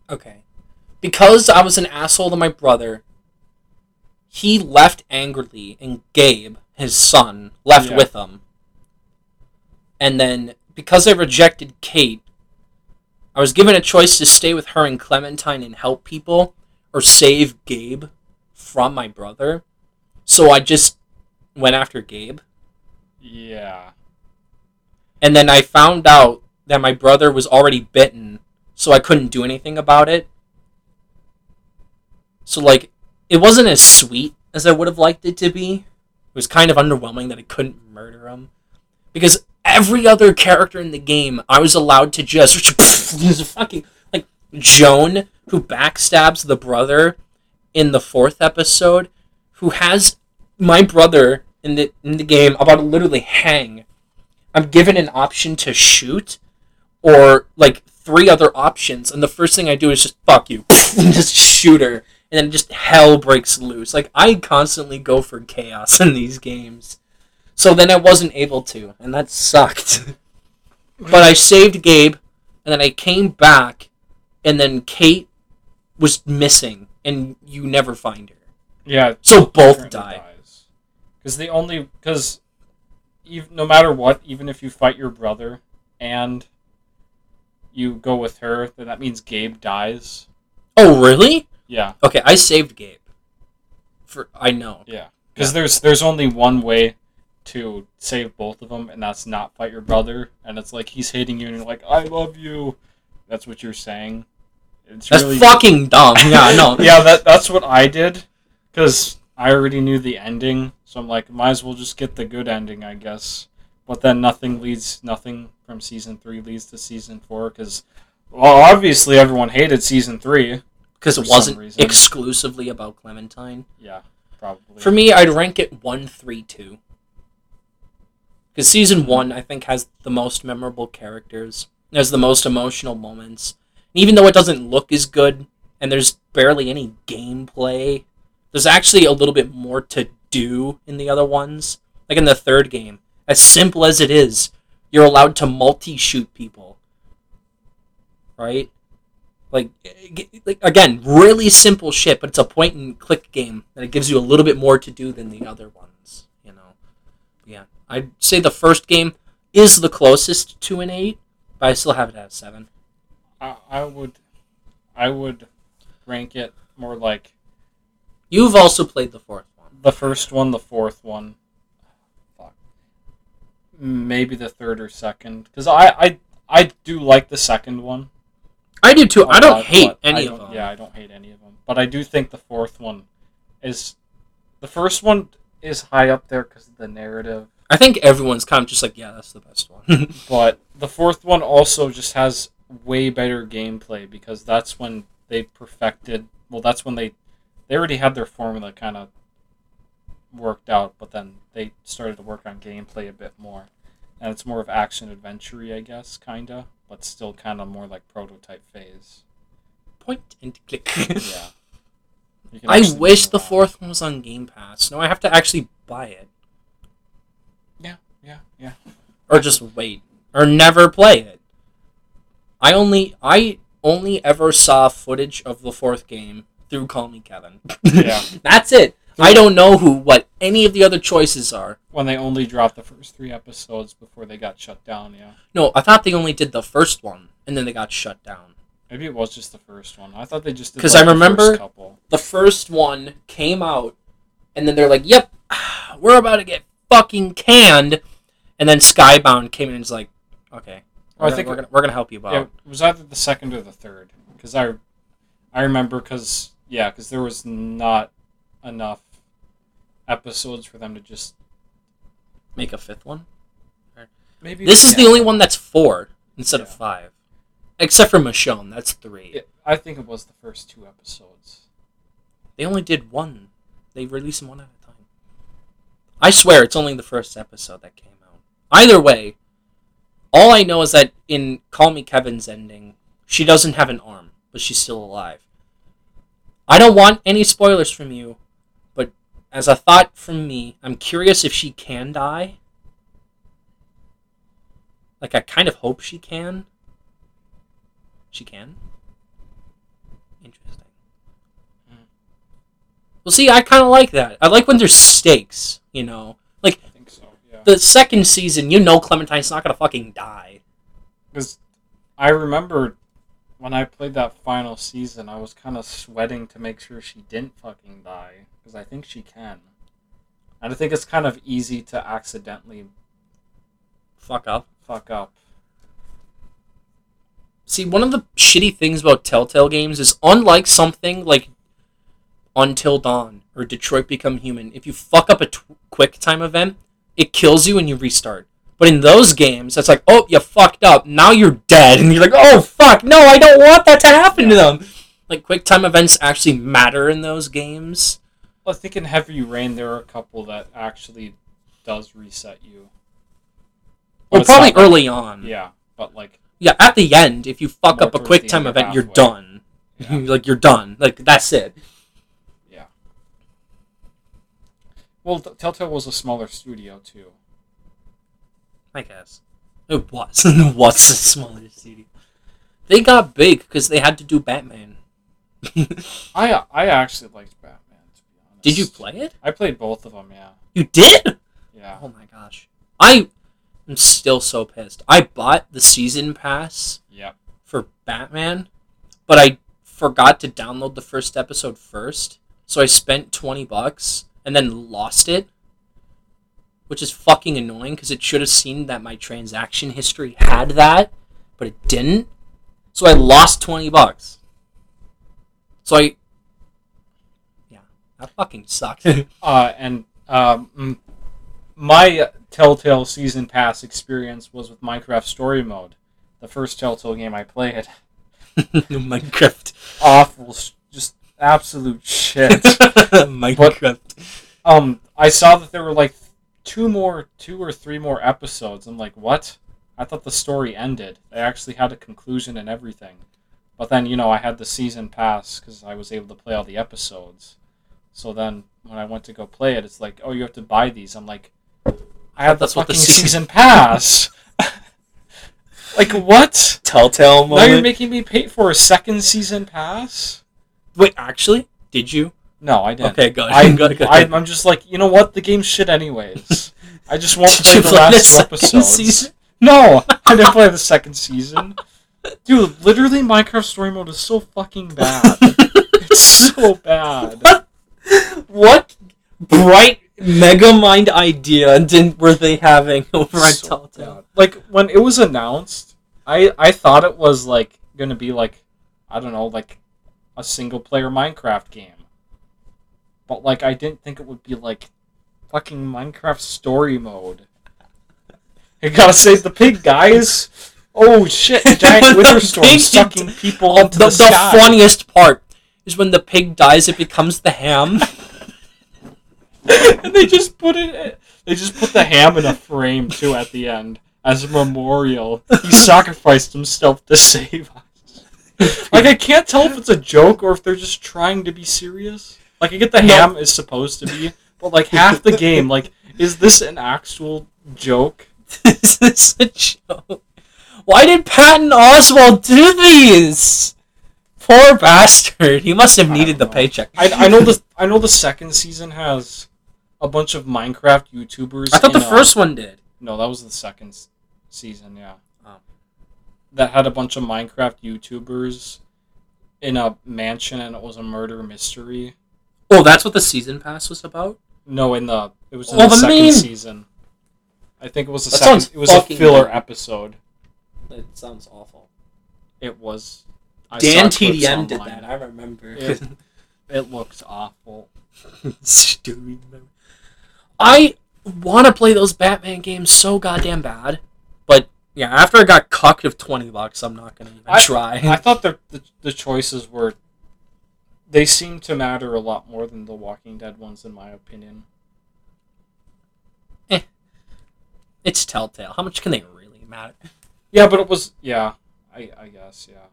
okay, because I was an asshole to my brother, he left angrily, and Gabe, his son, left Yeah. with him. And then, because I rejected Kate, I was given a choice to stay with her and Clementine and help people, or save Gabe from my brother. So I just went after Gabe. Yeah. And then I found out that my brother was already bitten, so I couldn't do anything about it. So, like, it wasn't as sweet as I would have liked it to be. It was kind of underwhelming that I couldn't murder him. Because every other character in the game, I was allowed to just. fucking. Like, Joan, who backstabs the brother in the fourth episode, who has my brother in the, in the game about to literally hang I'm given an option to shoot or like three other options, and the first thing I do is just fuck you, just shoot her, and then just hell breaks loose. Like I constantly go for chaos in these games, so then I wasn't able to, and that sucked. but I saved Gabe, and then I came back, and then Kate was missing, and you never find her. Yeah. So both die. Because the only because no matter what, even if you fight your brother and you go with her, then that means Gabe dies. Oh, really? Yeah, Okay, I saved Gabe. For I know. yeah. Because there's there's only one way to save both of them, and that's not fight your brother. And it's like he's hating you, and you're like, I love you. That's what you're saying. It's That's really fucking dumb. Yeah, no. yeah, that that's what I did because I already knew the ending, so I'm like, might as well just get the good ending, I guess. But then nothing leads, nothing from season three leads to season four because, well, obviously everyone hated season three. Because it wasn't exclusively about Clementine. Yeah, probably. For me, I'd rank it one, three, two. Because season one, I think, has the most memorable characters, has the most emotional moments. Even though it doesn't look as good, and there's barely any gameplay, there's actually a little bit more to do in the other ones. Like in the third game, as simple as it is, you're allowed to multi-shoot people. Right? Like, like again, really simple shit, but it's a point and click game, and it gives you a little bit more to do than the other ones. You know, yeah. I'd say the first game is the closest to an eight, but I still have it at a seven. I, I would, I would rank it more like You've also played the fourth one. the first one, the fourth one. Fuck. Maybe the third or second, because I, I I do like the second one. I do too. I don't lot, hate any of don't- them. Yeah, I don't hate any of them. But I do think the fourth one is the first one is high up there because of the narrative. I think everyone's kind of just like, yeah, that's the best one. But the fourth one also just has way better gameplay because that's when they perfected. Well, that's when they they already had their formula kind of worked out, but then they started to work on gameplay a bit more, and it's more of action adventure I guess, kinda, but still kind of more like prototype phase. Point and click. Yeah. I wish the fourth one was on Game Pass. No, I have to actually buy it. Yeah, yeah, yeah. or just wait or never play it. I only I only ever saw footage of the fourth game through Call Me Kevin. Yeah. That's it. I don't know who what any of the other choices are. When they only dropped the first three episodes before they got shut down, yeah. No, I thought they only did the first one and then they got shut down. Maybe it was just the first one. I thought they just did 'Cause like, I the remember- couple. The first one came out and then they're like, "Yep, we're about to get fucking canned." And then Skybound came in and was like, "Okay. We're, I gonna, think we're, gonna, we're gonna help you out." Yeah, it was either the second or the third. Because I, I remember because yeah, because there was not enough episodes for them to just Make a fifth one. maybe. This is the only one that's four instead of five, except for Michonne. That's three. It- I think it was the first two episodes. They only did one. They release them one at a time. I swear, it's only the first episode that came out. Either way, all I know is that in Call Me Kevin's ending, she doesn't have an arm, but she's still alive. I don't want any spoilers from you, but as a thought from me, I'm curious if she can die. Like, I kind of hope she can. She can? Interesting. Mm. Well, see, I kind of like that. I like when there's stakes, you know? Like, I think so. Yeah. the second season, you know Clementine's not gonna fucking die. Because I remember when I played that final season, I was kind of sweating to make sure she didn't fucking die. Because I think she can. And I think it's kind of easy to accidentally Fuck up. fuck up. See, one of the shitty things about Telltale games is unlike something like Until Dawn or Detroit Become Human, if you fuck up a t- quick time event, it kills you and you restart. But in those games, it's like, oh, you fucked up. Now you're dead. And you're like, oh, fuck. No, I don't want that to happen to them. Like, quick time events actually matter in those games. Well, I think in Heavy Rain there are a couple that actually does reset you. But Well, probably like- early on. Yeah, but like Yeah, at the end, if you fuck up a quick time event, you're done. Yeah. like you're done. Like that's it. Yeah. Well, Telltale was a smaller studio too. I guess it was. it was a smaller studio. They got big because they had to do Batman. I I actually liked Batman. To be honest, Did you play it? I played both of them. Yeah, You did? yeah. Oh my gosh! I am still so pissed. I bought the season pass Yeah. for Batman, but I forgot to download the first episode first. So I spent 20 bucks and then lost it, which is fucking annoying because it should have seen that my transaction history had that, but it didn't. So I lost 20 bucks. So I that fucking sucked. Uh, and um, my Telltale Season Pass experience was with Minecraft Story Mode, the first Telltale game I played. Minecraft. Awful, just absolute shit. Minecraft. um, I saw that there were like two more, two or three more episodes. I'm like, what? I thought the story ended. They actually had a conclusion and everything. But then, you know, I had the season pass because I was able to play all the episodes. So then, when I went to go play it, it's like, oh, you have to buy these. I'm like, I have the That's what the fucking season- season pass. like what? Telltale Now you're making me pay for a second season pass? Wait, actually, did you? No, I didn't. Okay, good. I, good, good. I, I'm just like, you know what? The game's shit anyways. I just won't play the play last the two episodes. season? No, I didn't play the second season. Dude, literally, Minecraft Story Mode is so fucking bad. it's so bad. what bright mega mind idea did were they having over at So Telltale? Like when it was announced, I I thought it was like gonna be like, I don't know, like a single player Minecraft game. But like, I didn't think it would be like fucking Minecraft Story Mode. You gotta save the pig, guys. Oh shit! Giant the winter storm sucking people into the, the, the funniest part is when the pig dies, it becomes the ham. and they just put it. They just put the ham in a frame too at the end as a memorial. He sacrificed himself to save us. Like I can't tell if it's a joke or if they're just trying to be serious. Like I get the No. ham is supposed to be, but like half the game, like is this an actual joke? is this a joke? Why did Patton Oswalt do these? Poor bastard. He must have needed the paycheck. I, I know the I know the second season has a bunch of Minecraft YouTubers. I thought the a- uh, first one did. No, that was the second season, yeah. Oh. That had a bunch of Minecraft YouTubers in a mansion and it was a murder mystery. Oh, that's what the season pass was about. No, in the it was in Oh, the the second main- season. I think it was the That second sounds it was a filler good. episode. It sounds awful. It was I DanTDM did that. I remember. Yeah. It looks awful. Stupid. I want to play those Batman games so goddamn bad, but yeah, after I got cucked of twenty bucks, I'm not gonna even I- try. I thought the, the the choices were they seem to matter a lot more than the Walking Dead ones in my opinion. Eh. it's Telltale. How much can they really matter? Yeah, but it was yeah, I I guess, yeah.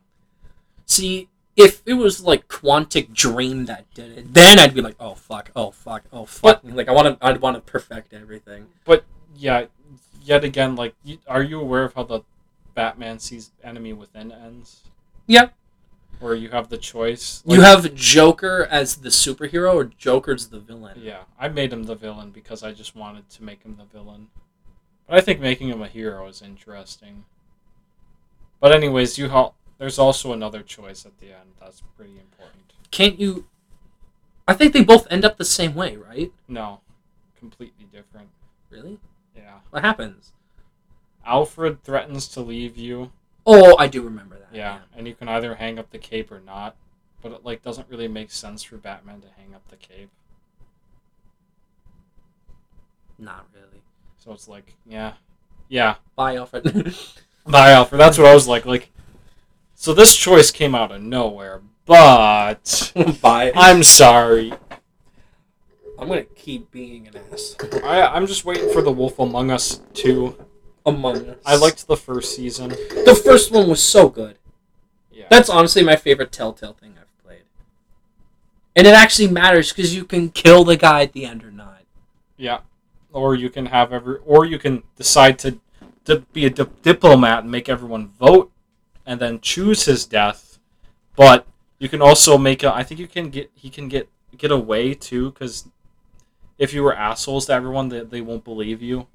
See, if it was like Quantic Dream that did it, then I'd be like, oh fuck, oh fuck, oh fuck. like I want to, I'd want to perfect everything. But yeah, yet again, like, are you aware of how the Batman sees enemy within ends? Yeah. Where you have the choice. you have Joker as the superhero, or Joker's the villain. Yeah, I made him the villain because I just wanted to make him the villain. But I think making him a hero is interesting. But anyways, you ha- there's also another choice at the end that's pretty important. Can't you? I think they both end up the same way, right? No, completely different. Really? Yeah. What happens? Alfred threatens to leave you. Oh, I do remember that. Yeah, and you can either hang up the cape or not. But it like doesn't really make sense for Batman to hang up the cape. Not really. So it's like, yeah. Yeah. Bye, Alfred. Bye, Alfred. That's what I was like. Like, so this choice came out of nowhere, but Bye. I'm sorry. I'm gonna keep being an ass. I I'm just waiting for the Wolf Among Us 2. Among Us. I liked the first season. the first one was so good. Yeah. That's honestly my favorite Telltale thing I've played. And it actually matters because you can kill the guy at the end or not. Yeah. Or you can have every, or you can decide to, to be a di- diplomat and make everyone vote, and then choose his death. But you can also make a. I think you can get. He can get get away too, because if you were assholes to everyone, they, they won't believe you.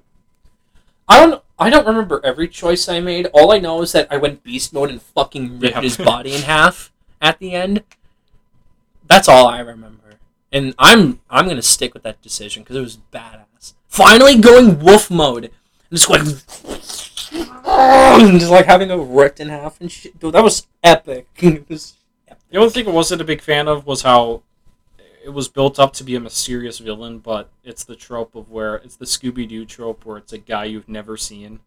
I don't. I don't remember every choice I made. All I know is that I went beast mode and fucking ripped Yeah. his body in half at the end. That's all I remember, and I'm I'm gonna stick with that decision because it was badass. Finally going wolf mode and just going, and just like having a ripped in half and shit. Dude, that was epic. It was The only thing I wasn't a big fan of was how it was built up to be a mysterious villain, but it's the trope of where it's the Scooby Doo trope where it's a guy you've never seen,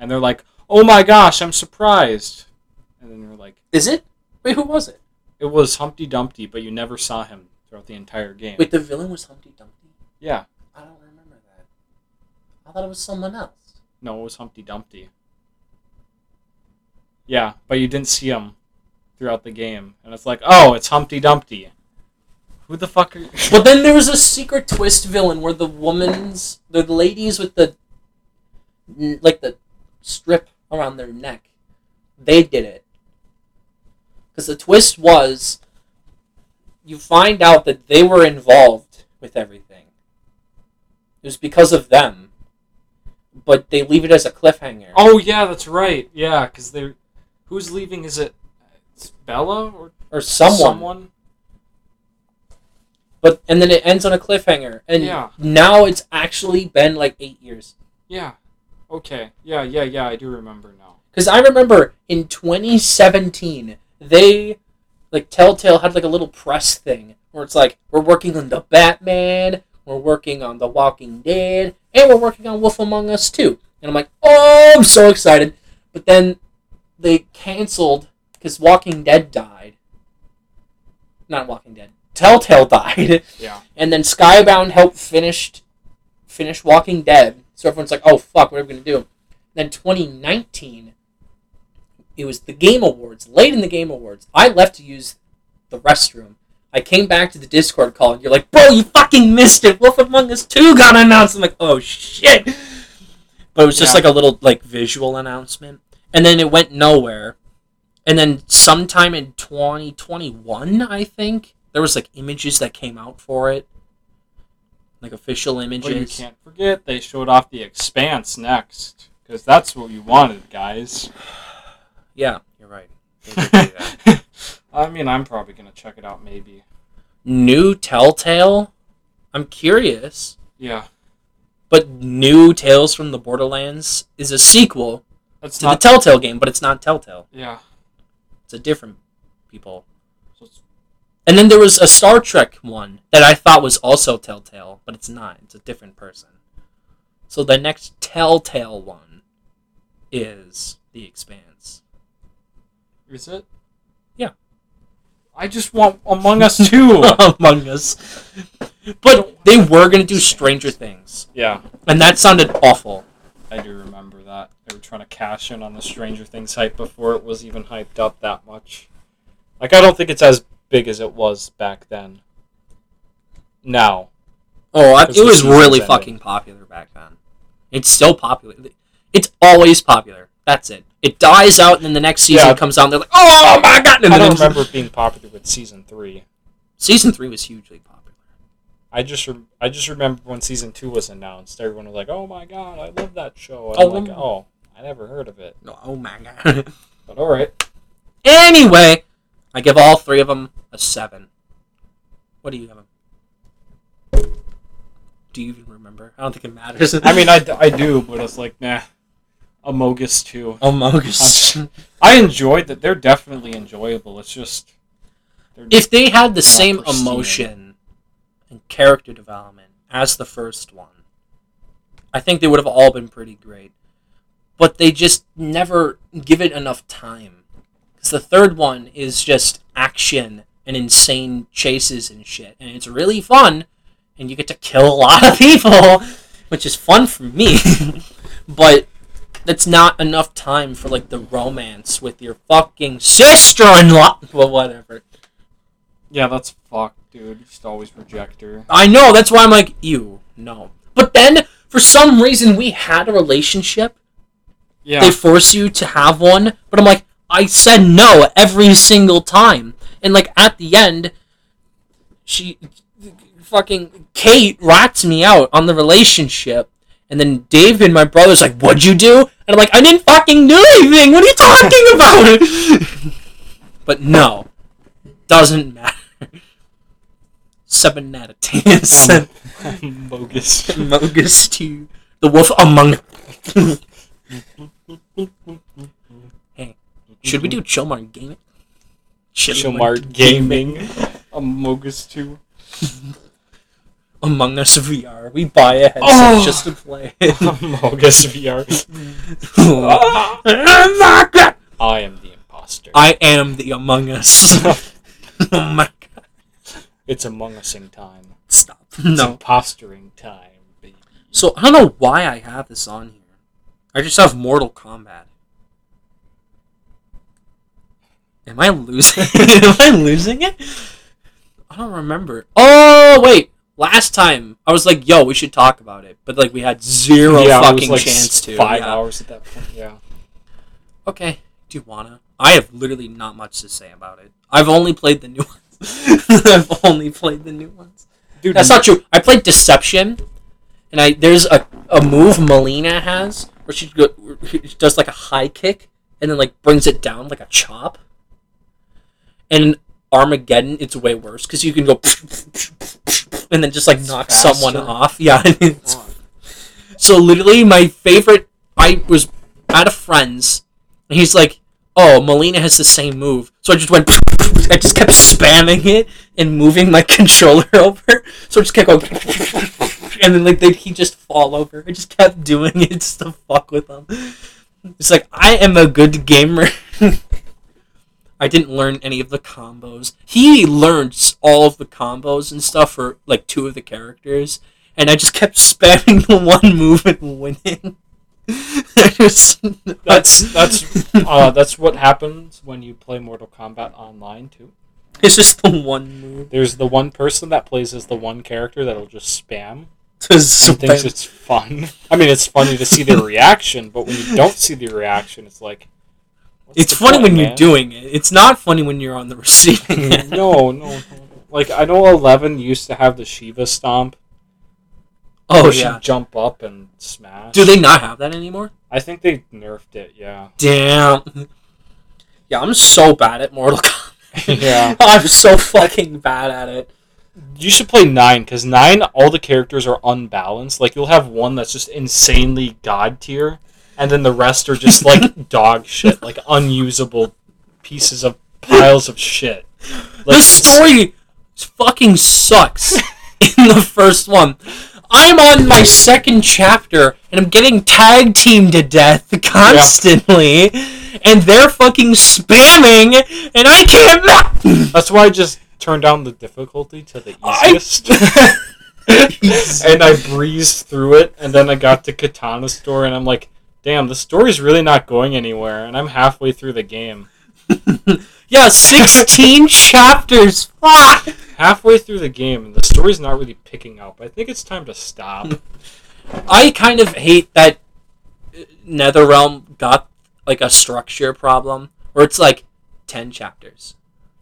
and they're like, "Oh my gosh, I'm surprised," and then you're like, Is it? Wait, who was it? "It was Humpty Dumpty," but you never saw him throughout the entire game. Wait, the villain was Humpty Dumpty. Yeah, I don't remember that. I thought it was someone else. No, it was Humpty Dumpty. Yeah, but you didn't see him throughout the game, and it's like, "Oh, it's Humpty Dumpty." Who the fuck are you? But then there was a secret twist villain where the woman's, the ladies with the, like the strip around their neck, they did it. Because the twist was, you find out that they were involved with everything. It was because of them. But they leave it as a cliffhanger. Oh yeah, that's right. Yeah, because they're who's leaving? Is it it's Bella or or someone. Someone? But and then it ends on a cliffhanger. And Yeah. now it's actually been like eight years. Yeah. Okay. Yeah. Yeah. Yeah. I do remember now. Because I remember in 2017, they, like, Telltale had, like, a little press thing where it's like, we're working on the Batman, we're working on The Walking Dead, and we're working on Wolf Among Us too. And I'm like, oh, I'm so excited. But then they canceled because Walking Dead died. Not Walking Dead. Telltale died. Yeah. And then Skybound helped finished finish Walking Dead. So everyone's like, oh fuck, what are we gonna do? Then 2019, it was the Game Awards. Late in the Game Awards, I left to use the restroom. I came back to the Discord call, and you're like, bro, you fucking missed it. Wolf Among Us 2 got announced. I'm like, oh shit. But it was just Yeah. like a little like visual announcement, and then it went nowhere. And then sometime in 2021, I think there was like images that came out for it, like official images. But you can't forget they showed off the Expanse next because that's what you wanted, guys. Yeah, you're right. I mean, I'm probably gonna check it out. Maybe. new Telltale. I'm curious, Yeah. but new Tales from the Borderlands is a sequel That's to not. the Telltale game, but it's not Telltale. yeah. It's a different people. So And then there was a Star Trek one that I thought was also Telltale, but it's not. It's a different person. So the next Telltale one is The Expanse. Is it? I just want Among Us too. Among Us. But they were going to do Stranger Things, yeah. and that sounded awful. I do remember that. They were trying to cash in on the Stranger Things hype before it was even hyped up that much. Like, I don't think it's as big as it was back then. Now. Oh, I, it was really fucking popular back then. It's still popular. It's always popular. That's it. It dies out, and then the next season Yeah. comes out, and they're like, "Oh my god!" And I don't remember it being popular with season three. Season three was hugely popular. I just rem- I just remember when season two was announced, everyone was like, "Oh my god, I love that show." And Oh, I'm like, um, "Oh, I never heard of it." No, oh my god. But all right, anyway, I give all three of them a seven. What do you have? Do you even remember? I don't think it matters. I mean, I, I do, but it's like, nah. Amogus too. Among Us. Um, I enjoyed that. They're definitely enjoyable. It's just if they had the same emotion and character development as the first one, I think they would have all been pretty great. But they just never give it enough time. Because the third one is just action and insane chases and shit. And it's really fun, and you get to kill a lot of people, which is fun for me. but that's not enough time for like the romance with your fucking sister-in-law. Well, whatever. yeah, that's fucked, dude. Just always reject her. I know. That's why I'm like, you no. But then, for some reason, we had a relationship. Yeah, They force you to have one, but I'm like, I said no every single time. And like at the end, she, fucking Kate rats me out on the relationship, and then Dave and my brother's like, "What'd you do?" And I'm like, "I didn't fucking do anything. What are you talking about?" but no, doesn't matter. Seven out of ten. Bogus. Mogus two. The wolf among. hey, should we do Chilmar Gaming? Shomart Gaming. Amogus 2. Among Us VR. We buy a headset Oh. just to play it. Amogus VR. I am the imposter. I am the Among Us. oh my god. it's Among Using time. Stop. It's No. impostering time, baby. So I don't know why I have this on here. I just have Mortal Kombat. Am I losing? Am I losing it? I don't remember. Oh wait, last time I was like, "Yo, we should talk about it," but like we had zero yeah, fucking like chance to. Five yeah. hours at that point. Yeah. Okay, do you wanna? I have literally not much to say about it. I've only played the new ones. I've only played the new ones. Dude, That's not true. I played Deception, and I there's a, a move Mileena has where she, go, she does like a high kick and then like brings it down like a chop. And Armageddon, it's way worse because you can go and then just like It's knock someone off. Yeah. so literally, my favorite. I was at a friend's, and he's like, "Oh, Mileena has the same move." So I just went. I just kept spamming it and moving my controller over. So I just kept going, and then like he just fall over. I just kept doing it just to fuck with him. It's like I am a good gamer. I didn't learn any of the combos. He learned all of the combos and stuff for like two of the characters, and I just kept spamming the one move and winning. That's that's uh, that's what happens when you play Mortal Kombat online too. it's just the one move. There's the one person that plays as the one character that'll just spam To and thinks it's fun. I mean, it's funny to see the reaction, but when you don't see the reaction, it's like what's It's funny point, when you're doing it. It's not funny when you're on the receiving mm-hmm. end. no, no, no. Like I know Eleven used to have the Sheeva stomp. Oh yeah. jump up and smash. Do they not have that anymore? I think they nerfed it. Yeah. Damn. Yeah, I'm so bad at Mortal Kombat. Yeah. I'm so fucking bad at it. You should play nine because nine, all the characters are unbalanced. Like you'll have one that's just insanely god tier, and then the rest are just like dog shit, like unusable pieces of piles of shit. Like the story fucking sucks in the first one. I'm on my second chapter and I'm getting tag teamed to death constantly, and they're fucking spamming, and I can't. That's why I just turned down the difficulty to the I- easiest. and I breezed through it, and then I got to Katana Store, and I'm like, damn, the story's really not going anywhere, and I'm halfway through the game. yeah, 16 chapters. Fuck. Halfway through the game, and the story's not really picking up. I think it's time to stop. I kind of hate that uh, NetherRealm got like a structure problem where it's like 10 chapters.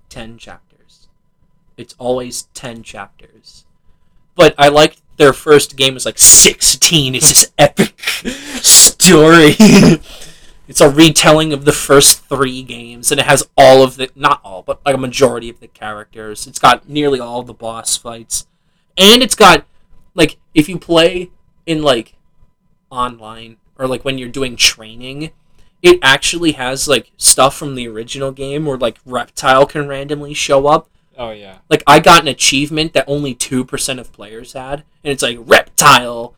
10 chapters. It's always 10 chapters. But I like their first game was like 16. It's this epic story. it's a retelling of the first three games and it has all of the not all, but like a majority of the characters. It's got nearly all the boss fights. And it's got like if you play in like online or like when you're doing training it actually has like stuff from the original game where like reptile can randomly show up Oh yeah. like i got an achievement that only 2% of players had and it's like reptile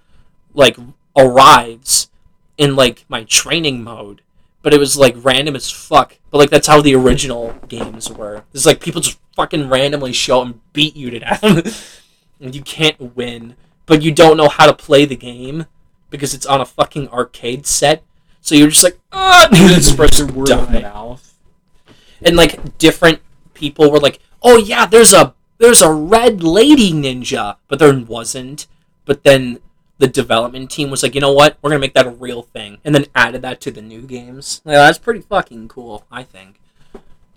like arrives in like my training mode but it was like random as fuck. But like that's how the original games were. It's like people just fucking randomly show up and beat you to death. And you can't win but you don't know how to play the game because it's on a fucking arcade set. So you're just like ah word of mouth. and like different people were like, "Oh yeah, there's a there's a red lady ninja," but there wasn't. But then the development team was like, "You know what? We're gonna make that a real thing," and then added that to the new games. Yeah, that's pretty fucking cool, I think.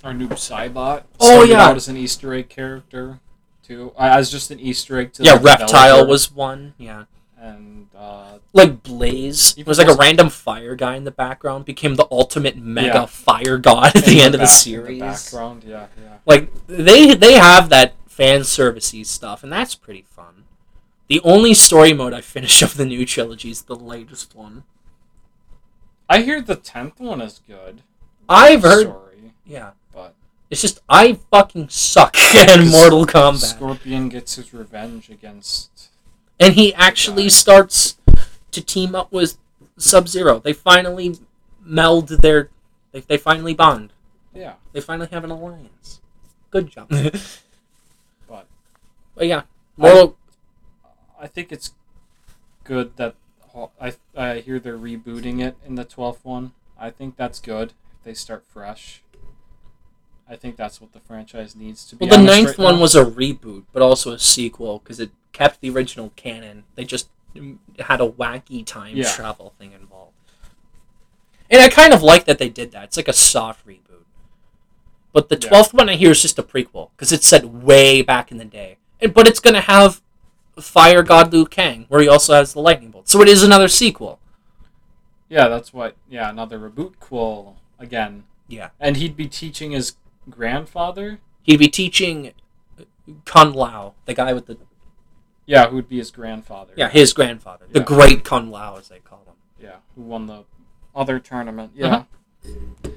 Our new Cybot. Oh, yeah. out as an Easter egg character too, uh, as just an Easter egg to yeah, the reptile developer. was one. Yeah, and uh, like Blaze was like a random fire guy in the background, became the ultimate mega Yeah. fire god at the in end of the back- in series. background, yeah, yeah. like they they have that fan servicey stuff, and that's pretty fun. The only story mode I finished of the new trilogy is the latest one. I hear the tenth one is good. I've heard, Story, yeah, but it's just I fucking suck at Mortal Kombat, Scorpion gets his revenge against. And he actually starts to team up with Sub Zero. They finally meld their, they, they finally bond. Yeah, They finally have an alliance. Good job. but But yeah, Mortal. I think it's good that I I hear they're rebooting it in the twelfth one. I think that's good if they start fresh. I think that's what the franchise needs to be. Well, the ninth right one now. was a reboot, but also a sequel because it kept the original canon. They just had a wacky time Yeah. travel thing involved, and I kind of like that they did that. It's like a soft reboot. But the Yeah. twelfth one I hear is just a prequel because it's set way back in the day, and, but it's gonna have Fire God Liu Kang, where he also has the lightning bolt. So it is another sequel. Yeah, that's what. Yeah, another reboot. Cool. Again. Yeah. And he'd be teaching his grandfather. He'd be teaching Kung Lao, the guy with the Yeah, who'd be his grandfather. yeah his grandfather, the Yeah. Great Kung Lao as they call him. Yeah, who won the other tournament. Yeah. Uh-huh.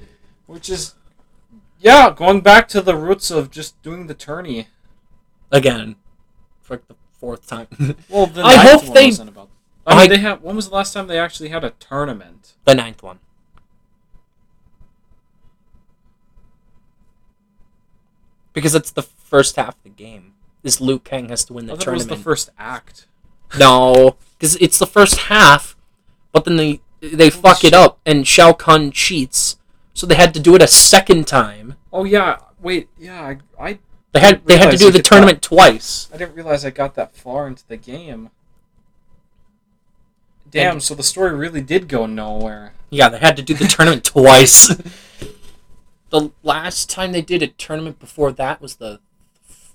Which is. Yeah, going back to the roots of just doing the tourney. again for like the fourth time. Well, the I ninth hope one they- wasn't about. I mean, I- they have. When was the last time they actually had a tournament? the ninth one. Because it's the first half of the game. This Liu Kang has to win the I thought it was tournament. the first act. no, because it's the first half, but then they they oh, fuck it up and Shao Kahn cheats, so they had to do it a second time. Oh yeah, wait, yeah, I, I, They had they had to do the tournament twice. I didn't realize I got that far into the game. Damn, so the story really did go nowhere. Yeah, they had to do the tournament twice. the last time they did a tournament before that was the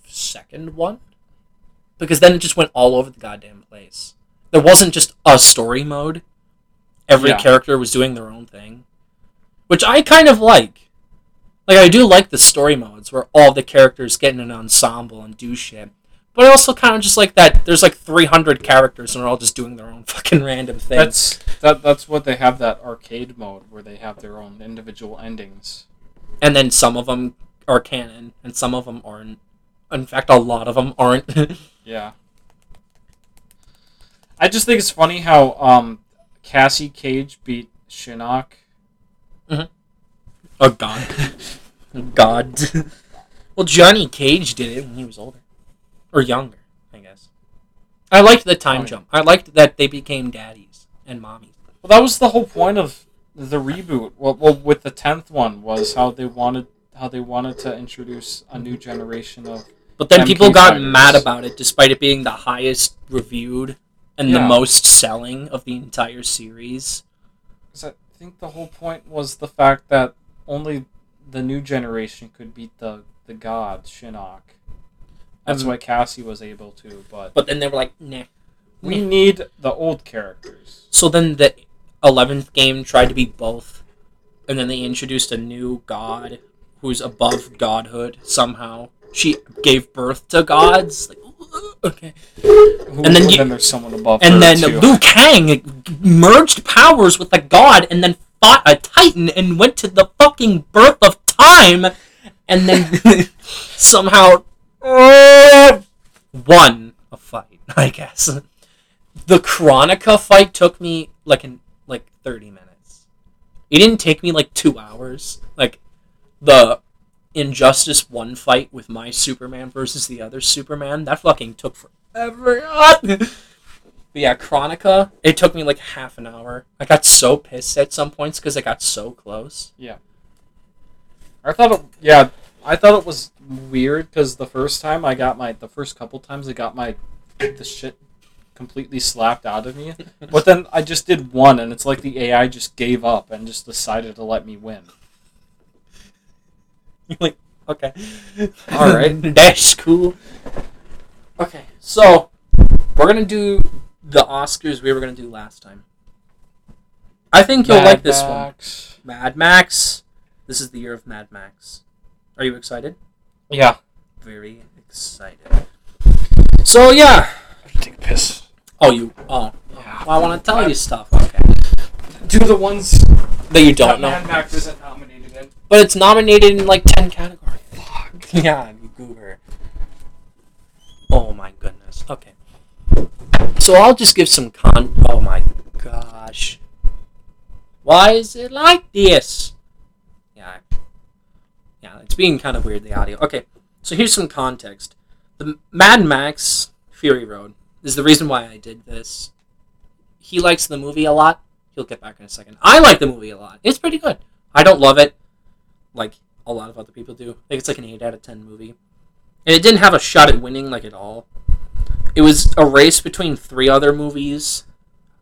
second one. Because then it just went all over the goddamn place. There wasn't just a story mode. Every Yeah. character was doing their own thing. Which I kind of like. Like, I do like the story modes where all the characters get in an ensemble and do shit. But I also kind of just like that there's like 300 characters and they're all just doing their own fucking random thing. That's that. That's what they have that arcade mode where they have their own individual endings. And then some of them are canon and some of them aren't. In fact a lot of them aren't. Yeah. I just think it's funny how um, Cassie Cage beat Shinnok. oh god. God. Well johnny cage did it when he was older. Or younger i guess. I liked the time jump. I liked that they became daddies and mommies. Well, that was the whole point of the reboot. Well, well, with the tenth one was how they wanted how they wanted to introduce a new generation of but then MP people got fighters. mad about it despite it being the highest reviewed and the most selling of the entire series 'cause I think the whole point was the fact that only the new generation could beat the the god Shinnok. That's Um, why Cassie was able to, but but then they were like nah we need the old characters. So then the eleventh game tried to be both, and then they introduced a new god who's above godhood somehow. She gave birth to gods. Like, okay, And then you- there's someone above and then too. Liu Kang merged powers with a god, and then fought a titan and went to the fucking birth of time, and then somehow uh, won a fight. I guess the Kronika fight took me like in like thirty minutes. It didn't take me like two hours. Like the Injustice one fight with my Superman versus the other Superman, that fucking took forever. but yeah, Kronika, it took me like half an hour. I got so pissed at some points because I got so close. Yeah. I thought it, yeah, I thought it was weird because the first time I got my, the first couple times I got my, the shit completely slapped out of me. But then I just did one, and it's like the AI just gave up and just decided to let me win. You're like, okay. All right. That's cool. Okay, so we're gonna do the Oscars we were gonna do last time. I think you'll like this one. Mad Max. This is the year of Mad Max. Are you excited? Yeah. Very excited. So yeah. I have to take a piss. Oh, you. Oh, Yeah. well, I want to tell you stuff. Okay. Do the ones That you don't know, Mad Max isn't nominated in. but it's nominated in like ten categories. Fuck. Yeah, you goober. Oh my goodness. Okay. So I'll just give some con. Oh my gosh. Why is it like this? Yeah. Yeah, it's being kind of weird, the audio. Okay, so here's some context. The Mad Max Fury Road is the reason why I did this. He likes the movie a lot. He'll get back in a second. I like the movie a lot. It's pretty good. I don't love it like a lot of other people do. I think it's like an 8 out of 10 movie. And it didn't have a shot at winning, like, at all. It was a race between three other movies.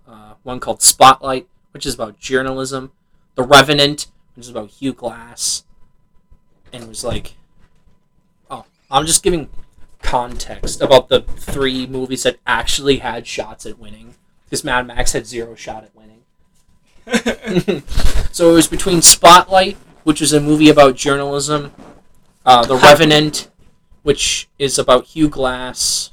Uh, one called Spotlight, which is about journalism. The Revenant, which is about Hugh Glass. And it was like. Oh, I'm just giving context about the three movies that actually had shots at winning. Because Mad Max had zero shot at winning. so it was between Spotlight, which is a movie about journalism, uh, The Revenant, which is about Hugh Glass,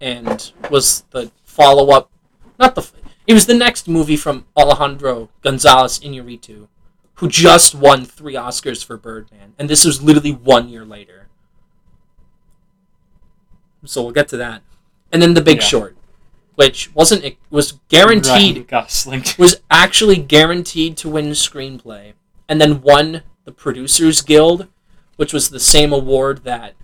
and was the follow up. Not the. It was the next movie from Alejandro Gonzalez Iñárritu, who just won three Oscars for Birdman, and this was literally one year later. So we'll get to that, and then The Big Yeah. Short, which wasn't it was guaranteed was actually guaranteed to win screenplay. And then won the producers guild which was the same award that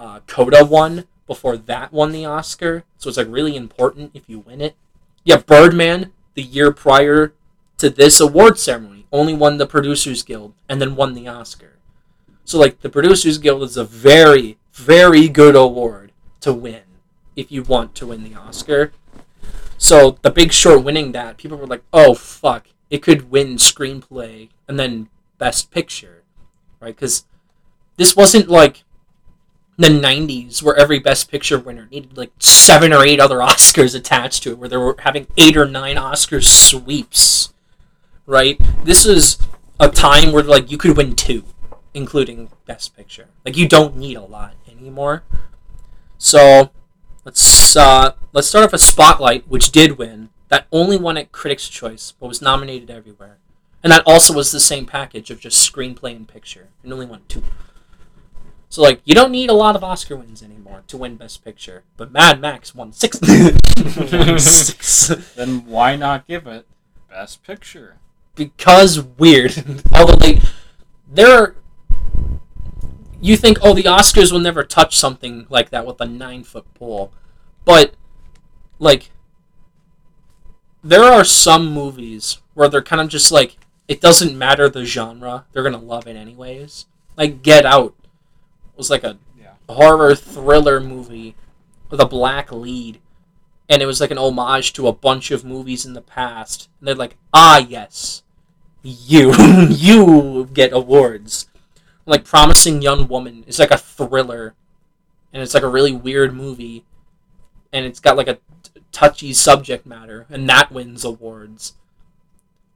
uh, coda won before that won the oscar. So it's like really important if you win it. Yeah birdman the year prior to this award ceremony only won the producers guild and then won the oscar. So like the producers guild is a very very good award to win if you want to win the oscar so the Big Short winning that, people were like, "Oh fuck, it could win screenplay and then Best Picture," right? Because this wasn't like the '90s where every Best Picture winner needed like seven or eight other Oscars attached to it, where they were having eight or nine Oscar sweeps, right? This is a time where like you could win two, including Best Picture. Like you don't need a lot anymore. So Let's uh, let's start off with Spotlight, which did win. That only won at Critics' Choice, but was nominated everywhere. And that also was the same package of just screenplay and picture, and only won two. So like, you don't need a lot of Oscar wins anymore to win Best Picture. But Mad Max won six. Won six. then why not give it Best Picture? because weird. Although like, there, you think, oh, the Oscars will never touch something like that with a nine foot pole, but like, there are some movies where they're kind of just like, it doesn't matter the genre, they're gonna love it anyways. Like Get Out was like a Yeah. horror thriller movie with a black lead. And it was like an homage to a bunch of movies in the past. And they're like ah yes. You you get awards like promising young woman. Is like a thriller and it's like a really weird movie and it's got like a t- touchy subject matter and that wins awards.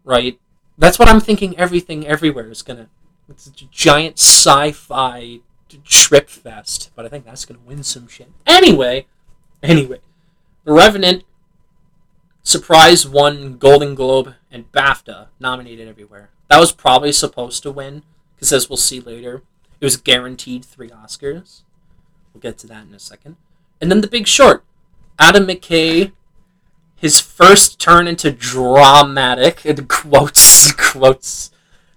Right? That's what i'm thinking everything everywhere is gonna it's a giant sci-fi trip fest but i think that's gonna win some shit. Anyway anyway the revenant surprise won golden globe and bafta nominated everywhere. That was probably supposed to win because as we'll see later. It was guaranteed three oscars. We'll get to that in a second. And then the big short. Adam mckay his first turn into dramatic and quotes quotes.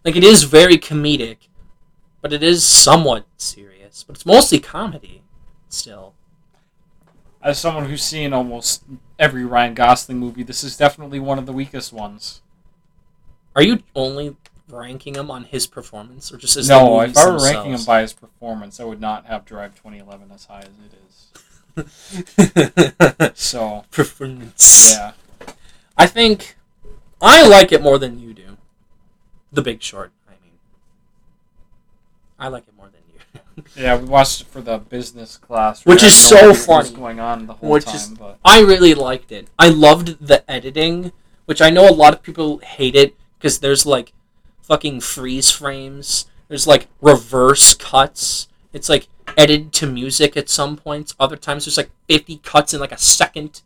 Like it is very comedic but it is somewhat serious. But it's mostly comedy still. As someone who's seen almost every Ryan Gosling movie, this is definitely one of the weakest ones. are you only ranking him on his performance or just as no, if I were ranking him by his performance, I would not have Drive 2011 as high as it is. So, performance yeah. I think I like it more than you do. The Big Short, I mean. I like it more than you. Yeah, we watched it for the business class, Which is so idea what was funny. going on the whole Which time. is- but I really liked it. I loved the editing, which I know a lot of people hate it because there's like fucking freeze frames. There's like reverse cuts. It's like edited to music at some points. Other times there's like 50 cuts in like a second.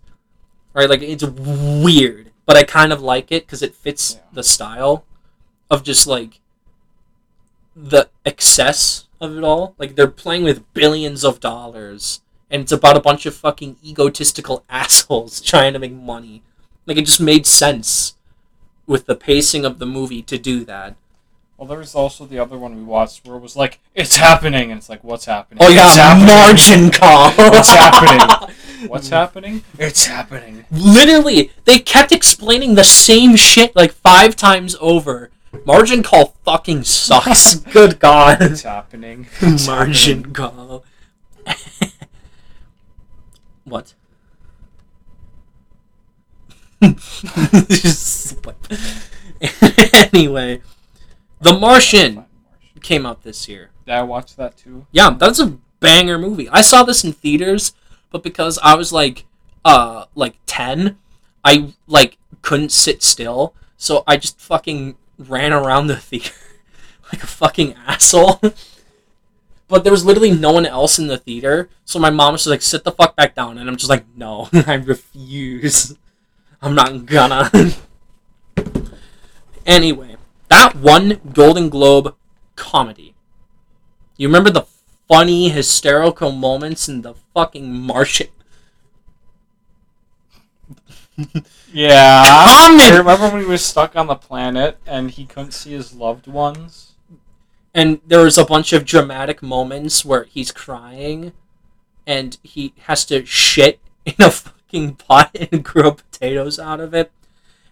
Right? Like it's weird, but I kind of like it because it fits Yeah. the style of just like the excess of it all. Like they're playing with billions of dollars and it's about a bunch of fucking egotistical assholes trying to make money. Like it just made sense with the pacing of the movie to do that. well, there was also the other one we watched where it was like, "It's happening," and it's like, "What's happening?" Oh It's yeah, happening. margin call. What's happening? What's happening? It's happening. Literally, they kept explaining the same shit like five times over. Margin call fucking sucks. Good god. It's happening. It's Margin happening. call. what? Just anyway, The Martian came out this year. Yeah, I watched that too. Yeah, that's a banger movie. I saw this in theaters, but because I was like uh like 10, I like couldn't sit still, so I just fucking ran around the theater like a fucking asshole. But there was literally no one else in the theater, so my mom was just like, "Sit the fuck back down," and I'm just like, "No, I refuse. I'm not gonna." anyway, that one Golden Globe comedy. You remember the funny, hysterical moments in the fucking Martian? Yeah. Comment! I remember when he was stuck on the planet and he couldn't see his loved ones. And there was a bunch of dramatic moments where he's crying, and he has to shit in a fucking pot and grow potatoes out of it,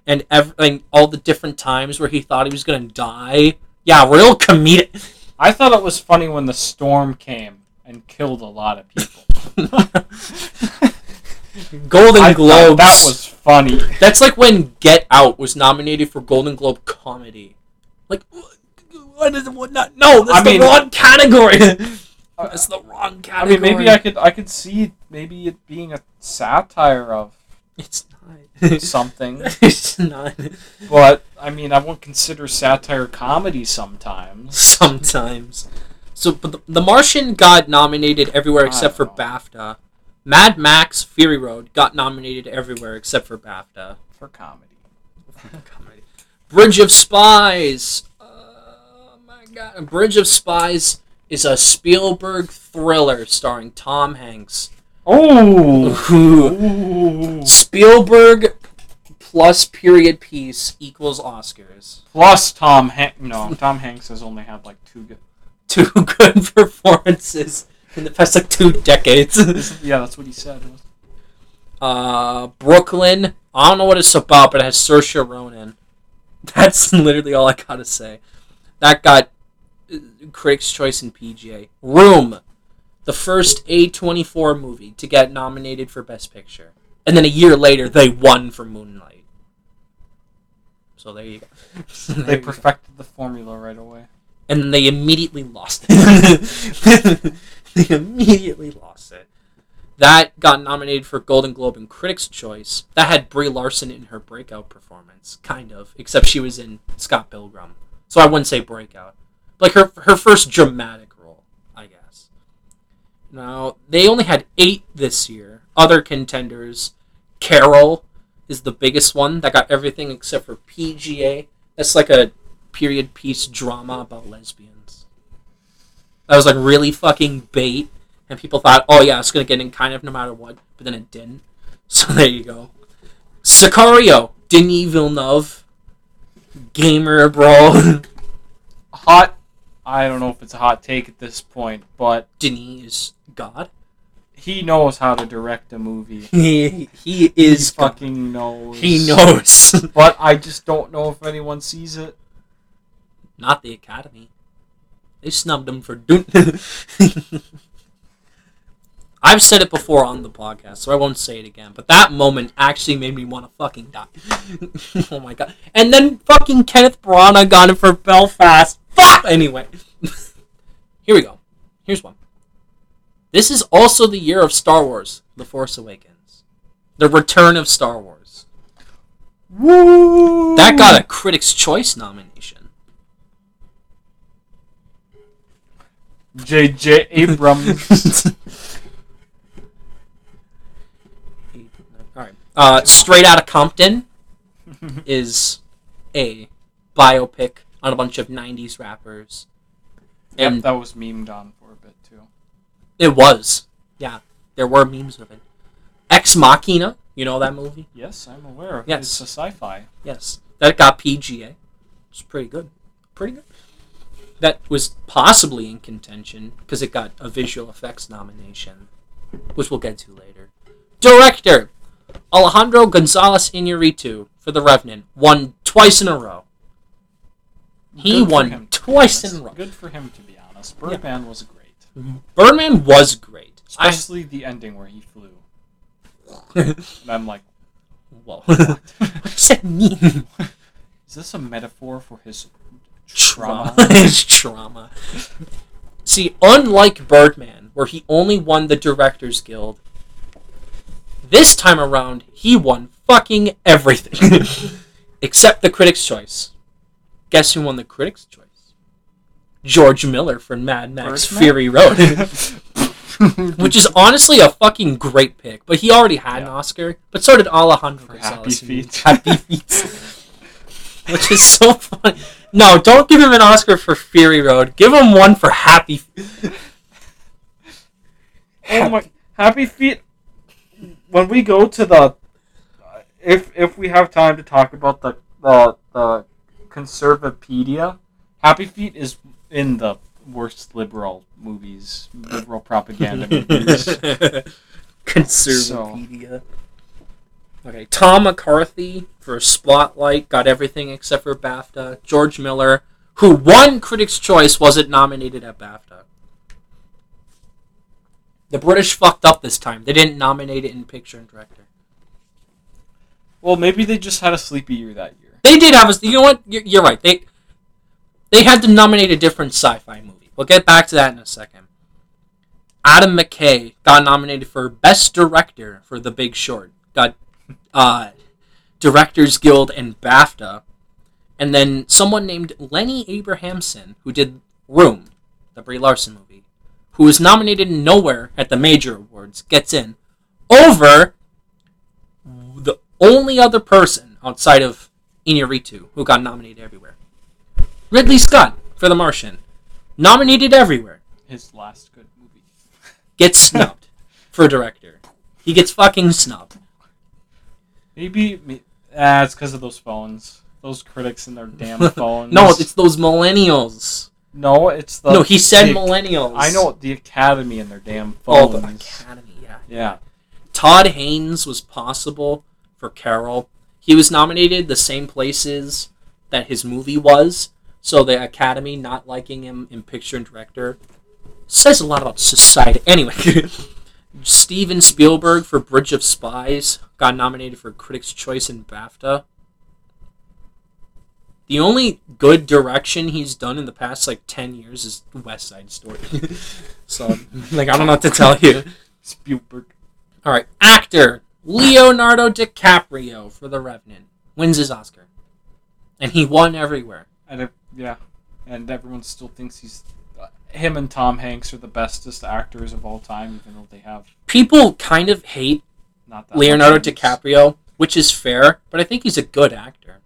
and everything, all the different times where he thought he was gonna die. Yeah, real comedic. I thought it was funny when the storm came and killed a lot of people. Golden I Globes. That was funny. That's like when Get Out was nominated for Golden Globe comedy. Like, what, is what not? No, that's I the mean- wrong category. Uh, that's the wrong I category. mean, maybe I could I could see maybe it being a satire of It's not. something, it's not. but I mean, I won't consider satire comedy sometimes. Sometimes. So, but the, the Martian got nominated everywhere except for know. BAFTA. Mad Max Fury Road got nominated everywhere except for BAFTA. For comedy. Comedy. Bridge of Spies. Oh my god. Bridge of Spies is a Spielberg thriller starring Tom Hanks. Oh. Ooh. Spielberg plus period piece equals Oscars. Plus Tom Hanks. No, Tom Hanks has only had like two good. Two good performances in the past like two decades. Yeah, that's what he said. uh, Brooklyn. I don't know what it's about, but it has Saoirse Ronan. That's literally all I gotta say. That got uh, Critics' Choice and PGA. Room, the first A24 movie to get nominated for Best Picture, and then a year later they won for Moonlight. So there you go. So there They you go. perfected the formula right away. and then they immediately lost it. they immediately lost it. That got nominated for Golden Globe and Critics' Choice. That had Brie Larson in her breakout performance, kind of, except she was in Scott Pilgrim, so I wouldn't say breakout, like her her first dramatic role, I guess. Now they only had eight this year. Other contenders, Carol is the biggest one that got everything except for PGA. That's like a period piece drama about lesbians. That was like really fucking bait, and people thought, oh yeah, it's gonna get in kind of no matter what, but then it didn't. So there you go. Sicario, Denis Villeneuve, gamer bro. Hot. I don't know if it's a hot take at this point, but Denis is God. he knows how to direct a movie. He he He is God. fucking knows. He knows. But I just don't know if anyone sees it. Not the Academy. They snubbed him for doing. I've said it before on the podcast, so I won't say it again. But that moment actually made me want to fucking die. oh my god! And then fucking Kenneth Branagh got it for Belfast. Fuck. Anyway, here we go. Here's one. This is also the year of Star Wars: The Force Awakens, the return of Star Wars. Woo! That got a Critics' Choice nomination. J.J. Abrams. All right. Uh, Straight Outta Compton is a biopic on a bunch of '90s rappers, yep, and that was memed on for a bit too. It was, yeah, there were memes of it. Ex Machina, you know that movie? Yes, I'm aware. of it. Yes. It's a sci-fi. Yes, that got PGA. It's pretty good, pretty good. That was possibly in contention because it got a visual effects nomination, which we'll get to later. Director Alejandro Gonzalez Iñárritu for The Revenant won twice in a row. He won twice in a row. Good for him, to be honest. Birdman was great, Birdman was great. I, especially the ending where he flew. And I'm like, whoa. what does that mean? is this a metaphor for his trauma. trauma? His trauma. See, unlike Birdman, where he only won the Directors Guild, this time around he won fucking everything. Except the Critics' Choice. Guess who won the Critics' Choice? George Miller for Mad Max Birdman? Fury Road. Which is honestly a fucking great pick, but he already had an Oscar. But so did Alejandro For Gonzalez. Happy Feet. Happy Feet. Which is so funny. No, don't give him an Oscar for Fury Road. Give him one for Happy. Feet. oh my Happy Feet. When we go to the, if if we have time to talk about the the the Conservapedia, Happy Feet is in the worst liberal movies, liberal propaganda movies. Conservapedia. Okay, Tom McCarthy for Spotlight got everything except for BAFTA. George Miller, who won Critics' Choice, wasn't nominated at BAFTA. The British fucked up this time. They didn't nominate it in Picture and Director. Well, maybe they just had a sleepy year that year. They did have a. You know what? You're, you're right. They they had to nominate a different sci-fi movie. We'll get back to that in a second. Adam McKay got nominated for Best Director for The Big Short. Got uh, Directors Guild and BAFTA, and then someone named Lenny Abrahamson who did Room, the Brie Larson movie, who was nominated nowhere at the major awards, gets in over the only other person outside of Iñárritu who got nominated everywhere. Ridley Scott for The Martian, nominated everywhere, His last good movie. gets snubbed for director. He gets fucking snubbed. Maybe, ah, it's because of those phones. Those critics and their damn phones. No, it's those millennials. no, it's the. no, he said the- millennials. I know the Academy and their damn phones. Oh, the Academy, yeah. Yeah, Todd Haynes was possible for Carol. He was nominated the same places that his movie was, so the Academy not liking him in picture and director says a lot about society. Anyway, Steven Spielberg for Bridge of Spies got nominated for Critics' Choice and BAFTA. The only good direction he's done in the past like ten years is West Side Story. so, like, I don't know what to tell you. Spielberg. All right, actor Leonardo DiCaprio for The Revenant wins his Oscar, and he won everywhere. And yeah, and everyone still thinks he's. Uh, him and Tom Hanks are the bestest actors of all time, even though they have People kind of hate not that. Leonardo. DiCaprio, which is fair, but I think he's a good actor.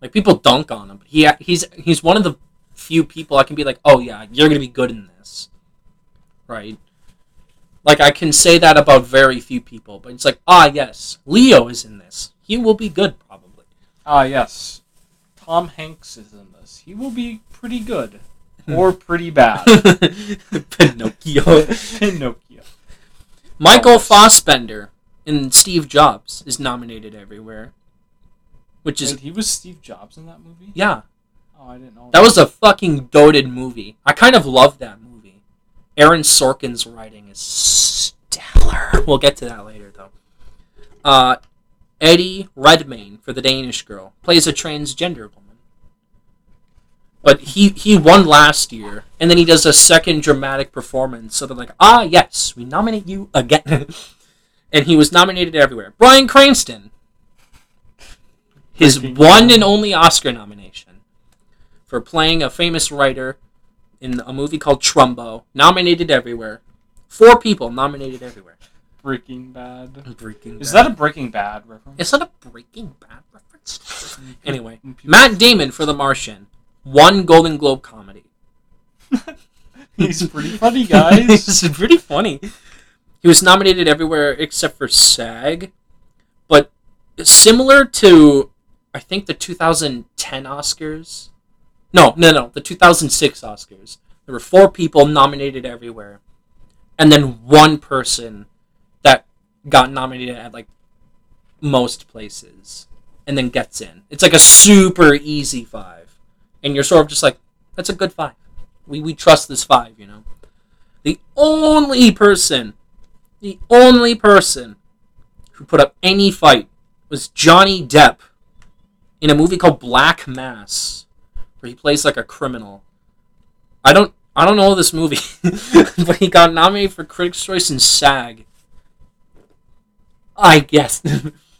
Like people dunk on him, but he he's he's one of the few people I can be like, oh yeah, you're gonna be good in this, right? Like I can say that about very few people, but it's like, ah yes, Leo is in this. He will be good probably. Ah, yes. Tom Hanks is in this. He will be pretty good. Or pretty bad. Pinocchio. Pinocchio. Michael Fassbender in Steve Jobs is nominated everywhere. Which is Wait, he was Steve Jobs in that movie? yeah, Oh, I didn't know. that was a fucking goaded movie. I kind of love that movie. Aaron Sorkin's writing is stellar. We'll get to that later though. Uh, Eddie Redmayne for The Danish Girl plays a transgender woman. But he he won last year, and then he does a second dramatic performance. So they're like, ah, yes, we nominate you again. and he was nominated everywhere. Bryan Cranston, his one and only Oscar nomination for playing a famous writer in a movie called Trumbo, nominated everywhere. Four people nominated everywhere. Breaking Bad. Breaking Is that a Breaking Bad reference? is that a Breaking Bad reference? Mm-hmm. anyway, mm-hmm. Matt Damon for The Martian, one Golden Globe comedy. He's pretty funny, guys. is pretty funny. He was nominated everywhere except for SAG, but similar to, I think the 2010 Oscars. No, no, no, the 2006 Oscars. There were four people nominated everywhere, and then one person got nominated at like most places, and then gets in. It's like a super easy five, and you're sort of just like, that's a good five. We we trust this five, you know. The only person, the only person who put up any fight was Johnny Depp in a movie called Black Mass, where he plays like a criminal. I don't I don't know this movie, but he got nominated for Critics' Choice and SAG. I guess.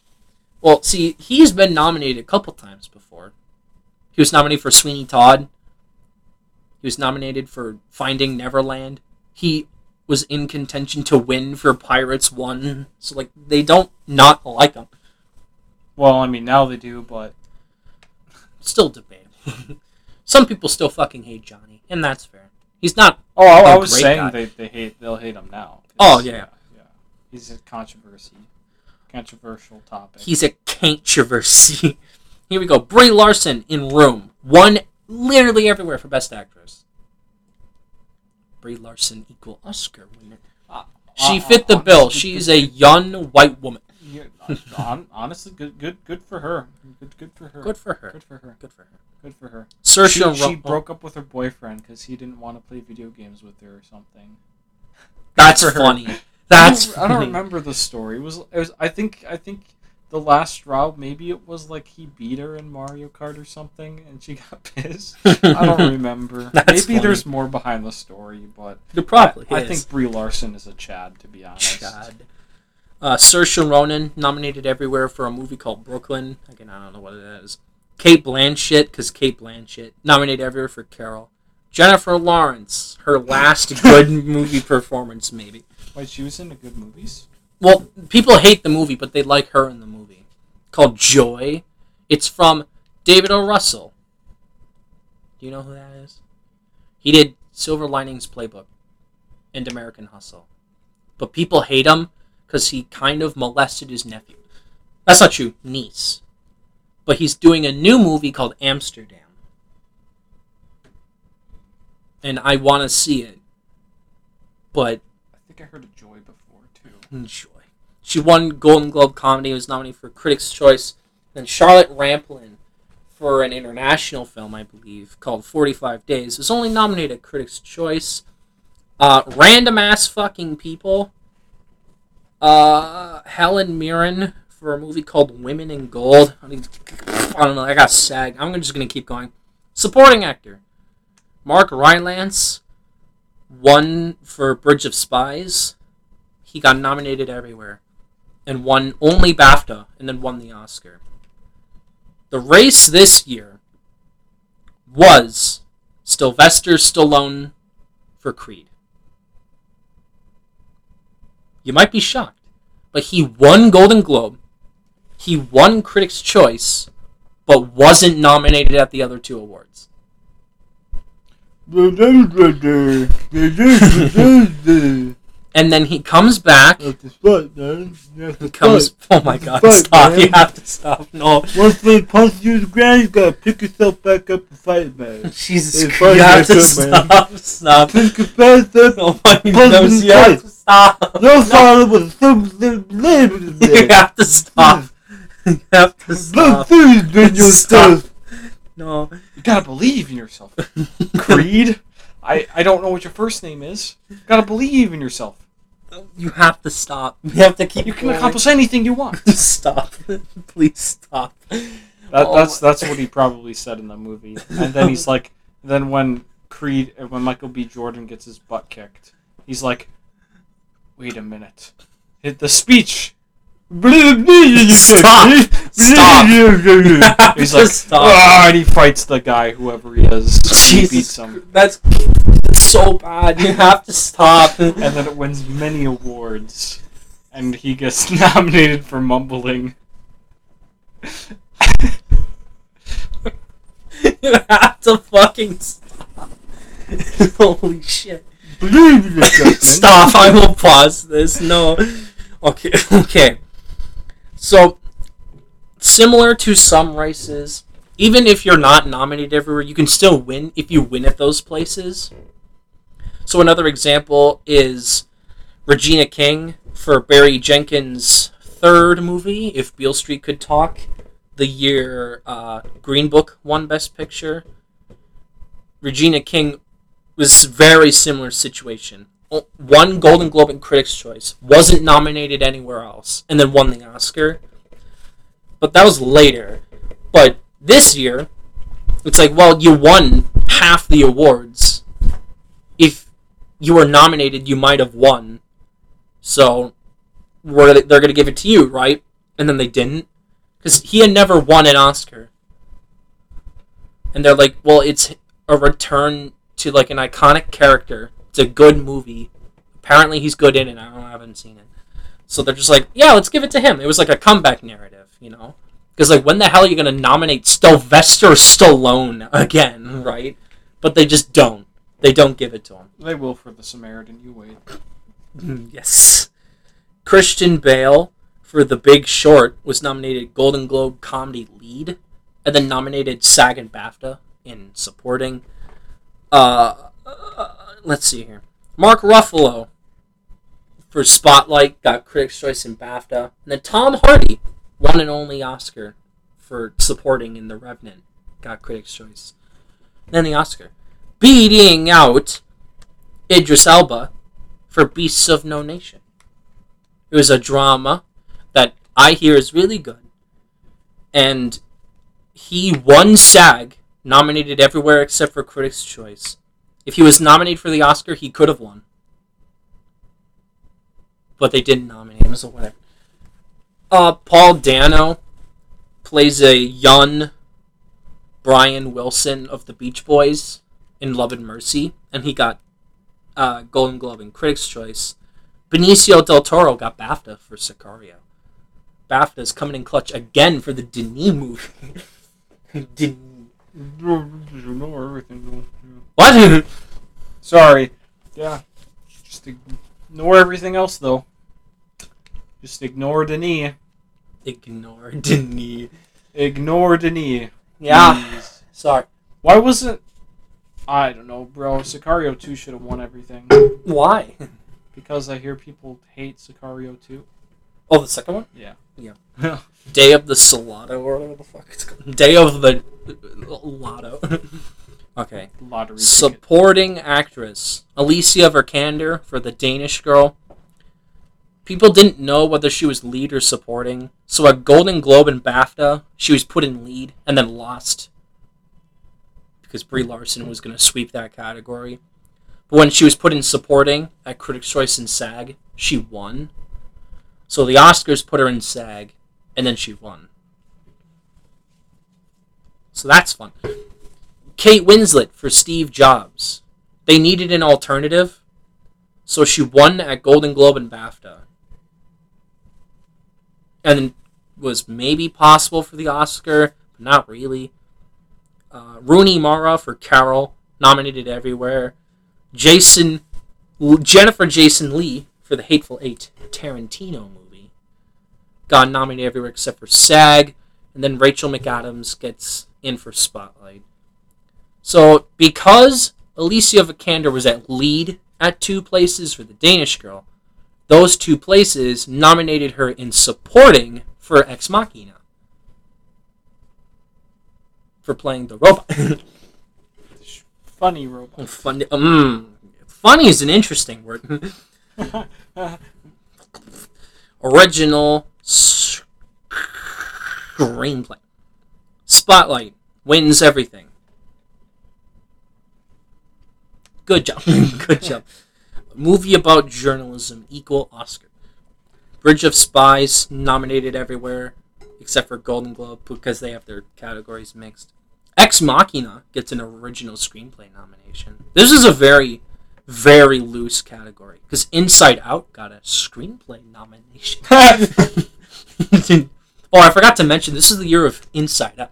well, see, he's been nominated a couple times before. He was nominated for Sweeney Todd. He was nominated for Finding Neverland. He was in contention to win for Pirates One. So like they don't not like him. well, I mean, now they do, but Still debatable. Some people still fucking hate Johnny, and that's fair. He's not. oh, I, was saying guy. they, they hate they'll hate him now. Oh, 'Cause, yeah. yeah. He's a controversy, controversial topic. He's a controversy. Here we go. Brie Larson in Room One literally everywhere for Best Actress. Brie Larson equal Oscar winner. Uh, She uh, fit the uh, bill. She's a young white woman. Yeah, honestly, good, good, good for her. Good, good for her. Good for her. Good for her. Good for her. Good for her. Saoirse She, she broke up with her boyfriend because he didn't want to play video games with her or something. That's funny. That's I don't, I don't remember the story. It was, it was I think I think the last straw maybe it was like he beat her in Mario Kart or something and she got pissed. I don't remember. Maybe funny. there's more behind the story, but There probably I, I think Brie Larson is a Chad to be honest. God. Uh, Saoirse Ronan nominated everywhere for a movie called Brooklyn. Again, I don't know what it is. Cate Blanchett, because Cate Blanchett nominated everywhere for Carol. Jennifer Lawrence, her last good movie performance, maybe. Wait, she was in the good movies. Well, people hate the movie, but they like her in the movie. Called Joy. It's from David O. Russell. Do you know who that is? He did Silver Linings Playbook and American Hustle. But people hate him because he kind of molested his nephew. That's not true, niece. But he's doing a new movie called Amsterdam. And I want to see it. But I heard of Joy before too. Enjoy. She won Golden Globe comedy. Was nominated for Critics' Choice. Then Charlotte Rampling for an international film, I believe, called Forty Five Days. Was only nominated at Critics' Choice. Uh, random ass fucking people. Uh, Helen Mirren for a movie called Women in Gold. I, mean, I don't know. I got SAG. I'm just gonna keep going. Supporting actor. Mark Rylance won for Bridge of Spies he got nominated everywhere and won only BAFTA and then won the Oscar. The race this year was Sylvester Stallone for Creed. You might be shocked, but he won Golden Globe, he won Critics' Choice, but wasn't nominated at the other two awards. And then he comes back. He comes. Oh my god! Stop! man. You have to stop! No, Once they punch you to the ground, you gotta pick yourself back up and fight, man. Jesus Christ! You have to funny, man. stop! Stop! Think that. Oh my Punch You have to stop! No. father was simple little You have to stop! You have to Look, stop! Stop. Stuff. No. You gotta believe in yourself. Creed. I, I don't know what your first name is. You gotta believe in yourself. You have to stop. You have to keep. You can going. accomplish anything you want. Stop! Please stop! That, Oh that's that's what he probably said in the movie. And then he's like, then when Creed, uh, when Michael B. Jordan gets his butt kicked, he's like, "Wait a minute, hit the speech." Stop. Stop. He's like, stop. "Ah," and he fights the guy, whoever he is. and he Jesus beats him, That's so bad. You have to stop. and then it wins many awards, and he gets nominated for mumbling. you have to fucking stop. Holy shit. Stop, I will pause this. No. Okay, okay. So, similar to some races, even if you're not nominated everywhere, you can still win if you win at those places. So, another example is Regina King for Barry Jenkins' third movie, If Beale Street Could Talk, the year uh, Green Book won Best Picture. Regina King was very similar situation. One Golden Globe and Critics' Choice, wasn't nominated anywhere else, and then won the Oscar. But that was later. But this year, it's like, well, you won half the awards. If you were nominated, you might have won. So, we're, they're going to give it to you, right? And then they didn't. Because he had never won an Oscar. And they're like, well, it's a return to like an iconic character. It's a good movie. Apparently, he's good in it. I don't I haven't seen it. So they're just like, yeah, let's give it to him. It was like a comeback narrative, you know? Because like, when the hell are you gonna nominate Sylvester Stallone again, right? But they just don't. They don't give it to him. They will for the Samaritan. You wait. yes. Christian Bale for The Big Short was nominated Golden Globe Comedy Lead, and then nominated SAG and BAFTA in supporting. Uh, uh, let's see here. Mark Ruffalo for Spotlight got Critics' Choice and BAFTA, and then Tom Hardy, one and only Oscar for supporting in The Revenant, got Critics' Choice. and Then the Oscar, beating out Idris Elba for Beasts of No Nation. It was a drama that I hear is really good. And he won SAG, nominated everywhere except for Critics' Choice. If he was nominated for the Oscar, he could have won. But they didn't nominate him, so whatever. Uh, Paul Dano plays a young Brian Wilson of the Beach Boys in Love and Mercy, and he got uh, Golden Globe and Critics' Choice. Benicio del Toro got BAFTA for Sicario. BAFTA is coming in clutch again for the Denis movie. Denis. You know everything. What? Sorry. Yeah. Just ignore everything else, though. Just ignore Denis. Ignore Denis. Ignore Denis. Yeah. please. Sorry. Why wasn't. I don't know, bro. Sicario 2 should have won everything. Why? Because I hear people hate Sicario 2. Oh, the second one? Yeah. Yeah. Day of the Soldado, or whatever the fuck it's called. Day of the Lotto. okay. Lottery. ticket. Supporting actress Alicia Vikander for the Danish Girl. People didn't know whether she was lead or supporting, so at Golden Globe and BAFTA, she was put in lead and then lost because Brie Larson was going to sweep that category. But when she was put in supporting at Critics' Choice and SAG, she won. So the Oscars put her in SAG, and then she won. So that's fun. Kate Winslet for Steve Jobs. They needed an alternative, so she won at Golden Globe and BAFTA. And was maybe possible for the Oscar, but not really. Uh, Rooney Mara for Carol, nominated everywhere. Jason, Jennifer Jason Lee for the Hateful Eight Tarantino movie, got nominated everywhere except for SAG, and then Rachel McAdams gets in for Spotlight. So because Alicia Vikander was at lead at two places for the Danish Girl, those two places nominated her in supporting for Ex Machina for playing the robot. Funny robot. funny, um, funny is an interesting word. Original screenplay. Spotlight wins everything. Good job. Good job. Movie about journalism equal Oscar. Bridge of Spies nominated everywhere except for Golden Globe because they have their categories mixed. Ex Machina gets an original screenplay nomination. This is a very, very loose category because Inside Out got a screenplay nomination. oh, I forgot to mention this is the year of Inside Out.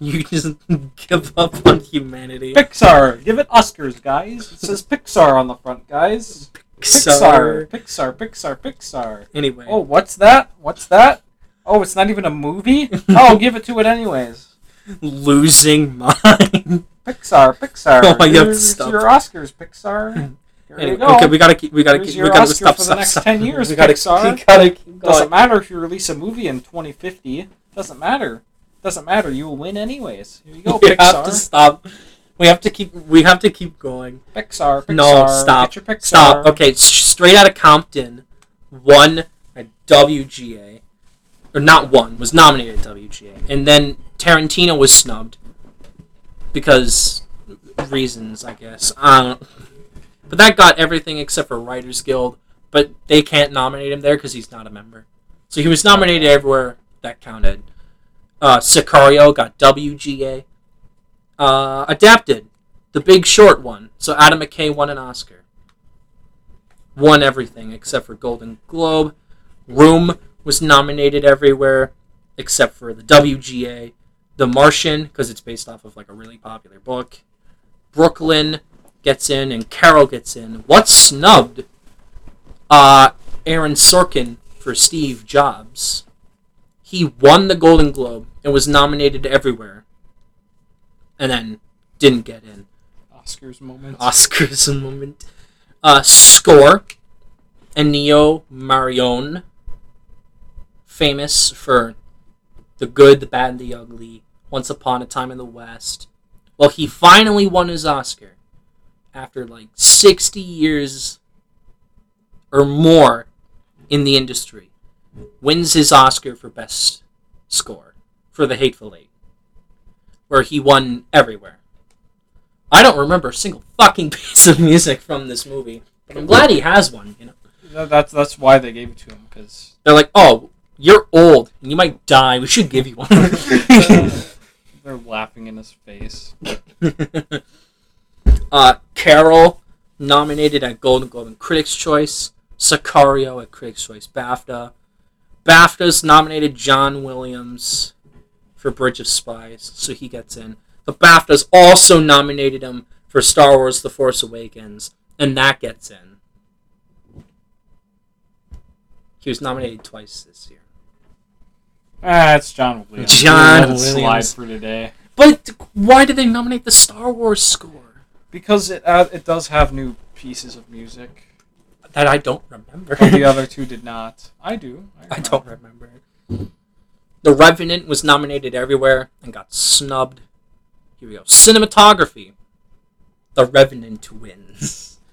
You just give up on humanity. Pixar, give it Oscars, guys. It says Pixar on the front, guys. Pixar, Pixar, Pixar, Pixar. Anyway, Oh, what's that? What's that? Oh, it's not even a movie. Oh, give it to it anyways. losing mind. Pixar, Pixar. Oh, you have stop. your Oscars, Pixar. Anyway, you go. okay, we gotta keep. We gotta Here's keep. We gotta Oscar stop. for the stop, next stop. 10 years, we gotta, Pixar. We gotta keep Doesn't matter if you release a movie in 2050. Doesn't matter. Doesn't matter. You will win anyways. Here you go, we have to Pixar. stop. We have to keep. We have to keep going. Pixar, Pixar. No, stop. Pixar. Stop. Okay, s- straight out of Compton, won a WGA, or not won, was nominated at WGA, and then Tarantino was snubbed because reasons, I guess. Don't. But that got everything except for Writers Guild. But they can't nominate him there because he's not a member. So he was nominated everywhere that counted. Uh, Sicario got WGA. Uh, adapted, the Big Short one. So Adam McKay won an Oscar. Won everything except for Golden Globe. Room was nominated everywhere except for the WGA. The Martian, because it's based off of like a really popular book. Brooklyn gets in and Carol gets in. What's snubbed? Uh, Aaron Sorkin for Steve Jobs. He won the Golden Globe and was nominated everywhere. And then didn't get in. Oscars moment. Oscars moment. Uh, score. Ennio Morricone, famous for the good, the bad, and the ugly. Once Upon a Time in the West. Well, he finally won his Oscar after like 60 years or more in the industry. Wins his Oscar for Best Score for The Hateful Eight, where he won everywhere. I don't remember a single fucking piece of music from this movie, but I'm glad he has one. You know, That's that's why they gave it to him because they're like, "Oh, you're old and you might die. We should give you one." they're laughing in his face. uh, Carol nominated at Golden Globe and Critics' Choice. Sicario at Critics' Choice BAFTA. BAFTA's nominated John Williams for Bridge of Spies, so he gets in. The BAFTA's also nominated him for Star Wars: The Force Awakens, and that gets in. He was nominated twice this year. Ah, it's John Williams. John Let it Slide Williams. for today But why did they nominate the Star Wars score? because it uh, it does have new pieces of music. That I don't remember. The other two did not. I do. I don't remember. The Revenant was nominated everywhere and got snubbed. Here we go. Cinematography. The Revenant wins.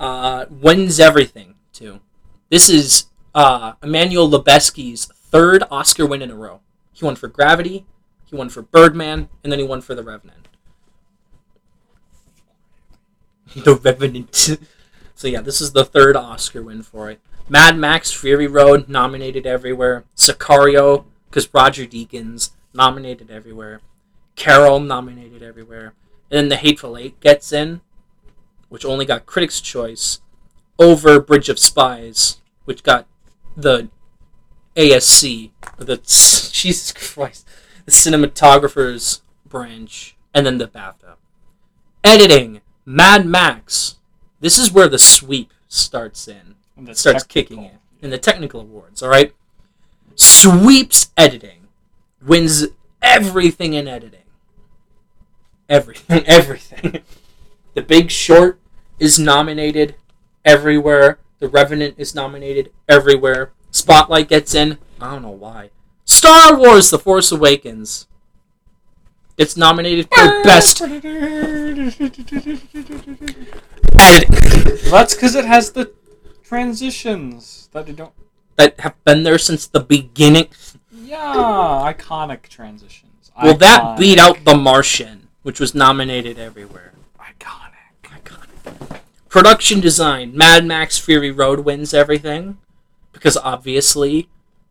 Uh, wins everything too. This is uh, Emmanuel Lubezki's third Oscar win in a row. He won for Gravity, he won for Birdman, and then he won for The Revenant. the Revenant. So yeah, this is the third Oscar win for it. Mad Max Fury Road nominated everywhere. Sicario, because Roger Deakins nominated everywhere. Carol nominated everywhere. And then The Hateful Eight gets in, which only got Critics' Choice, over Bridge of Spies, which got the ASC, the Jesus Christ, the cinematographer's branch, and then the BAFTA. Editing, Mad Max. This is where the sweep starts in starts kicking in in the technical awards. All right, sweeps editing, wins everything in editing. Everything, everything. the Big Short is nominated everywhere. The Revenant is nominated everywhere. Spotlight gets in. I don't know why. Star Wars: The Force Awakens. It's nominated for best. That's because it has the transitions that they don't. that have been there since the beginning. Yeah, iconic transitions. Well, that beat out The Martian, which was nominated everywhere. Iconic. Iconic. Production design, Mad Max Fury Road wins everything because obviously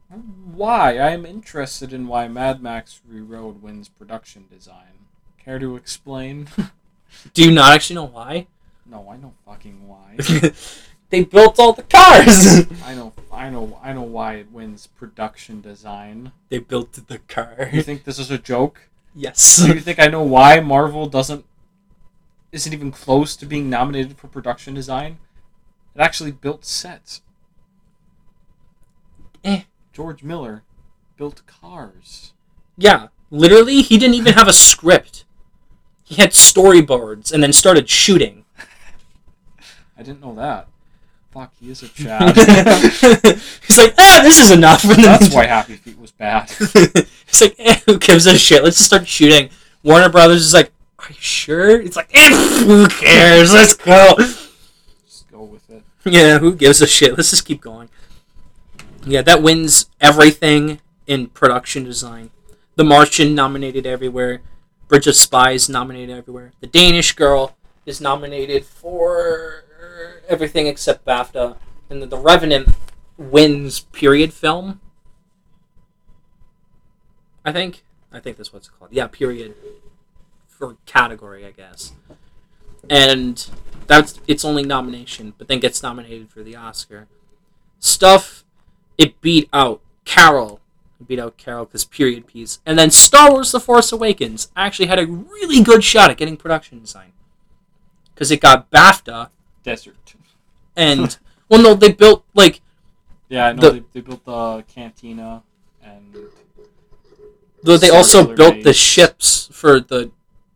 Why? I am interested in why Mad Max Fury Road wins production design. Care to explain? do you not actually know why? No, I know fucking why. they built all the cars. I know, I know, I know why it wins production design. they built the car. You think this is a joke? Yes. Do you think I know why Marvel doesn't isn't even close to being nominated for production design? It actually built sets. Eh. George Miller built cars. Yeah, literally, he didn't even have a script. He had storyboards and then started shooting. I didn't know that. Fuck, he is a Chad. He's like, ah, this is enough. That's why Happy Feet was bad. He's like, eh, who gives a shit? Let's just start shooting. Warner Brothers is like, are you sure? It's like, eh, who cares? Let's go. Just go with it. Yeah, who gives a shit? Let's just keep going. Yeah, that wins everything in production design. The Martian nominated everywhere. Bridge of Spies nominated everywhere. The Danish Girl is nominated for everything except BAFTA. And The Revenant wins period film. I think. I think that's what it's called. Yeah, period. For category, I guess. And that's its only nomination, but then gets nominated for the Oscar. Stuff, it beat out Carol. Beat out Carol because period piece. And then Star Wars The Force Awakens actually had a really good shot at getting production design. Because it got BAFTA, Desert. and, well, no, they built, like, Yeah, I know The- they, they built the cantina and Though they also built the ships for the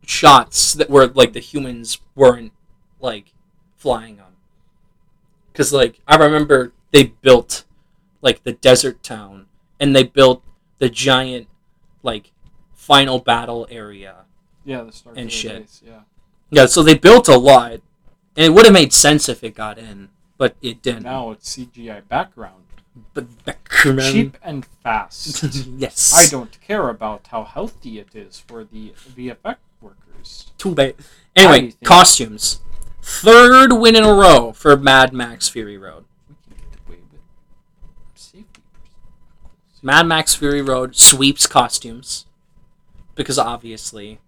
shots that were like the humans weren't like flying on. Cause like I remember they built like the desert town and they built the giant like final battle area. yeah, the Star And shit. base, yeah. Yeah, so they built a lot. And it would have made sense if it got in, but it didn't. Now it's CGI background. But Beckerman- Cheap and fast. yes. I don't care about how healthy it is for the VFX workers. Too bad. Anyway, costumes. Third win in a row for Mad Max Fury Road. We can get away with safety. protocols. Mad Max Fury Road sweeps costumes. Because obviously.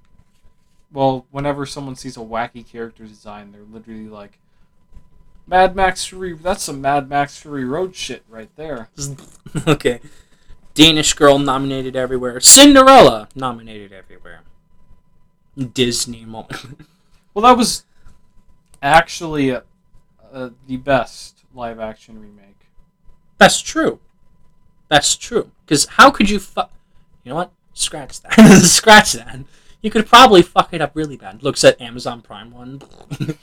Well, whenever someone sees a wacky character design, they're literally like, Mad Max Fury, that's some Mad Max Fury Road shit right there. okay. Danish Girl nominated everywhere. Cinderella nominated everywhere. Disney moment. Well, that was actually uh, uh, the best live action remake. That's true. That's true. Because how could you fu- You know what? Scratch that. Scratch that. You could probably fuck it up really bad. Looks at Amazon Prime one.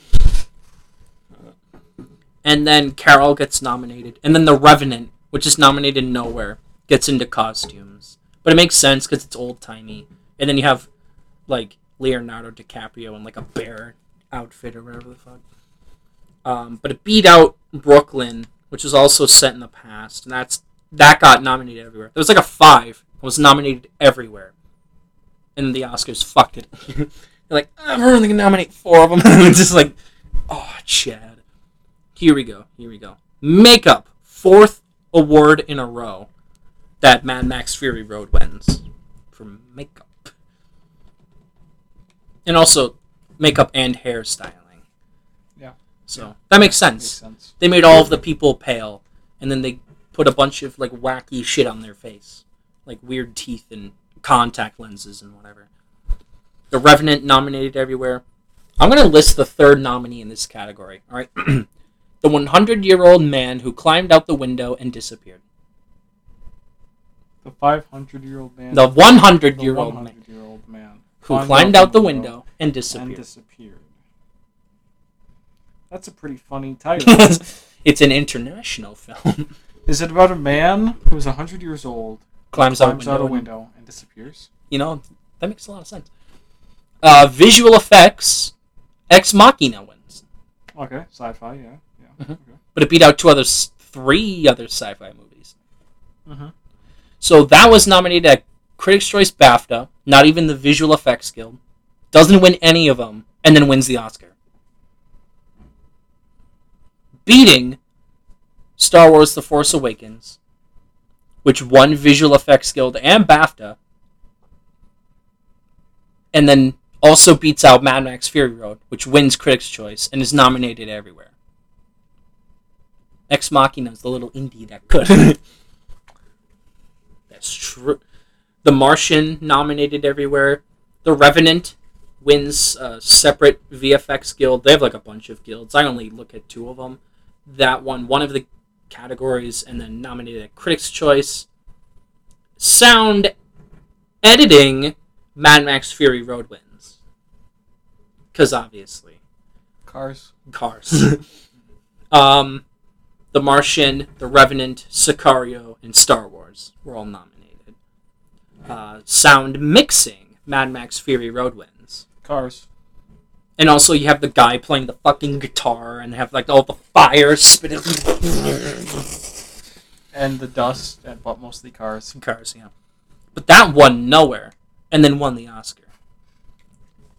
and then Carol gets nominated. And then The Revenant, which is nominated nowhere, gets into costumes. But it makes sense because it's old timey. And then you have, like, Leonardo DiCaprio in, like, a bear outfit or whatever the fuck. Um, but it beat out Brooklyn, which was also set in the past, and that's that got nominated everywhere. There was like a five. It was nominated everywhere, and the Oscars fucked it. They're like, "Ah, we're only gonna nominate four of them. it's just like, oh, Chad. Here we go. Here we go. Makeup, fourth award in a row that Mad Max Fury Road wins for makeup, and also makeup and hairstyling. Yeah. So that makes sense. Makes sense. they made all of the people pale and then they put a bunch of like wacky shit on their face like weird teeth and contact lenses and whatever the revenant nominated everywhere i'm going to list the third nominee in this category all right the 100 year old man who climbed out the window and disappeared The 500 year old man. the 100 year old man 100 year old man. who climbed out the window and disappeared and disappeared. That's a pretty funny title. it's an international film Is it about a man who's 100 years old, climbs, out, a climbs out a window, and disappears? you know that makes a lot of sense uh, visual effects ex machina wins Okay, sci fi, yeah. yeah. Mhm. Okay. but it beat out two others three other sci-fi movies Mhm. so that was nominated at critics choice bafta not even the visual effects guild doesn't win any of them, and then wins the Oscar. Beating Star Wars The Force Awakens, which won Visual Effects Guild and BAFTA, and then also beats out Mad Max Fury Road, which wins Critics' Choice and is nominated everywhere. Ex Machina is the little indie that could. That's true. The Martian nominated everywhere. The Revenant wins a separate VFX guild. They have like a bunch of guilds. I only look at two of them. That one, one of the categories, and then nominated at Critics' Choice. Sound editing, Mad Max Fury Road wins. Because obviously, Cars. cars. um, The Martian, The Revenant, Sicario, and Star Wars were all nominated. Uh, sound mixing, Mad Max Fury Road wins. Cars. And also, you have the guy playing the fucking guitar and have like all the fire spitting. And the dust, and, but mostly cars. cars, yeah. But that won nowhere, and then won the Oscar,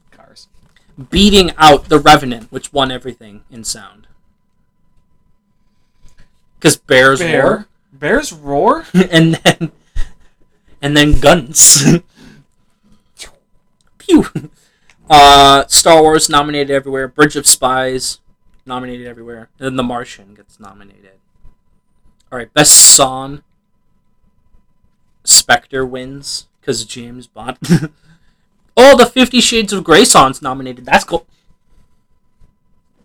Cars. beating out The Revenant, which won everything in sound. Because Bears Bear. War, Bears roar? and then and then guns. Pew. Uh, Star Wars nominated everywhere. Bridge of Spies nominated everywhere. And then The Martian gets nominated. All right, best song. Spectre wins because James Bond. oh, the Fifty Shades of Grey song's nominated. That's cool.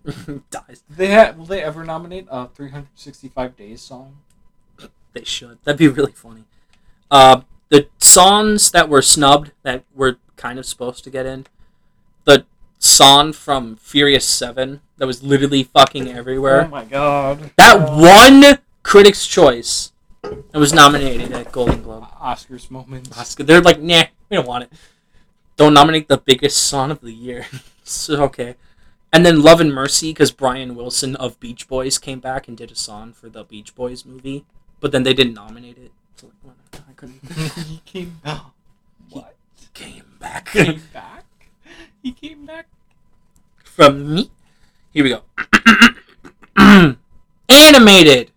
Dies. They ha- will they ever nominate a 365 days song? They should. That'd be really funny. Uh, the songs that were snubbed that were kind of supposed to get in. Song from Furious Seven that was literally fucking everywhere. Oh my god. That one Critics' Choice. It was nominated at Golden Globe. Oscars moments. Oscar. They're like, nah, we don't want it. Don't nominate the biggest song of the year. so okay. And then Love and Mercy because Brian Wilson of Beach Boys came back and did a song for the Beach Boys movie, but then they didn't nominate it. So like, whatever, I couldn't. he came. back. what? came back Came back? He came back. from me. Here we go. Animated.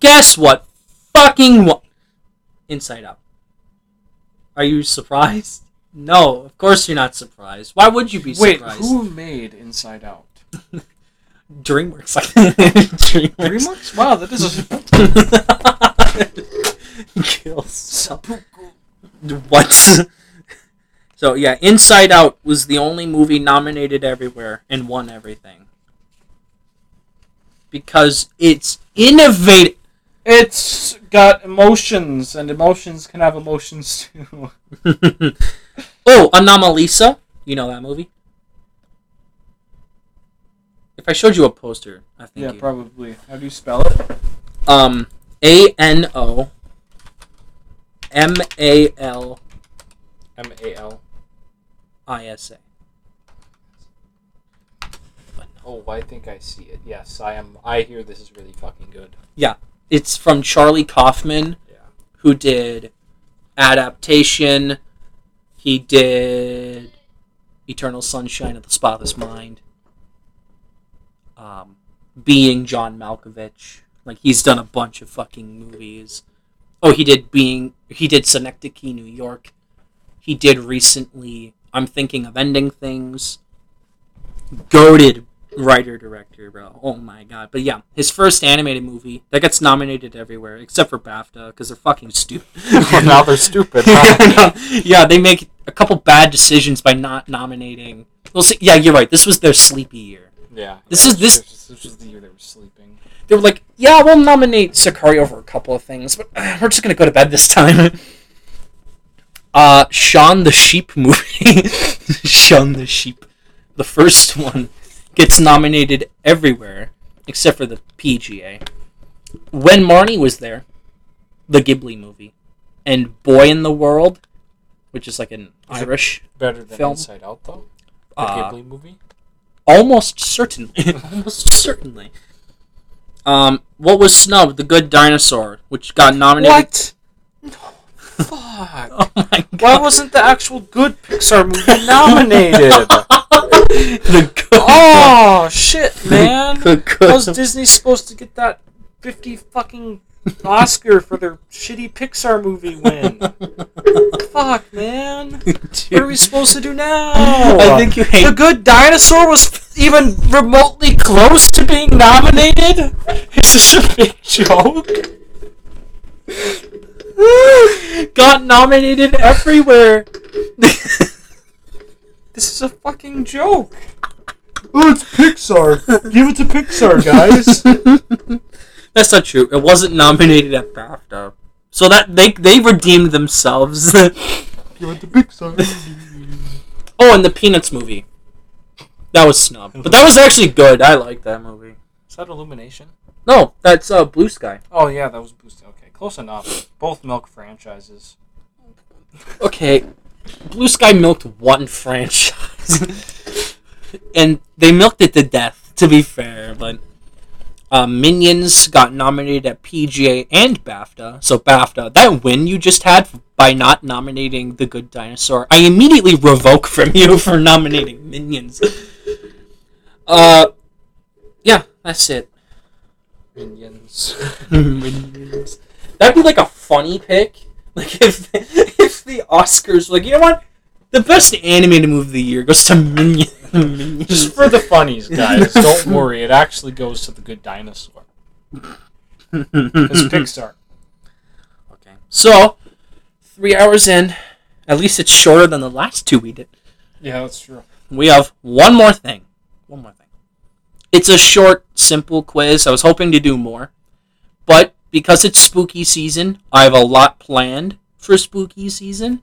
Guess what? Fucking what? Inside Out. Are you surprised? No, of course you're not surprised. Why would you be Wait, surprised? who made Inside Out? DreamWorks. DreamWorks. DreamWorks? Wow, that is a. Kills. So- what? So yeah, Inside Out was the only movie nominated everywhere and won everything because it's innovative. It's got emotions, and emotions can have emotions too. oh, Anomalisa. You know that movie? If I showed you a poster, I think Yeah, you- probably. How do you spell it? Um, A N O M A L M A L. I S A. Oh, I think I see it. Yes, I am. I hear this is really fucking good. Yeah, it's from Charlie Kaufman, Yeah. who did Adaptation. He did Eternal Sunshine of the Spotless Mind. Um, Being John Malkovich. Like he's done a bunch of fucking movies. Oh, he did Being. He did Synecdoche, New York. He did recently. I'm thinking of ending things. Goaded writer director, bro. Oh my god. But yeah, his first animated movie that gets nominated everywhere except for BAFTA because they're fucking stupid. well, now they're stupid. yeah, they make a couple bad decisions by not nominating. Well, see, yeah, you're right. This was their sleepy year. yeah. This yeah, is- this- This, this was the year they were sleeping. They were like, "Yeah, we'll nominate Sicario for a couple of things, but uh, we're just gonna go to bed this time." Uh, Shaun the Sheep movie. Shaun the Sheep, the first one, gets nominated everywhere except for the PGA. When Marnie was there, the Ghibli movie, and Boy in the World, which is like an Is Irish, Better than Film. Inside Out, though. The uh, Ghibli movie. almost certainly, almost certainly. Um, what was snubbed? The Good Dinosaur, which got nominated. What? Fuck. Oh my Why wasn't the actual good Pixar movie nominated? the good. oh shit, man! The good. How's Disney supposed to get that fifty fucking Oscar for their shitty Pixar movie win? Fuck, man! What are we supposed to do now? I think you hate The Good Dinosaur was even remotely close to being nominated. Is this a big joke? Got nominated everywhere. This is a fucking joke. Oh, it's Pixar. Give it to Pixar, guys. That's not true. It wasn't nominated at BAFTA. So that they they redeemed themselves. Give it to Pixar. oh, and the Peanuts movie. That was snub, but that was actually good. I like that movie. Is that Illumination? No, that's uh, Blue Sky. Oh yeah, that was boosted. Okay, close enough. Both milk franchises. Okay, Blue Sky milked one franchise, and they milked it to death. To be fair, but uh, Minions got nominated at PGA and BAFTA. So BAFTA, that win you just had by not nominating The Good Dinosaur, I immediately revoke from you for nominating Minions. Uh, yeah, that's it. Minions. Minions. That'd be like a funny pick. Like if if the Oscars like, you know what, the best animated movie of the year goes to. Minions. Just for the funnies, guys. Don't worry. It actually goes to the Good Dinosaur. It's Pixar. okay. So three hours in, at least it's shorter than the last two we did. Yeah, that's true. We have one more thing. One more thing. It's a short, simple quiz. I was hoping to do more. But because it's spooky season, I have a lot planned for spooky season.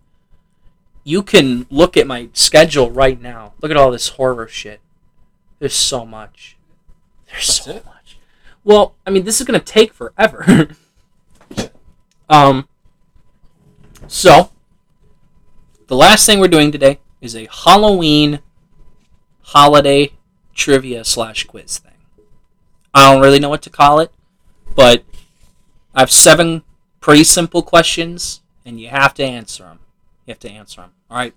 You can look at my schedule right now. Look at all this horror shit. There's so much. There's That's so it? much. Well, I mean, this is going to take forever. um, so, the last thing we're doing today is a Halloween holiday trivia slash quiz thing. I don't really know what to call it, but I have seven pretty simple questions, and you have to answer them. You have to answer them. All right.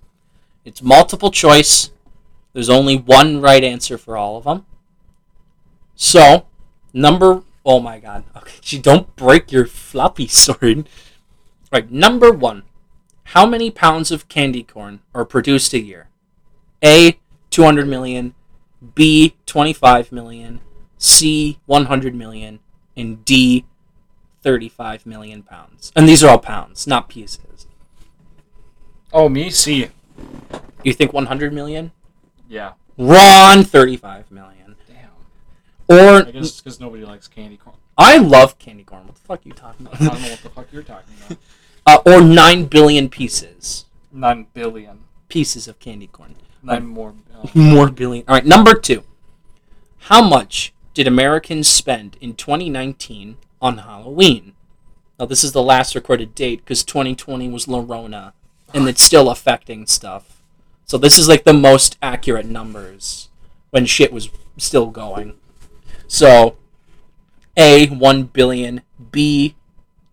It's multiple choice. There's only one right answer for all of them. So, number. Oh my god. Okay, gee, don't break your floppy sword. All right, number one. How many pounds of candy corn are produced a year? A. 200 million. B. 25 million. C. 100 million. And D. 35 million pounds. And these are all pounds, not pieces. Oh, me? See. You think 100 million? Yeah. Wrong, 35 million. Damn. Or I guess because nobody likes candy corn. I love candy corn. What the fuck are you talking about? I don't know what the fuck you're talking about. uh, or 9 billion pieces. Nine billion. Pieces of candy corn. Nine more. Uh, More billion. All right, number 2. How much did Americans spend in 2019 on Halloween? Now this is the last recorded date cuz 2020 was Lorona and it's still affecting stuff. So this is like the most accurate numbers when shit was still going. So A 1 billion, B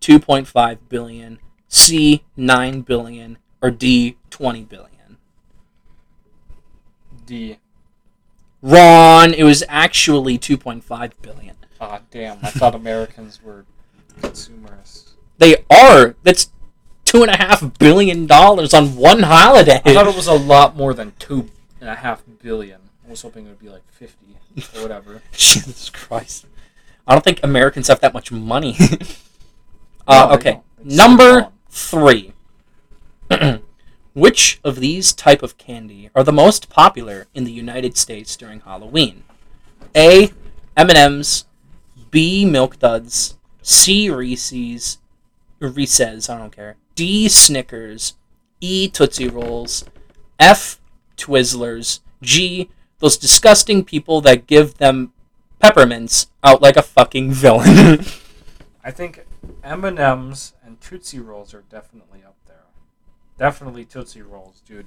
2.5 billion, C 9 billion, or D 20 billion. D. Ron, it was actually 2.5 billion. Ah, damn. I thought Americans were consumerists. They are. That's two and a half billion dollars on one holiday. I thought it was a lot more than two and a half billion. I was hoping it would be like fifty or whatever. Jesus Christ. I don't think Americans have that much money. Uh, they okay. Number three. Which of these type of candy are the most popular in the United States during Halloween? A. M&M's, B. Milk Duds, C. Reese's, Reese's, I don't care. D. Snickers, E. Tootsie Rolls, F. Twizzlers, G. Those disgusting people that give them peppermints out like a fucking villain. I think M and M's and Tootsie Rolls are definitely up there. Definitely Tootsie Rolls, dude.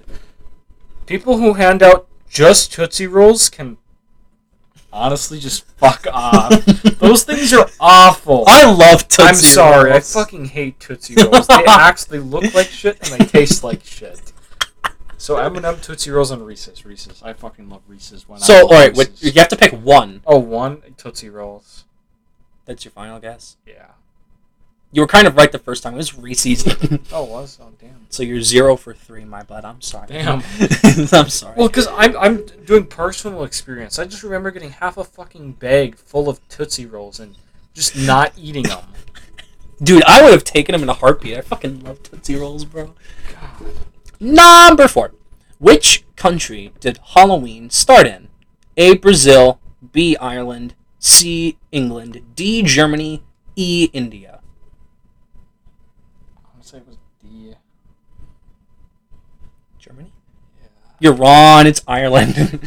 People who hand out just Tootsie Rolls can Honestly, just fuck off. Those things are awful. I love Tootsie I'm sorry. I fucking hate Tootsie Rolls. They actually look like shit and they taste like shit. So M&M Tootsie Rolls and Reese's. Reese's. I fucking love Reese's. When I So, alright, Reese's. you have to pick one. Oh, one Tootsie Rolls. That's your final guess. Yeah. You were kind of right the first time. It was Reese's. Oh, it was. Oh, damn. so you're zero for three, my bud. I'm sorry. Damn. I'm sorry. Well, because I'm I'm doing personal experience. I just remember getting half a fucking bag full of Tootsie Rolls and just not eating them. Dude, I would have taken them in a heartbeat. I fucking love Tootsie Rolls, bro. God. Number four. Which country did Halloween start in? A. Brazil. B. Ireland. C. England. D. Germany. E. India. I want to say it was D. Germany? Yeah. You're wrong. It's Ireland.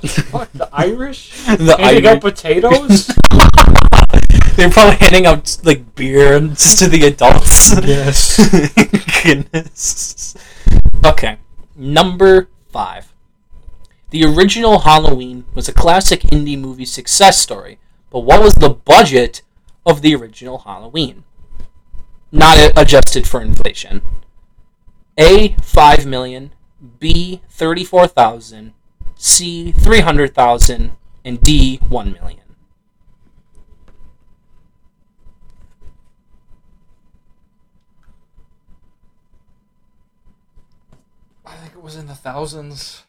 The Irish. the Handing out potatoes. They're probably handing out like beer to the adults. Yes. Goodness. Okay. Number five. The original Halloween was a classic indie movie success story, but what was the budget of the original Halloween? Not adjusted for inflation. A. Five million. B. Thirty-four thousand. C. Three hundred thousand. And D. One million. I think it was in the thousands.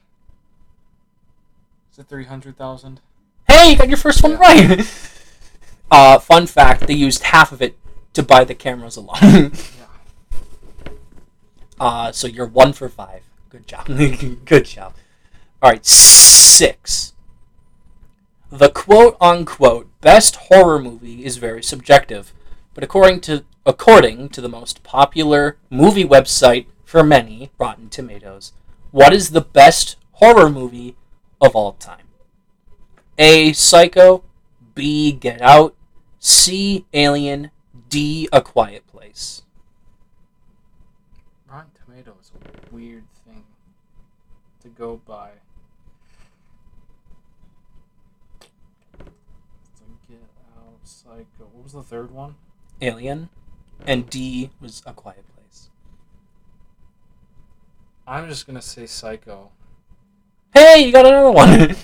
Is it three hundred thousand? Hey, you got your first one Yeah. right. Uh, fun fact: they used half of it to buy the cameras alone. uh, so you're one for five. Good job. Good job. All right, six. The quote unquote best horror movie is very subjective, but according to according to the most popular movie website for many, Rotten Tomatoes, what is the best horror movie of all time? A. Psycho. B. Get Out. C. Alien. D. A Quiet Place. Rotten Tomatoes, weird go by. Get out, Psycho. What was the third one? Alien. And D was A Quiet Place. I'm just gonna say Psycho. Hey, you got another one.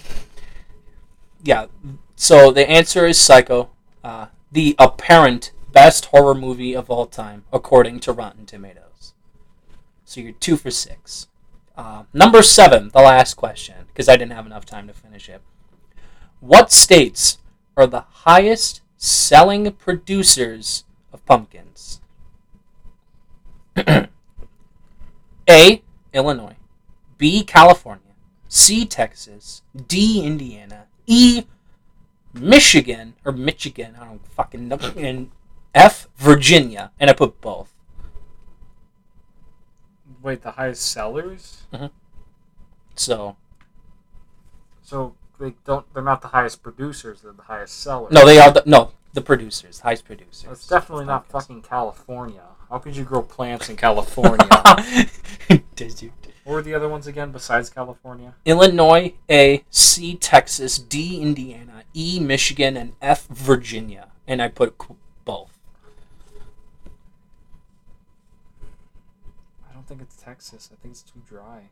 yeah. So the answer is Psycho. Uh, the apparent best horror movie of all time, according to Rotten Tomatoes. So you're two for six. Uh, number seven, the last question, because I didn't have enough time to finish it. What states are the highest selling producers of pumpkins? A. Illinois. B. California. C. Texas. D. Indiana. E. Michigan or Michigan. I don't fucking know. And F. Virginia. And I put both. Wait, the highest sellers? Mm-hmm. So So they don't. They're not the highest producers. They're the highest sellers. no, they are the no the producers, highest producers. It's definitely not fucking California. How could you grow plants in California? Did you? what were the other ones again besides California? Illinois, A, C, Texas, D, Indiana, E, Michigan, and F, Virginia. And I put both. I don't think it's Texas. I think it's too dry.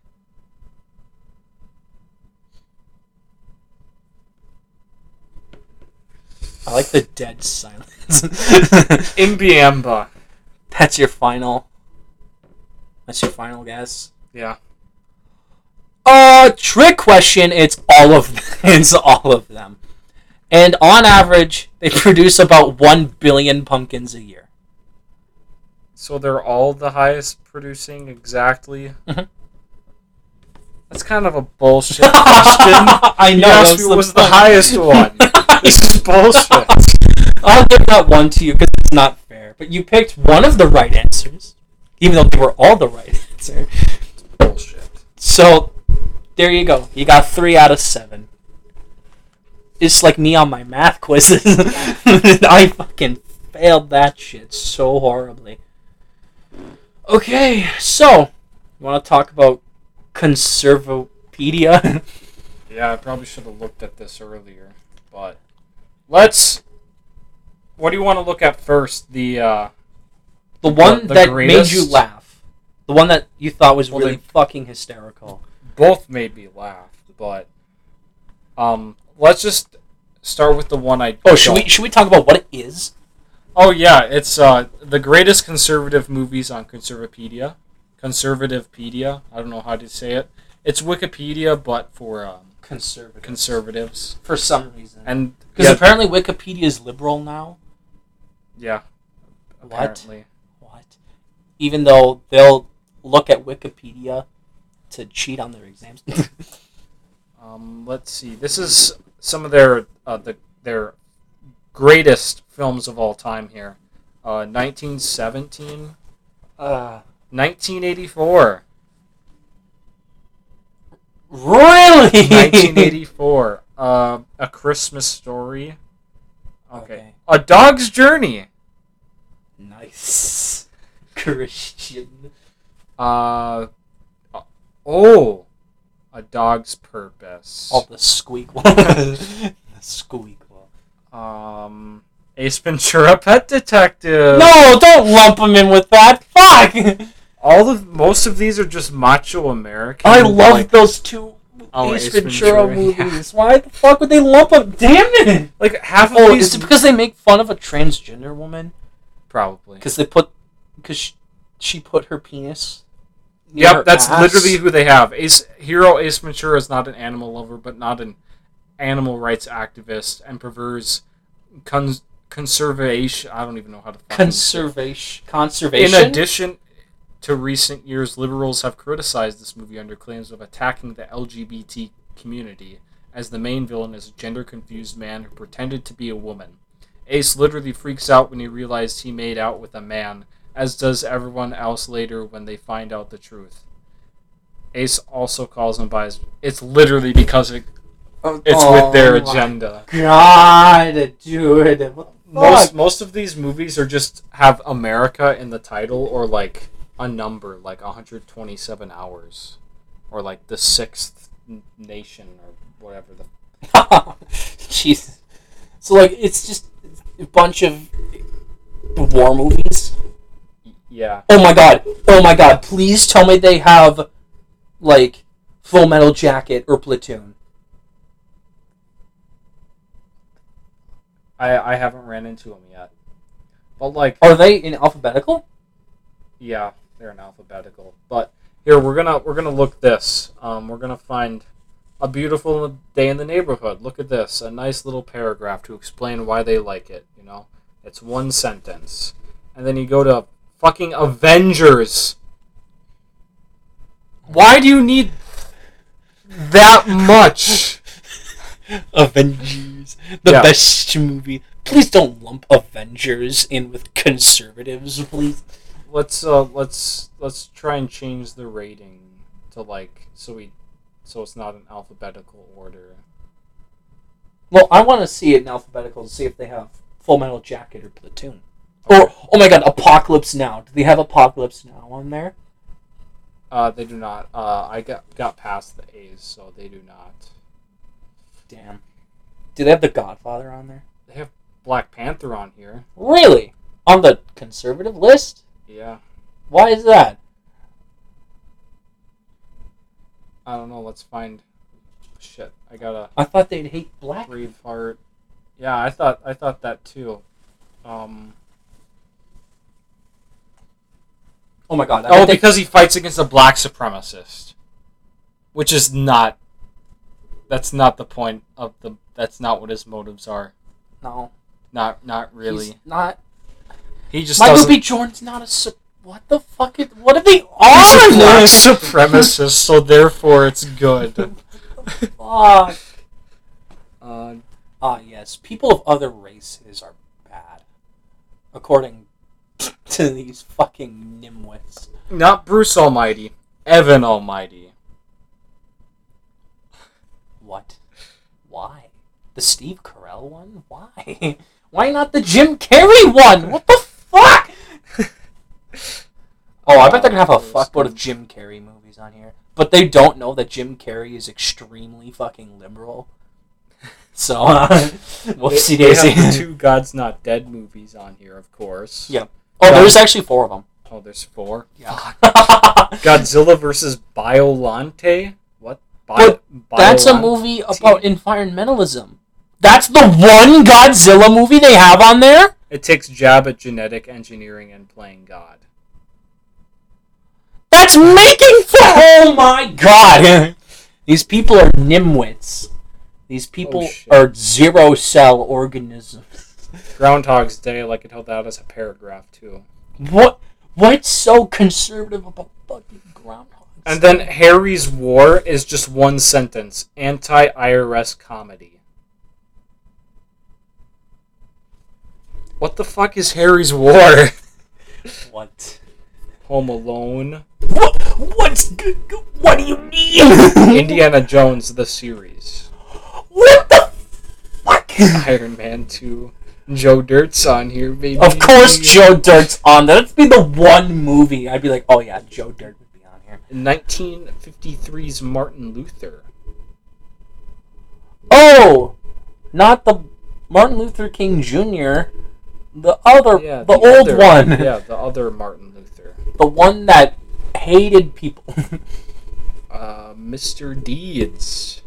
I like the dead silence. Imbiamba. That's your final. That's your final guess. Yeah. Uh, trick question. It's all of it's all of them, and on average, they produce about one billion pumpkins a year. So they're all the highest producing exactly. Mhm. That's kind of a bullshit question. I You know. asked that's me was the point. highest one. this is bullshit. I'll give that one to you because it's not fair. But you picked one of the right answers, even though they were all the right answer. bullshit. So, there you go. You got three out of seven. It's like me on my math quizzes. I fucking failed that shit so horribly. Okay, so you want to talk about Conservapedia? Yeah, I probably should have looked at this earlier, but let's. What do you want to look at first? The uh, The one the that made you laugh. The one that you thought was Well, really fucking hysterical. both made me laugh, but um, let's just start with the one I. Oh, should don't- we should we talk about what it is? Oh yeah, it's uh the greatest conservative movies on Conservapedia. Conservativepedia. I don't know how to say it. It's Wikipedia, but for um, Conservative. conservatives. For some reason. And Because yeah, apparently Wikipedia is liberal now. yeah, What? What? Even though they'll look at Wikipedia to cheat on their exams. Um, let's see. This is some of their uh, the their greatest films of all time here. Uh, 1917, uh, 1984, really? 1984. uh, A Christmas Story. Okay. Okay. A Dog's Journey. Nice. Christian. Uh, oh, A Dog's Purpose. Oh, the squeak one. the squeak. Um, Ace Ventura: Pet Detective. No, don't lump him in with that. Fuck. all of most of these are just macho American. I love like, those two Oh, Ace, Ace Ventura, Ventura, yeah. movies. Why the fuck would they lump him? Damn it! like half of Oh, these is it because they make fun of a transgender woman? probably. Because they put, because she, she put her penis. Yep, her that's ass? literally who they have. Ace hero Ace Ventura is not an animal lover, but not an animal rights activist, and prefers cons- conservation. I don't even know how to. fucking- conservation. In addition to recent years, liberals have criticized this movie under claims of attacking the LGBT community, as the main villain is a gender confused man who pretended to be a woman. Ace literally freaks out when he realizes he made out with a man, as does everyone else later when they find out the truth. Ace also calls him by his. It's literally because it, it's with their Oh agenda. God, dude. Most most of these movies are just have America in the title or like a number like 127 hours or like the sixth nation or whatever the Jesus. So like, it's just a bunch of war movies. yeah Oh my god! Oh my god! Please tell me they have like Full Metal Jacket or Platoon. I I haven't ran into them yet. But like Are they in alphabetical? yeah they're in alphabetical. But here we're gonna we're gonna look this. Um we're gonna find a beautiful day in the neighborhood. Look at this a nice little paragraph to explain why they like it you know? It's one sentence. And then you go to fucking avengers. Why do you need that much Avengers, the Yeah. best movie. Please don't lump Avengers in with conservatives, please. let's uh let's let's try and change the rating to like so we so it's not in alphabetical order Well, I want to see it in alphabetical to see if they have Full Metal Jacket or Platoon. Okay. Or oh my god, Apocalypse Now. Do they have Apocalypse Now on there? Uh, they do not. Uh, I got got past the A's, so they do not. Damn. Do they have The Godfather on there? They have Black Panther on here. Really? On the conservative list? Yeah, Why is that? I don't know. Let's find. Shit, I gotta I thought they'd hate black. Braveheart. Yeah, I thought I thought that too. Um. Oh my god. I Oh, bet they- because he fights against a black supremacist, which is not. That's not the point of the. That's not what his motives are. no, Not not really. he's not. he just Michael doesn't. B. Jordan's not a. Su- what the fuck? Is, what are they He's a on? black supremacist, so therefore it's good. Fuck. Uh, Ah, yes. People of other races are bad, according to these fucking nimwits. not Bruce Almighty, Evan Almighty. What? Why? The Steve Carell one? Why? Why not the Jim Carrey one? What the fuck? Oh, I bet they're gonna have a fuckload of. Jim Carrey movies on here, but they don't know that Jim Carrey is extremely fucking liberal. So, uh, whoopsie They- they have daisy. two God's Not Dead movies on here, of course. Yeah. Oh, there's actually four of them. Oh, there's four. Yeah. Godzilla versus Biollante. Bio, That's a movie about environmentalism. That's the one Godzilla movie they have on there. It takes jab at genetic engineering and playing God. That's making fun. Oh my god! These people are nimwits. These oh, people Oh, are zero cell organisms. Groundhog's Day, like it held out as a paragraph too. What? What's so conservative about fucking? And then Harry's War is just one sentence: anti-IRS comedy. What the fuck is Harry's War? what? Home Alone, What? What's good? What do you mean? Indiana Jones the series, What the fuck? Iron Man two, Joe Dirt's on here, baby. Of course, Joe Dirt's on. That'd be the one movie I'd be like, oh yeah, Joe Dirt would be on here. 1953's Martin Luther. Oh, not the Martin Luther King Jr. The other, Yeah, the, old other- one, Yeah, the other Martin Luther. the one that hated people. Uh, Mr. Deeds.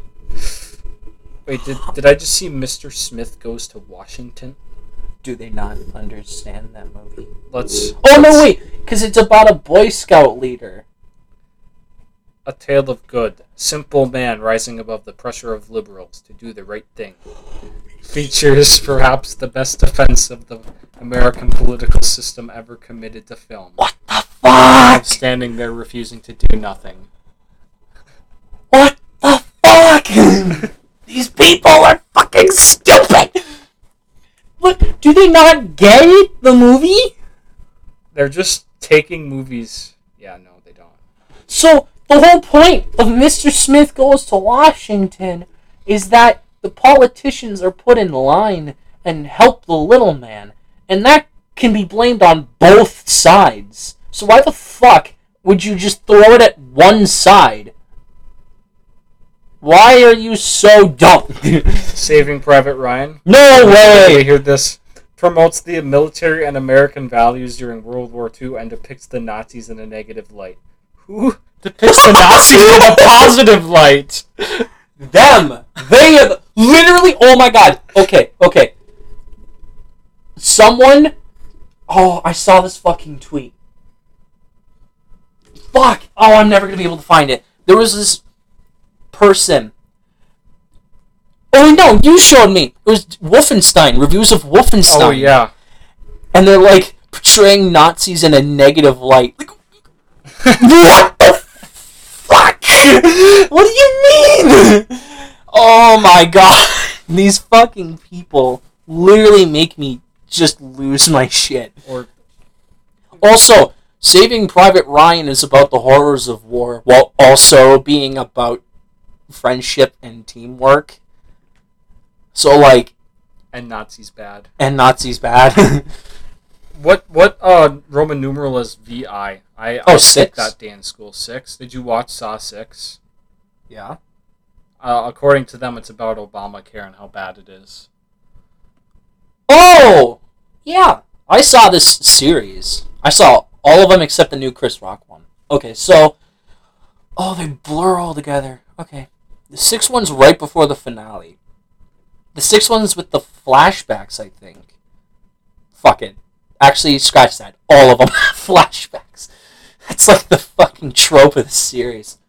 Wait, did, did I just see Mr. Smith Goes to Washington? Do they not understand that movie? Let's. Oh no, let's- wait, because it's about a Boy Scout leader. A tale of good. Simple man rising above the pressure of liberals to do the right thing. Features perhaps the best defense of the American political system ever committed to film. What the fuck? Standing there refusing to do nothing. What the fuck? These people are fucking stupid. What? Do they not get it? The movie? They're just taking movies. Yeah, no, they don't. So the whole point of Mr. Smith Goes to Washington is that the politicians are put in line and help the little man, and that can be blamed on both sides. So why the fuck would you just throw it at one side? Why are you so dumb? Saving Private Ryan. no We way! hear this. Promotes the military and American values during World War II and depicts the Nazis in a negative light. Who depicts the Nazis in a positive light? Them! They are the- literally. Oh my god. Okay, okay. Someone. Oh, I saw this fucking tweet. Fuck! Oh, I'm never gonna be able to find it. There was this person. Oh no, you showed me. It was Wolfenstein reviews of Wolfenstein. Oh yeah. and they're like portraying Nazis in a negative light. Like, what What do you mean? Oh my god. These fucking people literally make me just lose my shit. Or Also, Saving Private Ryan is about the horrors of war while also being about friendship and teamwork. So, like, and Nazis bad. and Nazis bad. What what uh Roman numeral is VI? I Oh, I six? that day in school. Six. Did you watch Saw Six? yeah. Uh, according to them, it's about Obamacare and how bad it is. Oh, yeah. I saw this series. I saw all of them except the new Chris Rock one. Okay, so oh, they blur all together. Okay, the sixth one's right before the finale. The sixth one's with the flashbacks, I think. Fuck it. Actually, scratch that. All of them flashbacks. It's like the fucking trope of the series.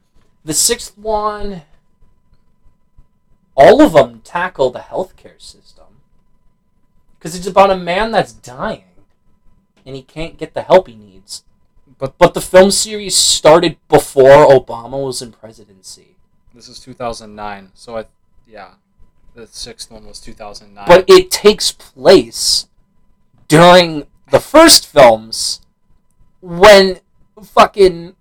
The sixth one. All of them tackle the healthcare system. Because it's about a man that's dying. And he can't get the help he needs. But But the film series started before Obama was in presidency. this is 2009, so I yeah, the sixth one was 2009. But it takes place during the first films when fucking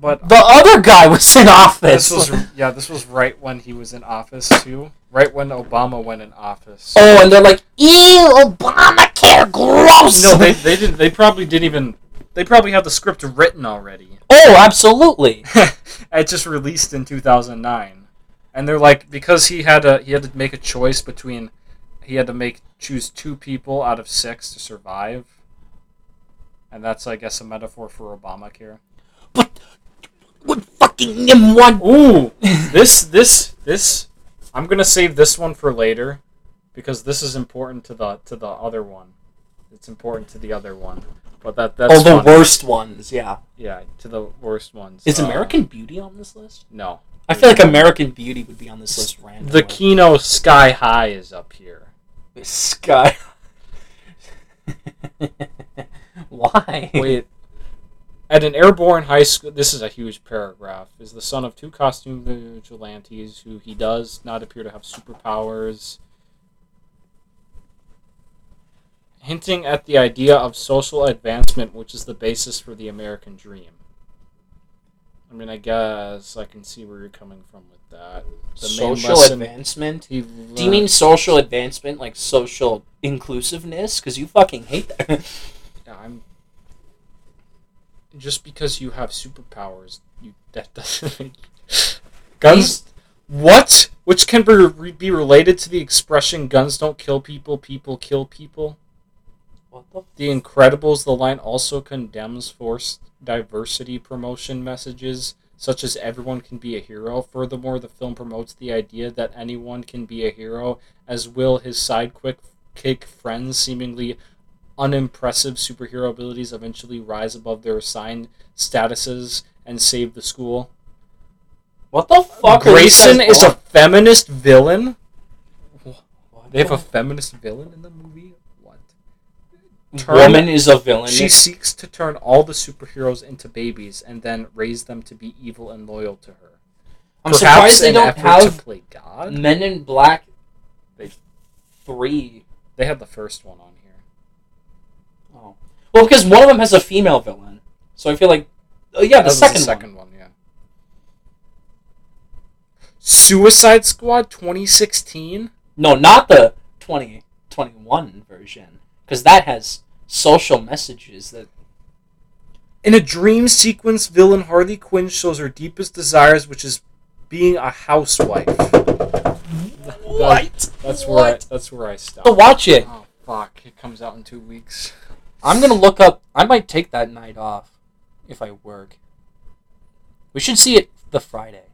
but the other guy was in office. this was yeah, this was right when he was in office too. Right when Obama went in office. oh, and they're like, ew, Obamacare, gross! No, they, they didn't. They probably didn't even they probably have the script written already. Oh, absolutely. it just released in 2009 and they're like because he had to he had to make a choice between he had to make choose two people out of six to survive and that's i guess a metaphor for obamacare But would fucking him one. ooh this this this i'm gonna save this one for later because this is important to the to the other one it's important to the other one but that that's Oh, the funny. worst ones. Yeah. yeah to the worst ones Is Uh, American Beauty on this list? no I feel like American Beauty would be on this list randomly. the kino sky high is up here Sky. Why? Wait. At an airborne high school, this is a huge paragraph. Is the son of two costume vigilantes who he does not appear to have superpowers, hinting at the idea of social advancement, which is the basis for the American dream. I mean, I guess I can see where you're coming from with that. The social advancement. Do you mean social advancement, like social inclusiveness? Because you fucking hate that. I'm. Just because you have superpowers, you that doesn't make guns. What? Which can be, be related to the expression "guns don't kill people, people kill people." what the? The Incredibles, the line also condemns forced diversity promotion messages, such as everyone can be a hero. Furthermore, the film promotes the idea that anyone can be a hero, as will his sidekick kick friends seemingly unimpressive superhero abilities eventually rise above their assigned statuses and save the school. What the fuck? Grayson is a feminist villain. What They have a feminist villain in the movie? What? woman is a villain. She seeks to turn all the superheroes into babies and then raise them to be evil and loyal to her. I'm Perhaps surprised they don't have to play God. Men in Black. They- three. They had the first one on well, because one of them has a female villain, so I feel like. Oh yeah, the second, the second one. yeah. Suicide Squad 2016. No, not the 2021 version, because that has social messages that. In a dream sequence, villain Harley Quinn shows her deepest desires, which is being a housewife. What? That's where I, that's where I stop. To watch it. Oh fuck! It comes out in two weeks. I'm gonna look up. I might take that night off if I work. We should see it the Friday.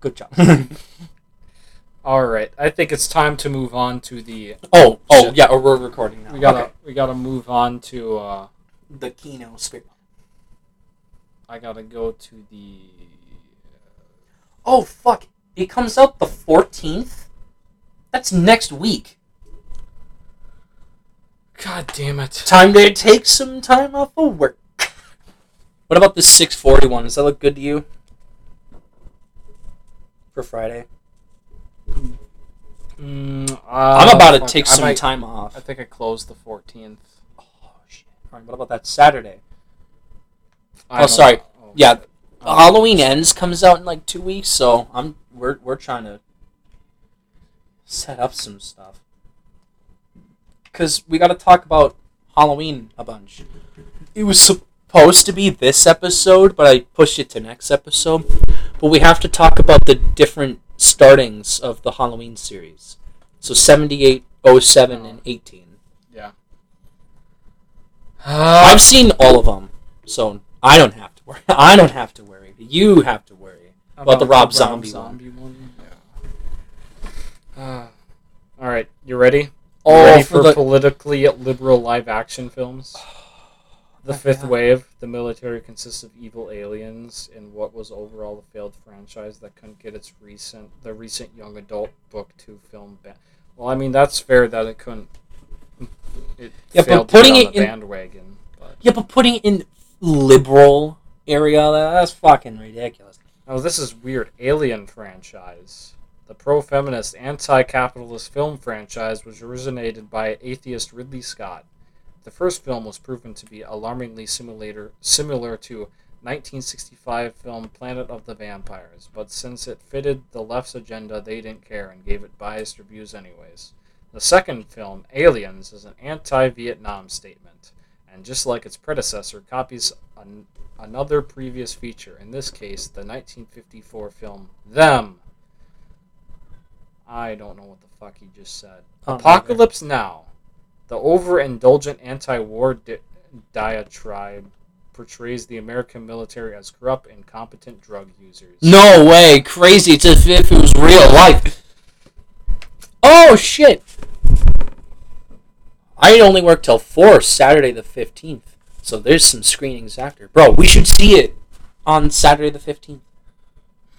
Good job. All right, I think it's time to move on to the. oh, oh yeah, or we're recording now. We gotta Okay. we gotta move on to. uh the Kino script. I gotta go to the. Oh fuck! It comes out the 14th. That's next week. God damn it! Time to take some time off of work. What about this 641? Does that look good to you? For Friday. Mm, uh, I'm about to take I some might- time off. I think I closed the 14th. Oh shit! All right, what about that Saturday? I Oh, don't sorry. Oh, Yeah, shit. Oh, Halloween Ends comes out in like two weeks, so I'm we're we're trying to set up some stuff because we got to talk about Halloween a bunch. It was supposed to be this episode, but I pushed it to next episode. But we have to talk about the different startings of the Halloween series. So 78, 07, and 18. Uh, I've seen all of them, so I don't have to worry. I don't have to worry. You have to worry. about the Rob Zombie one. one? Yeah. Uh, all right, you ready? Oh, ready for the- politically liberal live action films? The fifth wave, the military consists of evil aliens in what was overall a failed franchise that couldn't get its recent the recent young adult book to film. Ba- well, I mean that's fair that it couldn't. It Yeah, but putting to get on it the in- bandwagon. But Yeah, but putting it in liberal area, that's fucking ridiculous. oh, this is weird. Alien franchise. The pro-feminist, anti-capitalist film franchise was originated by atheist Ridley Scott. The first film was proven to be alarmingly similar to 1965 film Planet of the Vampires, but since it fitted the left's agenda, they didn't care and gave it biased reviews anyways. The second film, Aliens, is an anti-Vietnam statement, and just like its predecessor, copies an, another previous feature. In this case, the 1954 film Them. I don't know what the fuck he just said. Oh, Apocalypse Now. The overindulgent anti-war di- diatribe portrays the American military as corrupt, incompetent drug users. No way, crazy. It's as if it was real life. Oh shit! I only work till four Saturday the fifteenth, so there's some screenings after. Bro, we should see it on Saturday the fifteenth.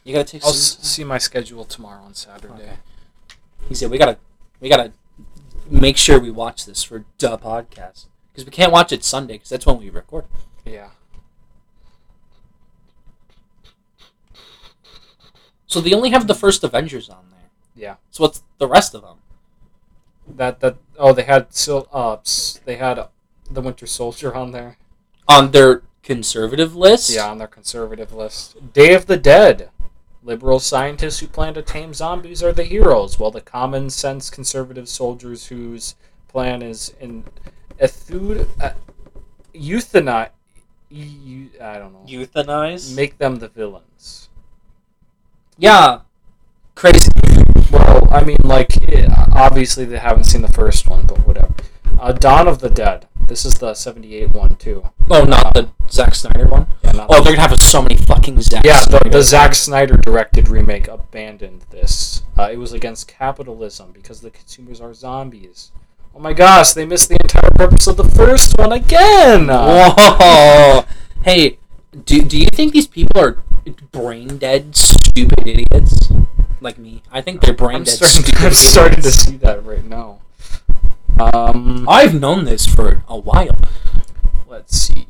You gotta take I'll some. s- see my schedule tomorrow on Saturday. Okay. He said we gotta we gotta make sure we watch this for the podcast because we can't watch it Sunday because that's when we record. Yeah. So they only have the first Avengers on there. Yeah. So what's the rest of them? That that oh they had sil uh they had uh, the Winter Soldier on there. On their conservative list? Yeah, on their conservative list. Day of the Dead. Liberal scientists who plan to tame zombies are the heroes, while the common sense conservative soldiers whose plan is in ethud uh, euthanize. Eu, I don't know. Euthanize? Make them the villains. yeah. Crazy. Well, I mean, like, eh, obviously they haven't seen the first one, but whatever. Uh, Dawn of the Dead. This is the 78 one, too. Oh, not the Zack Snyder one? Yeah, not Oh, they're gonna have so many fucking Zack yeah the, Snyder the Zack. Snyder directed remake abandoned this. Uh, it was against capitalism because the consumers are zombies. Oh my gosh, they missed the entire purpose of the first one again! Whoa! hey, do, do you think these people are brain dead, stupid idiots? Like me. I think they're brain I'm dead, starting, I'm starting to see that right now. Um, I've known this for a while. Let's see.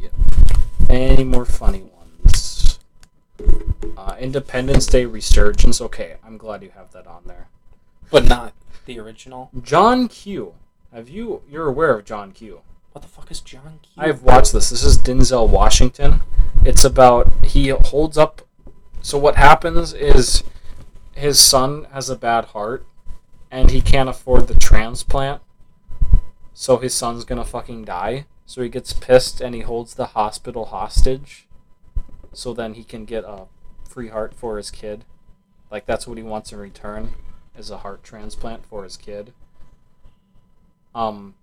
Any more funny ones? Uh, Independence Day Resurgence. Okay, I'm glad you have that on there. But not the original. John Q. Have you? You're aware of John Q. What the fuck is John Q? I've watched this. This is Denzel Washington. It's about he holds up. So what happens is his son has a bad heart, and he can't afford the transplant. So his son's gonna fucking die. So he gets pissed and he holds the hospital hostage. So then he can get a free heart for his kid. Like that's what he wants in return, is a heart transplant for his kid. Um,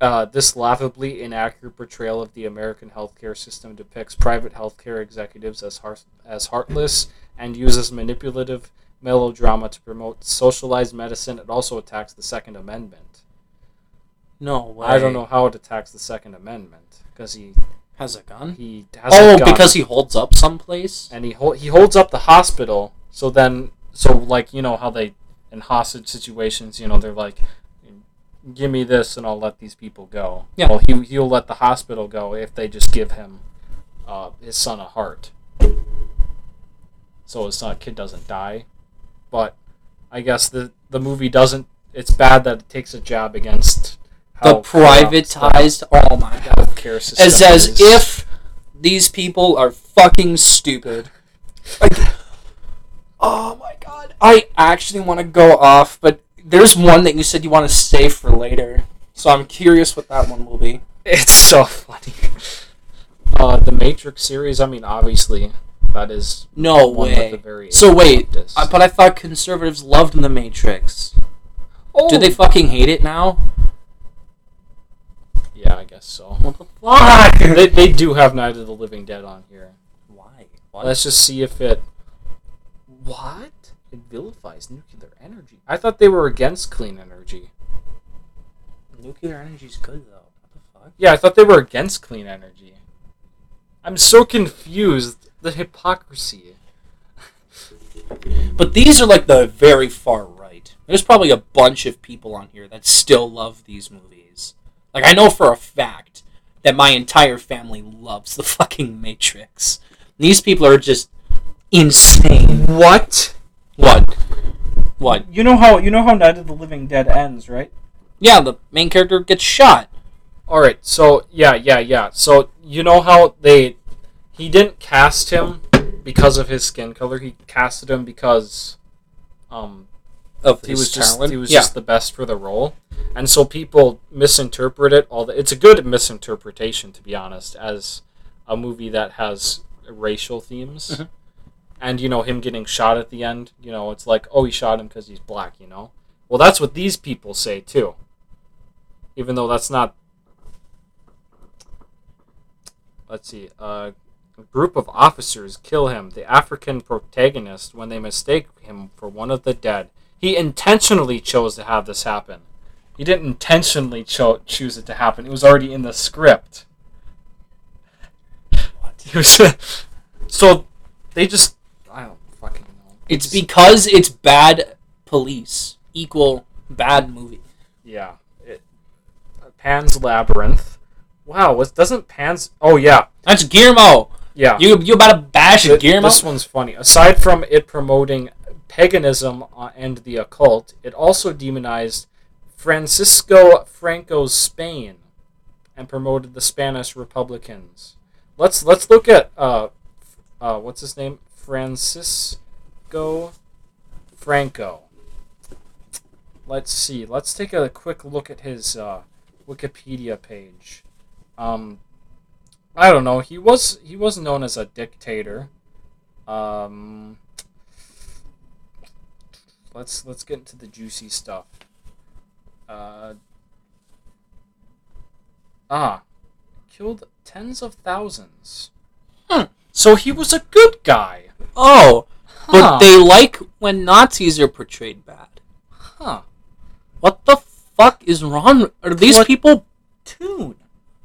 uh, this laughably inaccurate portrayal of the American healthcare system depicts private healthcare executives as heart- as heartless and uses manipulative melodrama to promote socialized medicine. It also attacks the Second Amendment. no way. I don't know how it attacks the Second Amendment because he Has a gun? he has a Oh, gun, because he holds up someplace? and he he holds up the hospital. So then, so like you know how they in hostage situations, you know they're like, give me this and I'll let these people go. Yeah. Well, he he'll let the hospital go if they just give him uh, his son a heart. So his son kid doesn't die, but I guess the the movie doesn't. It's bad that it takes a jab against The how the privatized. Oh my god. healthcare system. As as is. if these people are fucking stupid. Like, oh my god. I actually want to go off, but there's one that you said you want to save for later. So I'm curious what that one will be. It's so funny. Uh, the Matrix series. I mean, obviously, that is No way. the very So wait. I, but I thought conservatives loved The Matrix. oh, Do they oh. fucking hate it now? Yeah, I guess so. What the fuck? they, they do have Night of the Living Dead on here. Why? Why? Let's just see if it. What? It vilifies nuclear energy. I thought they were against clean energy. Nuclear energy's good though. What the fuck? Yeah, I thought they were against clean energy. I'm so confused. The hypocrisy. But these are like the very far right. There's probably a bunch of people on here that still love these movies. Like I know for a fact that my entire family loves the fucking Matrix. These people are just insane. What? What? What? You know how you know how Night of the Living Dead ends, right? Yeah, the main character gets shot. All right. So yeah, yeah, yeah. So you know how they he didn't cast him because of his skin color. He casted him because um of he was just he was yeah. just the best for the role, and so people misinterpret it. All the, it's a good misinterpretation, to be honest, as a movie that has racial themes, Mhm. and you know him getting shot at the end. You know, it's like oh he shot him because he's black. You know, well that's what these people say too, even though that's not. Let's see. Uh, a group of officers kill him, the African protagonist, when they mistake him for one of the dead. He intentionally chose to have this happen. He didn't intentionally cho- choose it to happen. It was already in the script. Was, so they just I don't fucking know. It's because it's bad police equal bad movie. yeah. It, Pan's Labyrinth. Wow, was doesn't Pan's Oh yeah. That's Guillermo. Yeah. You you about to bash Th- Guillermo? This one's funny. Aside from it promoting paganism uh, and the occult, it also demonized Francisco Franco's Spain and promoted the Spanish Republicans. Let's let's look at uh, uh what's his name? Francisco Franco. Let's see. Let's take a quick look at his uh, Wikipedia page. Um, I don't know. He was he was known as a dictator. Um, let's let's get into the juicy stuff. Uh, ah, killed tens of thousands. Hmm. So he was a good guy. oh, but they like when Nazis are portrayed bad. Huh. What the fuck is wrong? Are these What- people? Tune.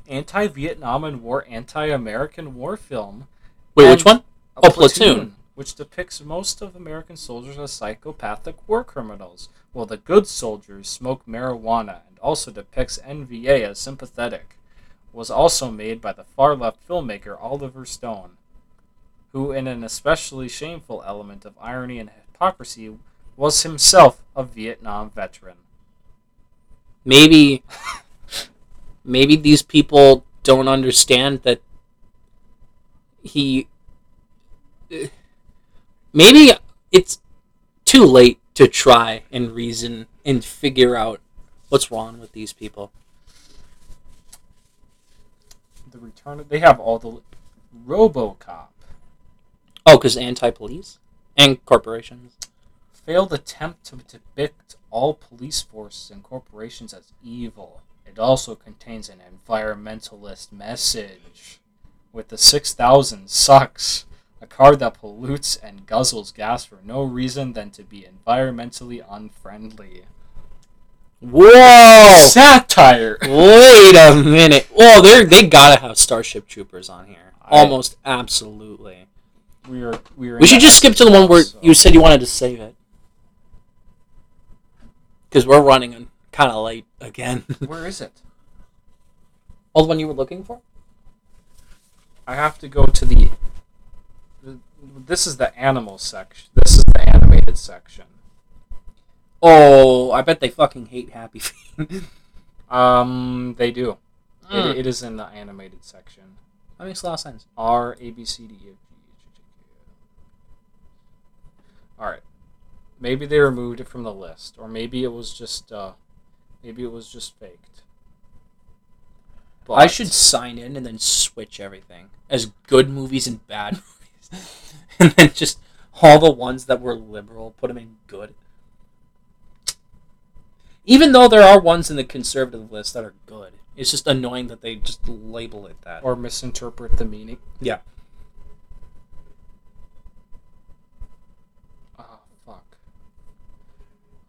Anti-Vietnam and War, anti-American war film. Wait, which one? a Oh, Platoon. which depicts most of American soldiers as psychopathic war criminals, while the good soldiers smoke marijuana and also depicts NVA as sympathetic. Was also made by the far left filmmaker Oliver Stone, who, in an especially shameful element of irony and hypocrisy, was himself a Vietnam veteran. Maybe, maybe these people don't understand that he. Maybe it's too late to try and reason and figure out what's wrong with these people. The return of, they have all the RoboCop Oh, because anti-police and corporations. failed attempt to depict all police forces and corporations as evil. It also contains an environmentalist message. With the 6000 sucks, a car that pollutes and guzzles gas for no reason than to be environmentally unfriendly. Whoa! Satire! Wait a minute. Well, they they gotta have Starship Troopers on here. I- Almost absolutely. We are we are. We should just skip to the one where so- you said you wanted to save it. Because we're running kind of late again. Where is it? oh, the one you were looking for? I have to go to the. the this is the animal section. This is the animated section. Oh, I bet they fucking hate Happy Feet. Um, they do. Mm. It, it is in the animated section. that makes a lot of sense. R A B C D E F G H I J K L. All right. Maybe they removed it from the list, or maybe it was just uh, maybe it was just faked. But I should sign in and then switch everything as good movies and bad movies, and then just all the ones that were liberal put them in good. Even though there are ones in the conservative list that are good, it's just annoying that they just label it that. or misinterpret the meaning. Yeah. Oh fuck.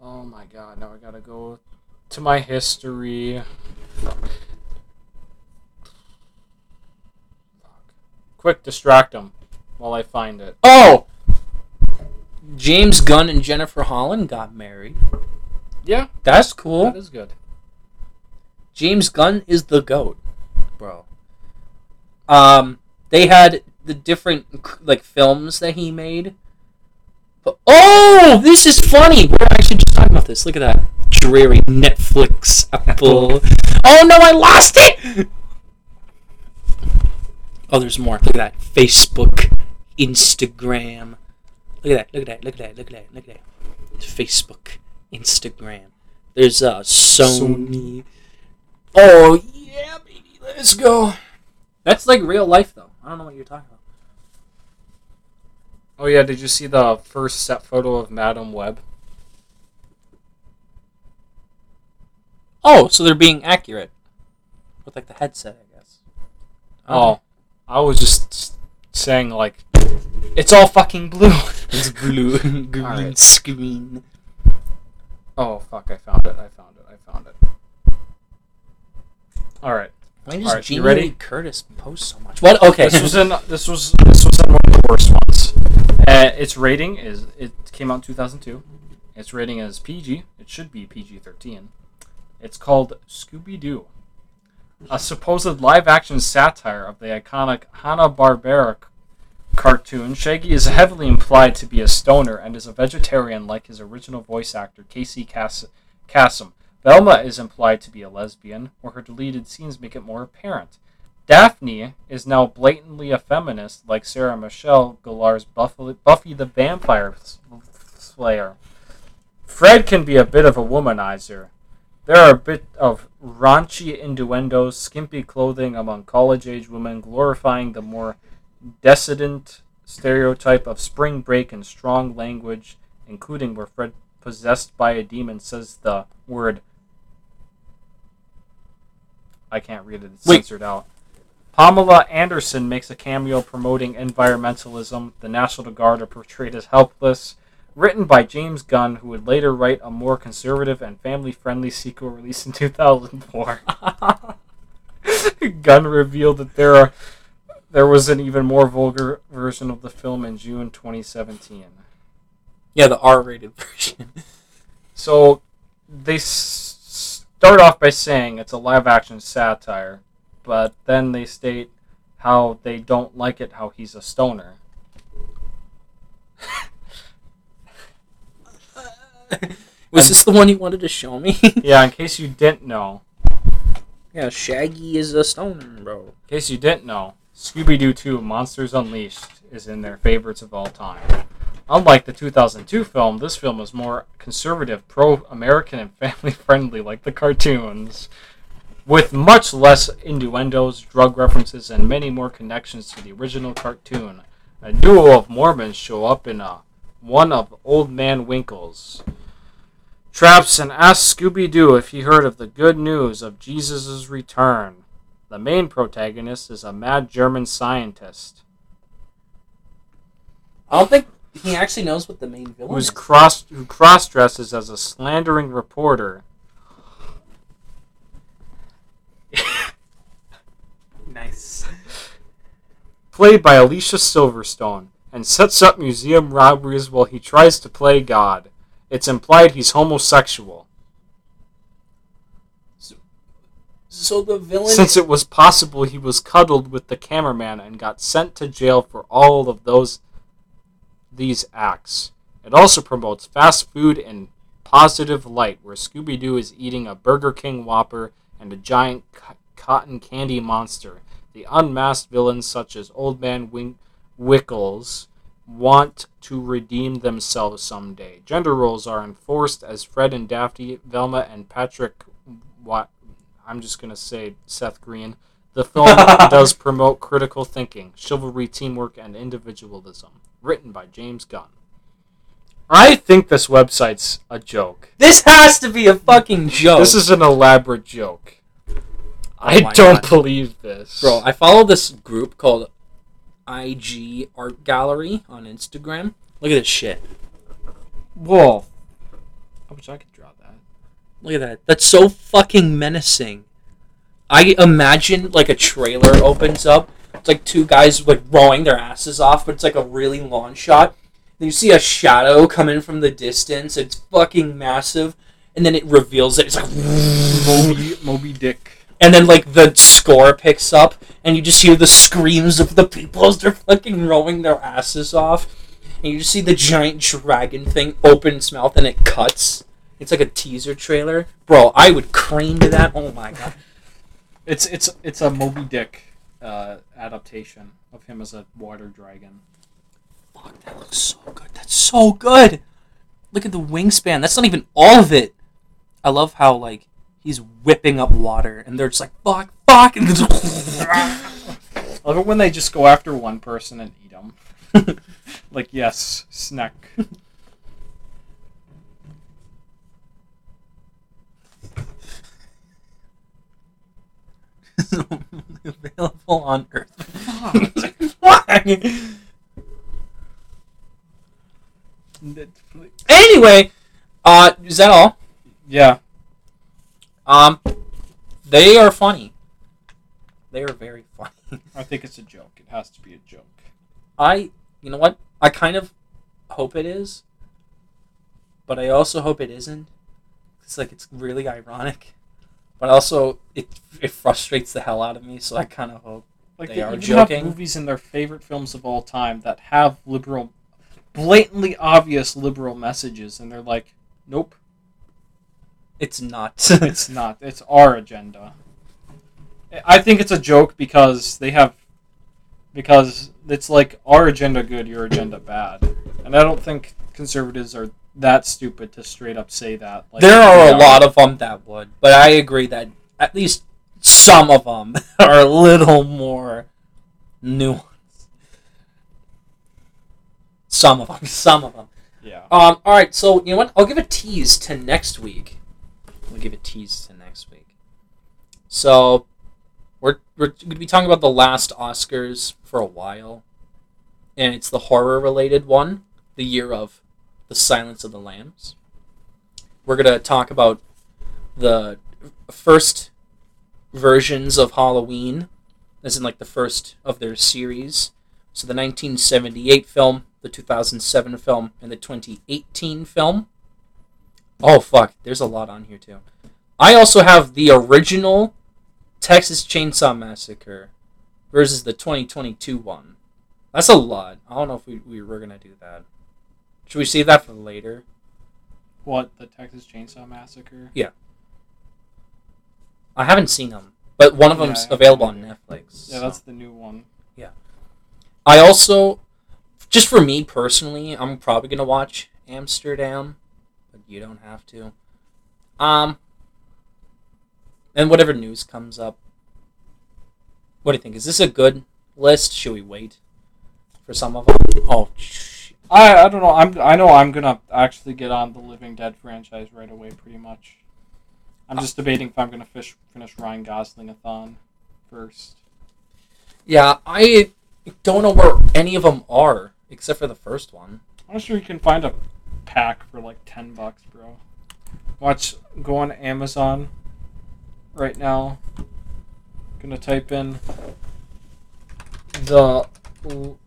Oh my god! Now I gotta go to my history. Fuck. Fuck. Quick, distract them while I find it. Oh, James Gunn and Jennifer Holland got married. Yeah, That's cool. that is good. James Gunn is the goat, bro. Um, they had the different like films that he made. But, oh, this is funny. We're actually just talking about this. Look at that dreary Netflix Apple. oh no, I lost it. Oh, there's more. Look at that Facebook, Instagram. Look at that. Look at that. Look at that. Look at that. Look at that. Facebook, Instagram. There's uh Sony. Sony. Oh yeah, baby, let's go. That's like real life though. I don't know what you're talking about. Oh yeah, did you see the first set photo of Madame Web? Oh, so they're being accurate with like the headset, I guess. Oh, I was just saying like, it's all fucking blue. it's blue green Alright. screen. oh fuck! I found it. I found it. I found it. All right. Why does Alright, you Jamie ready? Curtis post so much? What? Okay. This was in this was this was in one of the worst ones. Uh, its rating is it came out in 2002. Its rating is PG. It should be PG-13. It's called Scooby Doo, a supposed live-action satire of the iconic Hanna Barbera cartoon. Shaggy is heavily implied to be a stoner and is a vegetarian, like his original voice actor Casey Cass- Kasem. Velma is implied to be a lesbian, where her deleted scenes make it more apparent. Daphne is now blatantly a feminist, like Sarah Michelle Gellar's Buffy the Vampire Slayer. Fred can be a bit of a womanizer. There are a bit of raunchy innuendos, skimpy clothing among college age women, glorifying the more decadent stereotype of spring break and strong language, including where Fred, possessed by a demon, says the word. I can't read it, it's Wait. censored out. Pamela Anderson makes a cameo promoting environmentalism. The National Guard are portrayed as helpless. Written by James Gunn, who would later write a more conservative and family friendly sequel released in 2004. Gunn revealed that there are there was an even more vulgar version of the film in June 2017. yeah, the R-rated version. So they s- start off by saying it's a live action satire, but then they state how they don't like it how he's a stoner. Was this the one you wanted to show me? Yeah, in case you didn't know, yeah, Shaggy is a stoner, bro. in case you didn't know, Scooby Doo 2 Monsters Unleashed is in their favorites of all time. Unlike the 2002 film, this film is more conservative, pro American, and family friendly like the cartoons. With much less innuendos, drug references, and many more connections to the original cartoon, a duo of Mormons show up in a one of Old Man Winkle's traps and asks Scooby Doo if he heard of the good news of Jesus' return. The main protagonist is a mad German scientist I don't think he actually knows what the main villain who's is. cross who cross dresses as a slandering reporter. Nice. played by Alicia Silverstone, and sets up museum robberies while he tries to play God. It's implied he's homosexual, So the villain. since it was possible he was cuddled with the cameraman and got sent to jail for all of those these acts. It also promotes fast food in positive light, where Scooby Doo is eating a Burger King Whopper and a giant co- cotton candy monster. The unmasked villains, such as Old Man Win- Wickles, want to redeem themselves someday. Gender roles are enforced as Fred and Daphne, Velma and Patrick. What I'm just gonna say Seth Green. The film does promote critical thinking, chivalry, teamwork, and individualism. Written by James Gunn. I think this website's a joke. this has to be a fucking joke. This is an elaborate joke. Oh I Oh my don't God. believe this. Bro, I follow this group called IG Art Gallery on Instagram. Look at this shit. Whoa. I wish I could draw that. Look at that. That's so fucking menacing. I imagine like a trailer opens up. It's like two guys like rowing their asses off, but it's like a really long shot. Then you see a shadow come in from the distance. It's fucking massive, and then it reveals it. It's like, Moby, Moby Dick. And then like the score picks up, and you just hear the screams of the people as they're fucking rowing their asses off, and you just see the giant dragon thing open its mouth, and it cuts. It's like a teaser trailer, bro. I would crane to that. Oh my god. It's it's it's a Moby Dick uh, adaptation of him as a water dragon. Fuck, that looks so good. That's so good. look at the wingspan. That's not even all of it. I love how like he's whipping up water, and they're just like fuck, fuck, and I love it when they just go after one person and eat them. like yes, snack. available on Earth. Fuck. anyway, uh, is that all? Yeah, Um, they are funny. They are very funny. I think it's a joke. It has to be a joke. I, you know what? I kind of hope it is, but I also hope it isn't. It's like it's really ironic, but also it it frustrates the hell out of me. So I kind of hope. Like They they, are joking. have movies in their favorite films of all time that have liberal, blatantly obvious liberal messages, and they're like, nope, It's not. it's not. It's our agenda. I think it's a joke because they have, because it's like our agenda good, your agenda bad, and I don't think conservatives are that stupid to straight up say that. Like, there are a lot of them that would, but I agree that at least some of them are a little more nuanced. Some of them, some of them. Yeah. Um. All right. So you know what? I'll give a tease to next week. We'll give a tease to next week. So we're we're going to be talking about the last Oscars for a while, and it's the horror related one, the year of the Silence of the Lambs. We're gonna talk about the first versions of Halloween, as in like the first of their series. So the 1978 film, the 2007 film, and the 2018 film. Oh fuck, there's a lot on here too. I also have the original Texas Chainsaw Massacre versus the 2022 one. That's a lot. I don't know if we, we were gonna do that. Should we save that for later? What the Texas Chainsaw Massacre? Yeah. I haven't seen them, but one of Yeah, them's available on. Netflix. Yeah, so. that's the new one. Yeah. I also, just for me personally, I'm probably gonna watch Amsterdam, but you don't have to. Um, and whatever news comes up. What do you think? Is this a good list? Should we wait for some of them? Oh, sh- I I don't know. I'm I know I'm gonna actually get on the Living Dead franchise right away. Pretty much. I'm just debating if I'm gonna fish, finish Ryan Gosling a thon first. yeah. I don't know where any of them are except for the first one. I'm not sure you can find a pack for like ten bucks, bro. Watch. Go on Amazon. Right now. Gonna type in. The. oh,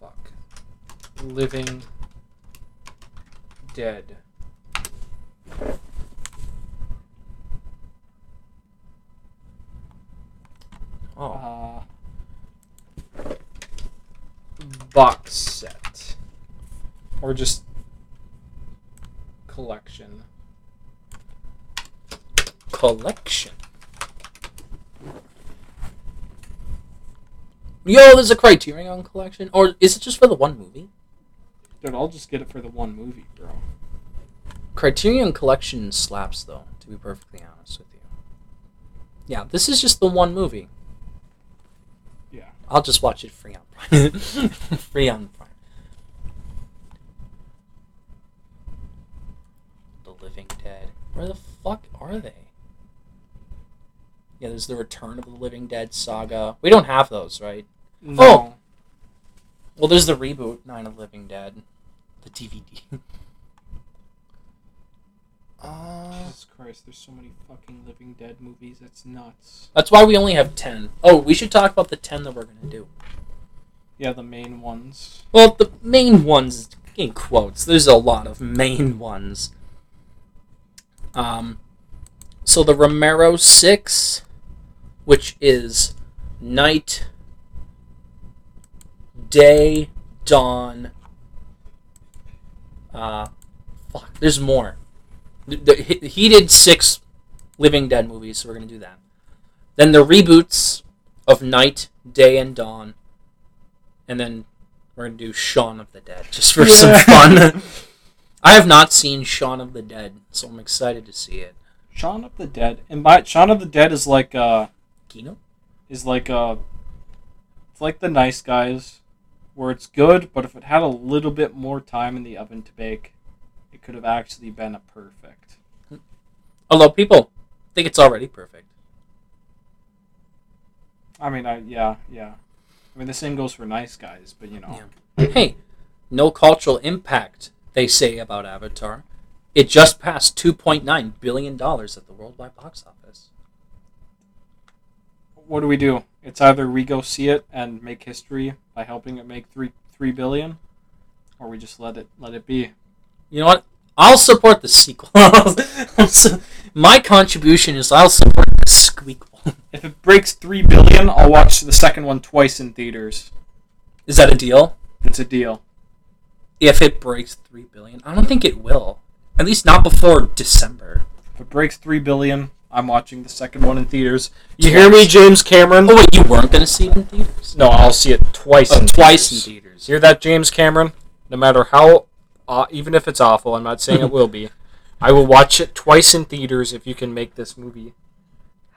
fuck. Living. Dead. Oh, uh, box set or just collection. collection. Yo, there's a Criterion collection, or is it just for the one movie? Dude, I'll just get it for the one movie, bro. Criterion collection slaps, though. To be perfectly honest with you. Yeah, this is just the one movie. Yeah. I'll just watch it free on Prime. free on Prime. The Living Dead. Where the fuck are they? Yeah, there's the Return of the Living Dead saga. We don't have those, right? No. Oh! Well, there's the reboot, Nine of the Living Dead. The DVD. uh, Jesus Christ, there's so many fucking Living Dead movies. That's nuts. that's why we only have 10. Oh, we should talk about the 10 that we're going to do. Yeah, the main ones. Well, the main ones, in quotes, there's a lot of main ones. Um, so the Romero 6, which is night, day, dawn. Uh, fuck, there's more. Th- th- He he did six Living Dead movies, so we're gonna do that. Then the reboots of Night, Day, and Dawn, and then we're gonna do Shaun of the Dead just for some fun. I have not seen Shaun of the Dead, so I'm excited to see it. Shaun of the Dead. And by Shaun of the Dead is like uh Kino? is like uh it's like the nice guys where it's good, but if it had a little bit more time in the oven to bake, it could have actually been a perfect. Although people think it's already perfect. I mean, I yeah, yeah. I mean, the same goes for nice guys, but you know. Hey, no cultural impact, they say about Avatar. It just passed $2.9 billion at the worldwide box office. What do we do? It's either we go see it and make history by helping it make 3 3 billion or we just let it let it be. You know what? I'll support the sequel. My contribution is I'll support the squeakquel. If it breaks 3 billion, I'll watch the second one twice in theaters. Is that a deal? It's a deal. If it breaks 3 billion, I don't think it will. At least not before December. If it breaks 3 billion, I'm watching the second one in theaters. You hear me, James Cameron? Oh, wait, you weren't going to see it in theaters? No, I'll see it twice. Oh, in twice in theaters. theaters. Hear that, James Cameron? No matter how, uh, even if it's awful, I'm not saying it will be. I will watch it twice in theaters if you can make this movie.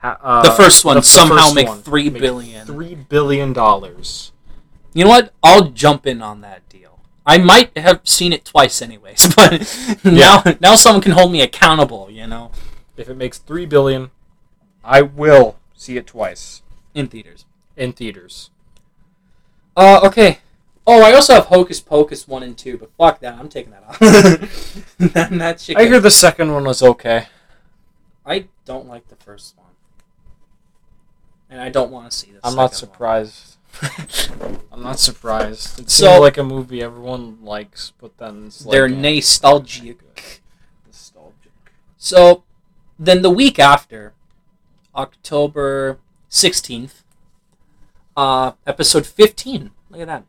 Uh, The first one the- somehow first make one. three Make billion. Three billion dollars. You know what? I'll jump in on that deal. I might have seen it twice anyways, but now now someone can hold me accountable, you know, If it makes three billion, I will see it twice in theaters. in theaters. Uh, okay. Oh, I also have Hocus Pocus 1 and 2, but fuck that. I'm taking that off. that, that shit I hear the second one was okay. I don't like the first one. And I don't want to see this. I'm not surprised. I'm not surprised. It So- seems like a movie everyone likes, but then it's like, They're nostalgic. nostalgic. So, then the week after, October 16th, uh, episode 15. Look at that.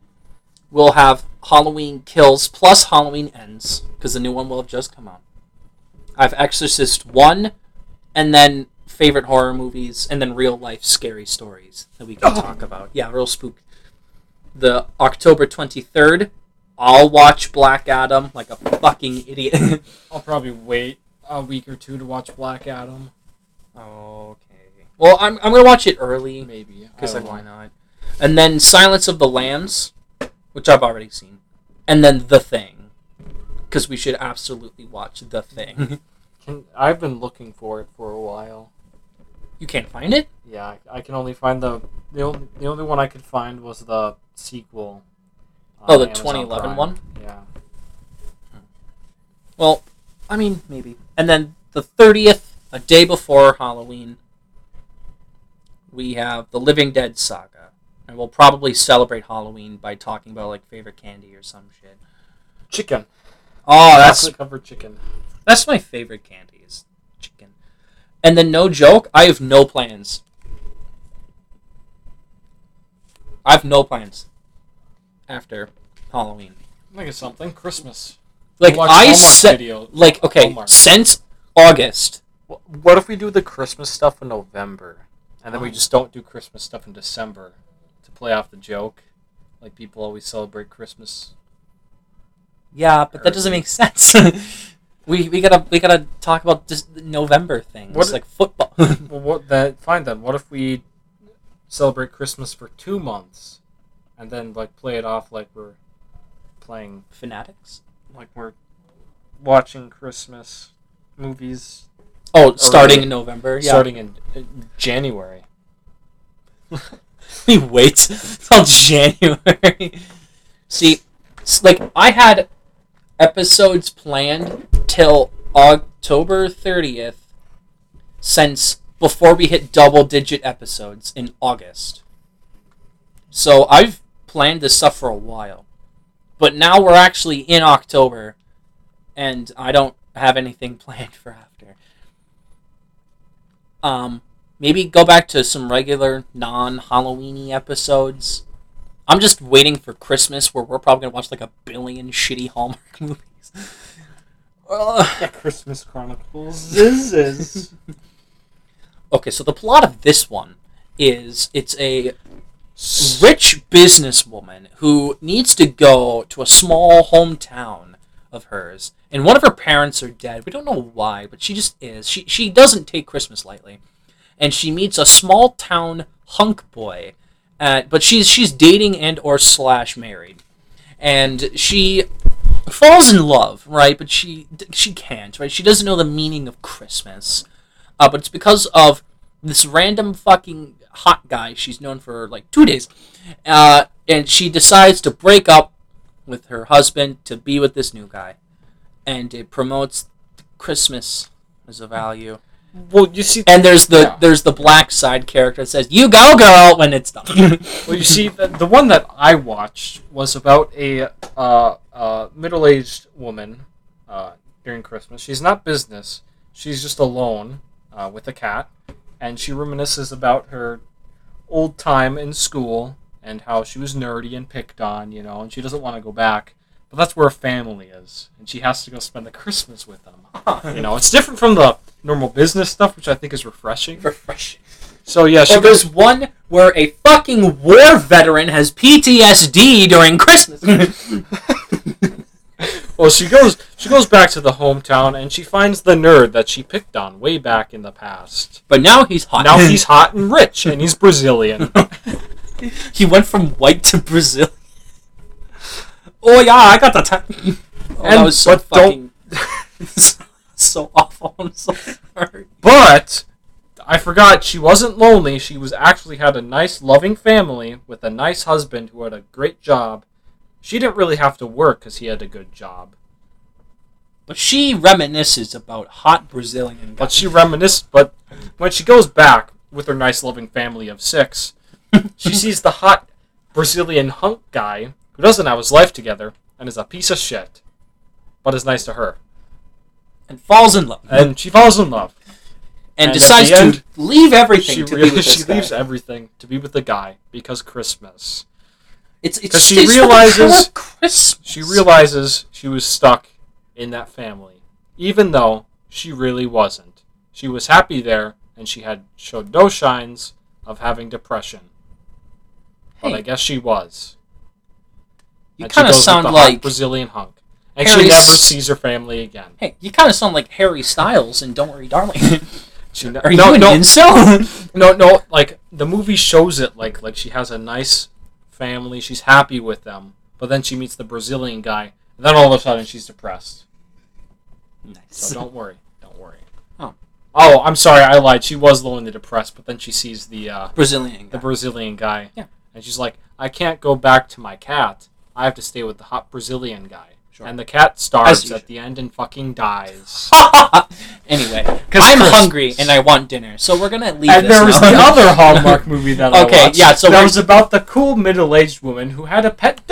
We'll have Halloween Kills plus Halloween Ends, because the new one will have just come out. I have Exorcist 1, and then favorite horror movies, and then real life scary stories that we can oh. talk about. Yeah, real spook. The October 23rd, I'll watch Black Adam like a fucking idiot. I'll probably wait a week or two to watch Black Adam. Okay. Well, I'm, I'm gonna watch it early Maybe. because like why not? And then Silence of the Lambs, which I've already seen, and then The Thing, because we should absolutely watch The Thing. I've been looking for it for a while. You can't find it. Yeah, I, I can only find the the only, the only one I could find was the sequel. Oh, the Amazon 2011 Prime. one? Yeah. Well, I mean maybe. And then the thirtieth, a day before Halloween, we have the Living Dead saga, and we'll probably celebrate Halloween by talking about like favorite candy or some shit. Chicken. Oh, that's Chocolate covered chicken. That's my favorite candy is chicken. And then no joke, I have no plans. I have no plans after Halloween. Think of something. Christmas. Like Watch I Hallmark said video. like okay, Hallmark. since August. What if we do the Christmas stuff in November, and then we Oh. just don't do Christmas stuff in December to play off the joke? Like people always celebrate Christmas. Yeah, but that doesn't make sense. We we gotta we gotta talk about this November things What- like football. Well, what that? Fine then. What if we celebrate Christmas for two months, and then like play it off like we're playing, Fanatics. like we're watching Christmas movies Oh, starting Early. in November. Yeah. starting in uh, January. we wait till January. See, like I had episodes planned till October 30th since before we hit double digit episodes in August. So I've planned this stuff for a while. But now we're actually in October and I don't have anything planned for after. Um maybe go back to some regular non-Halloweeny episodes. I'm just waiting for Christmas, where we're probably gonna watch like a billion shitty Hallmark movies. Ugh. Christmas Chronicles. This is. okay, so the plot of this one is it's a rich businesswoman who needs to go to a small hometown of hers, and one of her parents are dead. We don't know why, but she just is. She she doesn't take Christmas lightly, and she meets a small town hunk boy, uh, but she's she's dating and or slash married, and she falls in love, right? But she she can't, right? She doesn't know the meaning of Christmas, uh, but it's because of this random fucking hot guy she's known for like two days, uh, and she decides to break up with her husband to be with this new guy, and it promotes Christmas as a value. Well, you see, And there's the Yeah. there's the black side character that says "You go, girl" when it's done. well, you see, the, the one that I watched was about a uh, uh, middle-aged woman uh, during Christmas. She's not business; she's just alone uh, with a cat, and she reminisces about her old time in school and how she was nerdy and picked on, you know, and she doesn't want to go back. But that's where her family is, and she has to go spend the Christmas with them. You know, it's different from the normal business stuff, which I think is refreshing. refreshing. So yeah, she Or goes there's one where a fucking war veteran has PTSD during Christmas. Well, she goes she goes back to the hometown and she finds the nerd that she picked on way back in the past. but now he's hot. Now he's hot and rich and he's Brazilian. he went from white to Brazil. Oh yeah, I got the time. Oh, that was so fucking so awful. I'm so sorry. But I forgot she wasn't lonely. She was actually had a nice loving family with a nice husband who had a great job. She didn't really have to work cuz he had a good job. But she reminisces about hot Brazilian But she reminisces but when she goes back with her nice loving family of 6, she sees the hot Brazilian hunk guy who doesn't have his life together and is a piece of shit, but is nice to her. And falls in love And she falls in love. and, and decides to end, leave everything She to really, be with she guy. leaves everything to be with the guy because Christmas. It's it's she it's for the realizes- Christmas. She realizes she was stuck in that family, even though she really wasn't. She was happy there, and she had showed no signs of having depression. But I guess she was. You kind of sound like Brazilian hunk, and Harry she never sees her family again. hey, you kind of sound like Harry Styles and Don't Worry, Darling. She ne- Are no, you an no, incel? no, no. Like the movie shows it, like like she has a nice family, she's happy with them, but then she meets the Brazilian guy, and then all of a sudden she's depressed. nice. So don't worry, don't worry. Oh. Oh, I'm sorry, I lied. She was lonely, depressed, but then she sees the uh, Brazilian the guy. Brazilian guy, Yeah. and she's like, I can't go back to my cat. I have to stay with the hot Brazilian guy. Sure. And the cat starves usual. at the end and fucking dies. anyway, 'Cause I'm Christmas. hungry and I want dinner, so we're gonna leave. and this there was now. the other Hallmark movie that I Okay, watched. yeah, so that we're- was about the cool middle-aged woman who had a pet